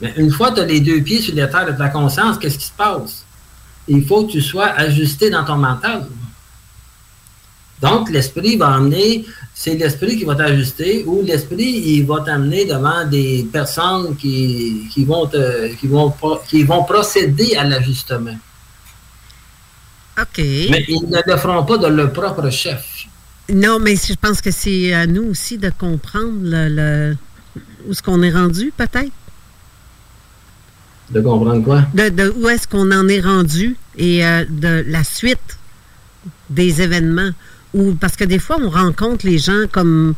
Mais une fois que tu as les deux pieds sur l'éther de ta conscience, qu'est-ce qui se passe? il faut que tu sois ajusté dans ton mental. Donc, l'esprit va amener, c'est l'esprit qui va t'ajuster ou l'esprit, il va t'amener devant des personnes qui, qui, vont te- qui, vont, qui vont procéder à l'ajustement. OK. Mais ils ne le feront pas de leur propre chef. Non, mais je pense que c'est à nous aussi de comprendre le, le- où est-ce qu'on est rendu, peut-être? De comprendre quoi? De, de où est-ce qu'on en est rendu et euh, de la suite des événements. Ou parce que des fois, on rencontre les gens comme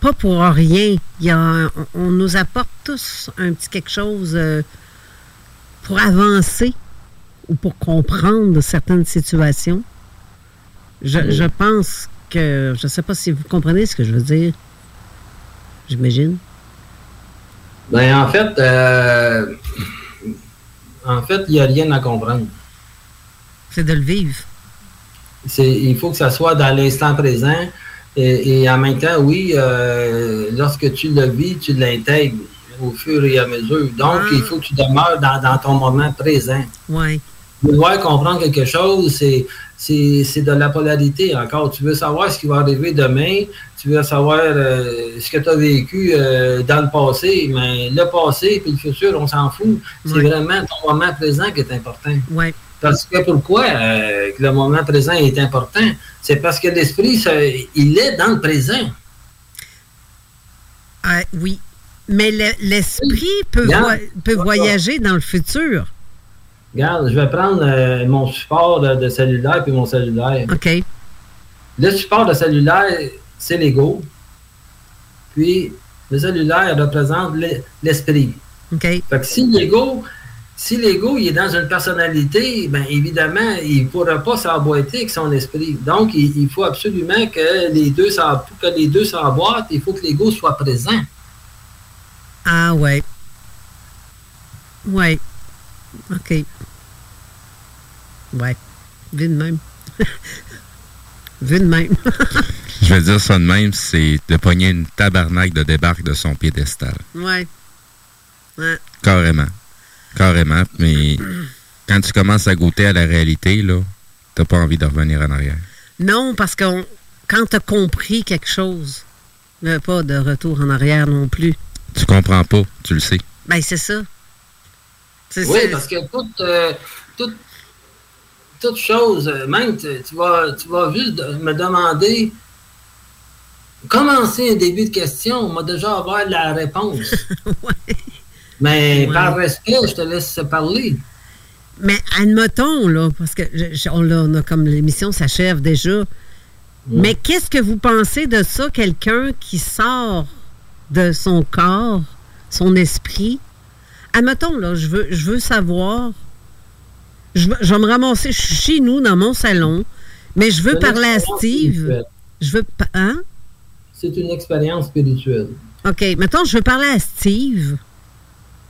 pas pour rien. Il y a un- on, on nous apporte tous un petit quelque chose euh, pour avancer ou pour comprendre certaines situations. Je, je pense que je ne sais pas si vous comprenez ce que je veux dire. J'imagine. Ben, en fait, euh, en fait, il n'y a rien à comprendre. C'est de le vivre. C'est, il faut que ça soit dans l'instant présent. Et, et en même temps, oui, euh, lorsque tu le vis, tu l'intègres au fur et à mesure. Donc, il faut que tu demeures dans, dans ton moment présent. Ouais. Vouloir comprendre quelque chose, c'est, c'est, c'est de la polarité encore. Tu veux savoir ce qui va arriver demain, tu veux savoir euh, ce que tu as vécu euh, dans le passé, mais le passé et le futur, on s'en fout. C'est vraiment ton moment présent qui est important. Ouais. Parce que pourquoi euh, le moment présent est important? C'est parce que l'esprit, ça, il est dans le présent. Ah, oui. Mais le- l'esprit peut, peut voyager dans le futur. Regarde, je vais prendre euh, mon support de, de cellulaire puis mon cellulaire. OK. Le support de cellulaire, c'est l'ego. Puis, le cellulaire représente l'e- l'esprit. OK. Fait que si l'ego, si l'ego est dans une personnalité, ben évidemment, il ne pourra pas s'emboîter avec son esprit. Donc, il, il faut absolument que les deux pour que les deux s'emboîtent, il faut que l'ego soit présent. Ah, ouais. Ouais. OK. Ouais. Vu de même. [LAUGHS] Vu de même. [LAUGHS] Je vais dire ça de même, c'est de pogner une tabarnak de débarque de son piédestal. ouais. Ouais. Carrément. Carrément. Mais quand tu commences à goûter à la réalité, là, t'as pas envie de revenir en arrière. Non, parce que on- quand tu as compris quelque chose, il n'y a pas de retour en arrière non plus. Tu comprends pas, tu le sais. Ben, c'est ça. C'est Oui, parce que toute, euh, toute, toute chose, euh, même tu, tu vas, tu vas juste me demander, commencer un début de question, on va déjà avoir la réponse. [LAUGHS] Mais Ouais. par respect, je te laisse parler. Mais admettons, là, parce que je- on a comme l'émission s'achève déjà. Mais qu'est-ce que vous pensez de ça, quelqu'un qui sort de son corps, son esprit? Admettons, là, je veux, je veux savoir. Je, veux- je vais me ramasser, je suis chez nous, dans mon salon, mais je veux une parler à Steve. spirituelle. Je veux. Hein? C'est une expérience spirituelle. OK. Mettons, je veux parler à Steve.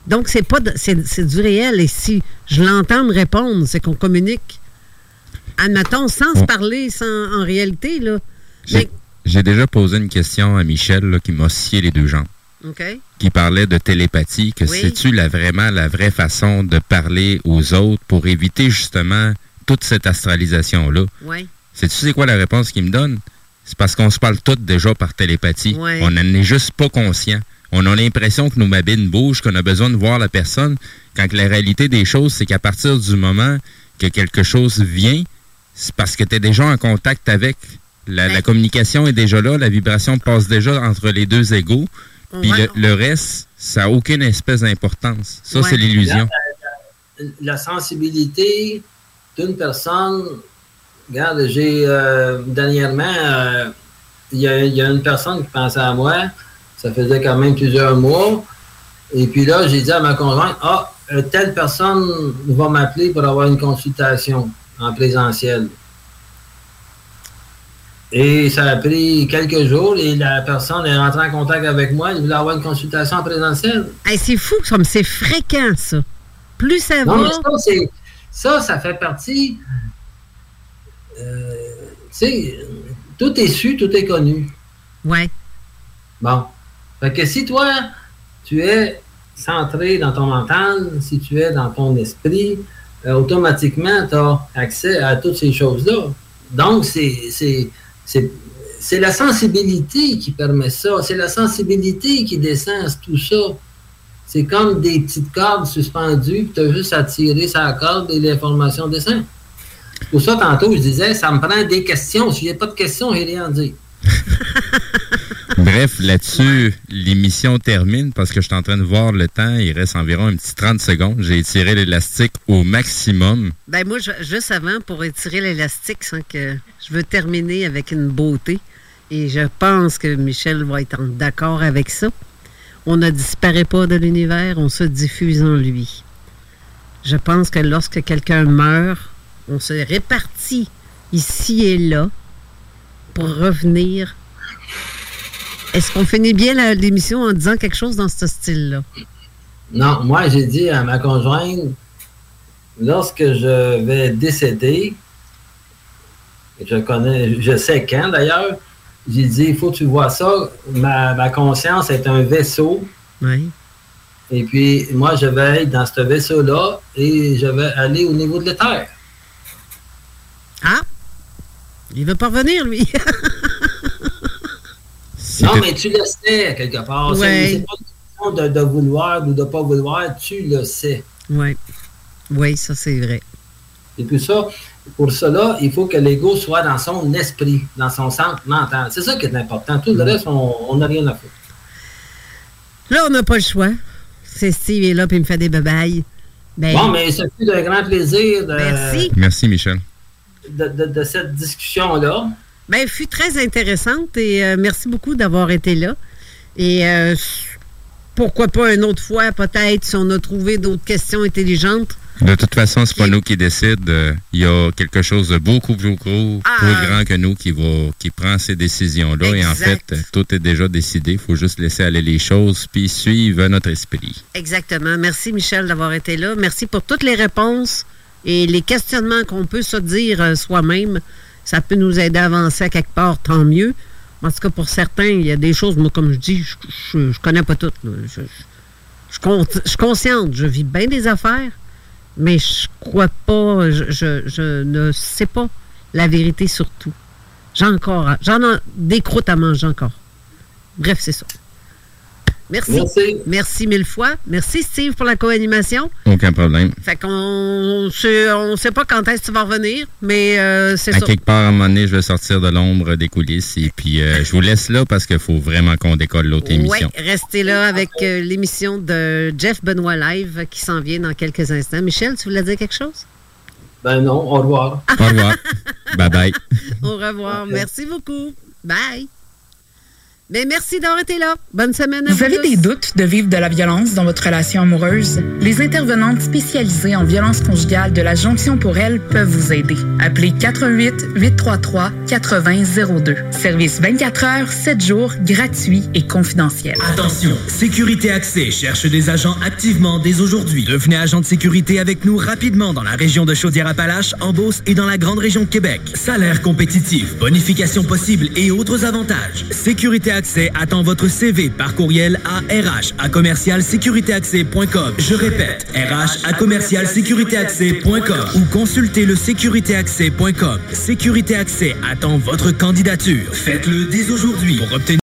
Donc, c'est pas de- c'est, c'est du réel. Et si je l'entends me répondre, c'est qu'on communique. Admettons, sans se parler, sans, en réalité, là. J'ai j'ai déjà posé une question à Michel là, qui m'a scié les deux jambes. Qui parlait de télépathie, que Oui. c'est-tu la, vraiment la vraie façon de parler aux autres pour éviter justement toute cette astralisation-là? Oui. Sais-tu c'est quoi la réponse qu'il me donne? C'est parce qu'on se parle toutes déjà par télépathie. On n'en est juste pas conscient. On a l'impression que nos babines bougent, qu'on a besoin de voir la personne, quand que la réalité des choses, c'est qu'à partir du moment que quelque chose vient, c'est parce que tu es déjà en contact avec. La, la communication est déjà là, la vibration passe déjà entre les deux égaux. Puis Ouais. le, le reste, ça n'a aucune espèce d'importance. Ça, Ouais. c'est l'illusion. La, la- la sensibilité d'une personne, regarde, j'ai euh, dernièrement, euh, il y, y a une personne qui pensait à moi, ça faisait quand même plusieurs mois, et puis là, j'ai dit à ma conjointe, ah, euh, telle personne va m'appeler pour avoir une consultation en présentiel. Et ça a pris quelques jours et la personne est rentrée en contact avec moi, elle voulait avoir une consultation en présentiel. Hey, c'est fou, comme c'est fréquent, ça. Plus ça Non, va. mais ça, c'est- ça, ça fait partie. euh, tu sais, tout est su, tout est connu. Ouais. Bon. Fait que si toi, tu es centré dans ton mental, si tu es dans ton esprit, euh, automatiquement, tu as accès à toutes ces choses-là. Donc, c'est- c'est la sensibilité qui permet ça. C'est la sensibilité qui descend tout ça. C'est comme des petites cordes suspendues, puis tu as juste à tirer sa corde et l'information descend. Pour ça, tantôt, je disais, ça me prend des questions. Si j'ai pas de questions, j'ai rien à dire. [LAUGHS] Bref, là-dessus, l'émission termine parce que je suis en train de voir le temps. Il reste environ un petit 30 secondes. J'ai étiré l'élastique au maximum. Ben moi, juste avant, pour étirer l'élastique, sans que je veux terminer avec une beauté, et je pense que Michel va être d'accord avec ça. On ne disparaît pas de l'univers, on se diffuse en lui. Je pense que lorsque quelqu'un meurt, on se répartit ici et là pour revenir. Est-ce qu'on finit bien l'émission en disant quelque chose dans ce style-là? Non, moi, j'ai dit à ma conjointe, lorsque je vais décéder, je connais, je sais quand d'ailleurs, j'ai dit, il faut que tu vois ça, ma, ma conscience est un vaisseau. Oui. Et puis, moi, je vais être dans ce vaisseau-là et je vais aller au niveau de la Terre. Ah! Il veut pas revenir, lui. [LAUGHS] Non, mais tu le sais, quelque part. C'est- Ouais. C'est pas une question de, de vouloir ou de pas vouloir, tu le sais. Oui. Oui, ça, c'est vrai. Et puis ça, pour cela, il faut que l'ego soit dans son esprit, dans son centre mental. C'est ça qui est important. Tout le reste, on n'a rien à foutre. Là, on n'a pas le choix. C'est Steve est là, puis il me fait des babayes. Ben, Bon, mais ça fait un grand plaisir de, Merci. Merci, Michel. de, de- de cette discussion-là. Ben, elle fut très intéressante et euh, merci beaucoup d'avoir été là. Et euh, pourquoi pas une autre fois, peut-être, si on a trouvé d'autres questions intelligentes. De toute façon, c'est pas nous qui décident. Euh, Il y a quelque chose de beaucoup plus gros, Ah. plus grand que nous qui va, qui prend ces décisions-là. Et en fait, tout est déjà décidé. Il faut juste laisser aller les choses puis suivre notre esprit. Exactement. Merci, Michel, d'avoir été là. Merci pour toutes les réponses et les questionnements qu'on peut se dire euh, soi-même. Ça peut nous aider à avancer à quelque part, tant mieux. En tout cas, pour certains, il y a des choses, moi, comme je dis, je, je connais pas toutes. Je, je- je je suis consciente, je vis bien des affaires, mais je crois pas, je, je- ne sais pas la vérité sur tout. J'ai encore, j'en ai des croûtes à manger encore. Bref, c'est ça. Merci. Merci. Merci mille fois. Merci, Steve, pour la co-animation. Aucun problème. Fait qu'on sait, on sait pas quand est-ce que tu vas revenir, mais euh, c'est À ça. quelque part, à un moment donné, je vais sortir de l'ombre des coulisses. Et puis, euh, je vous laisse là parce qu'il faut vraiment qu'on décolle l'autre Oui, émission. restez là avec euh, l'émission de Jeff Benoît Live qui s'en vient dans quelques instants. Michel, tu voulais dire quelque chose? Ben non, au revoir. Au revoir. [LAUGHS] bye bye. Au revoir. Merci beaucoup. Bye. Mais merci d'avoir été là. Bonne semaine à vous. Vous avez tous. des doutes de vivre de la violence dans votre relation amoureuse? Les intervenantes spécialisées en violence conjugale de la Jonction pour elle peuvent vous aider. Appelez 88 833 8002. Service 24 heures, 7 jours, gratuit et confidentiel. Attention, Sécurité Accès cherche des agents activement dès aujourd'hui. Devenez agent de sécurité avec nous rapidement dans la région de Chaudière-Appalaches, en Beauce et dans la grande région de Québec. Salaire compétitif, bonification possible et autres avantages. Sécurité Accès attend votre CV par courriel à RH à commercialsécuritéaccès.com. Je répète, RH à commercialsécuritéaccès.com ou consultez le sécuritéaccès.com. Sécurité Accès attend votre candidature. Faites-le dès aujourd'hui pour obtenir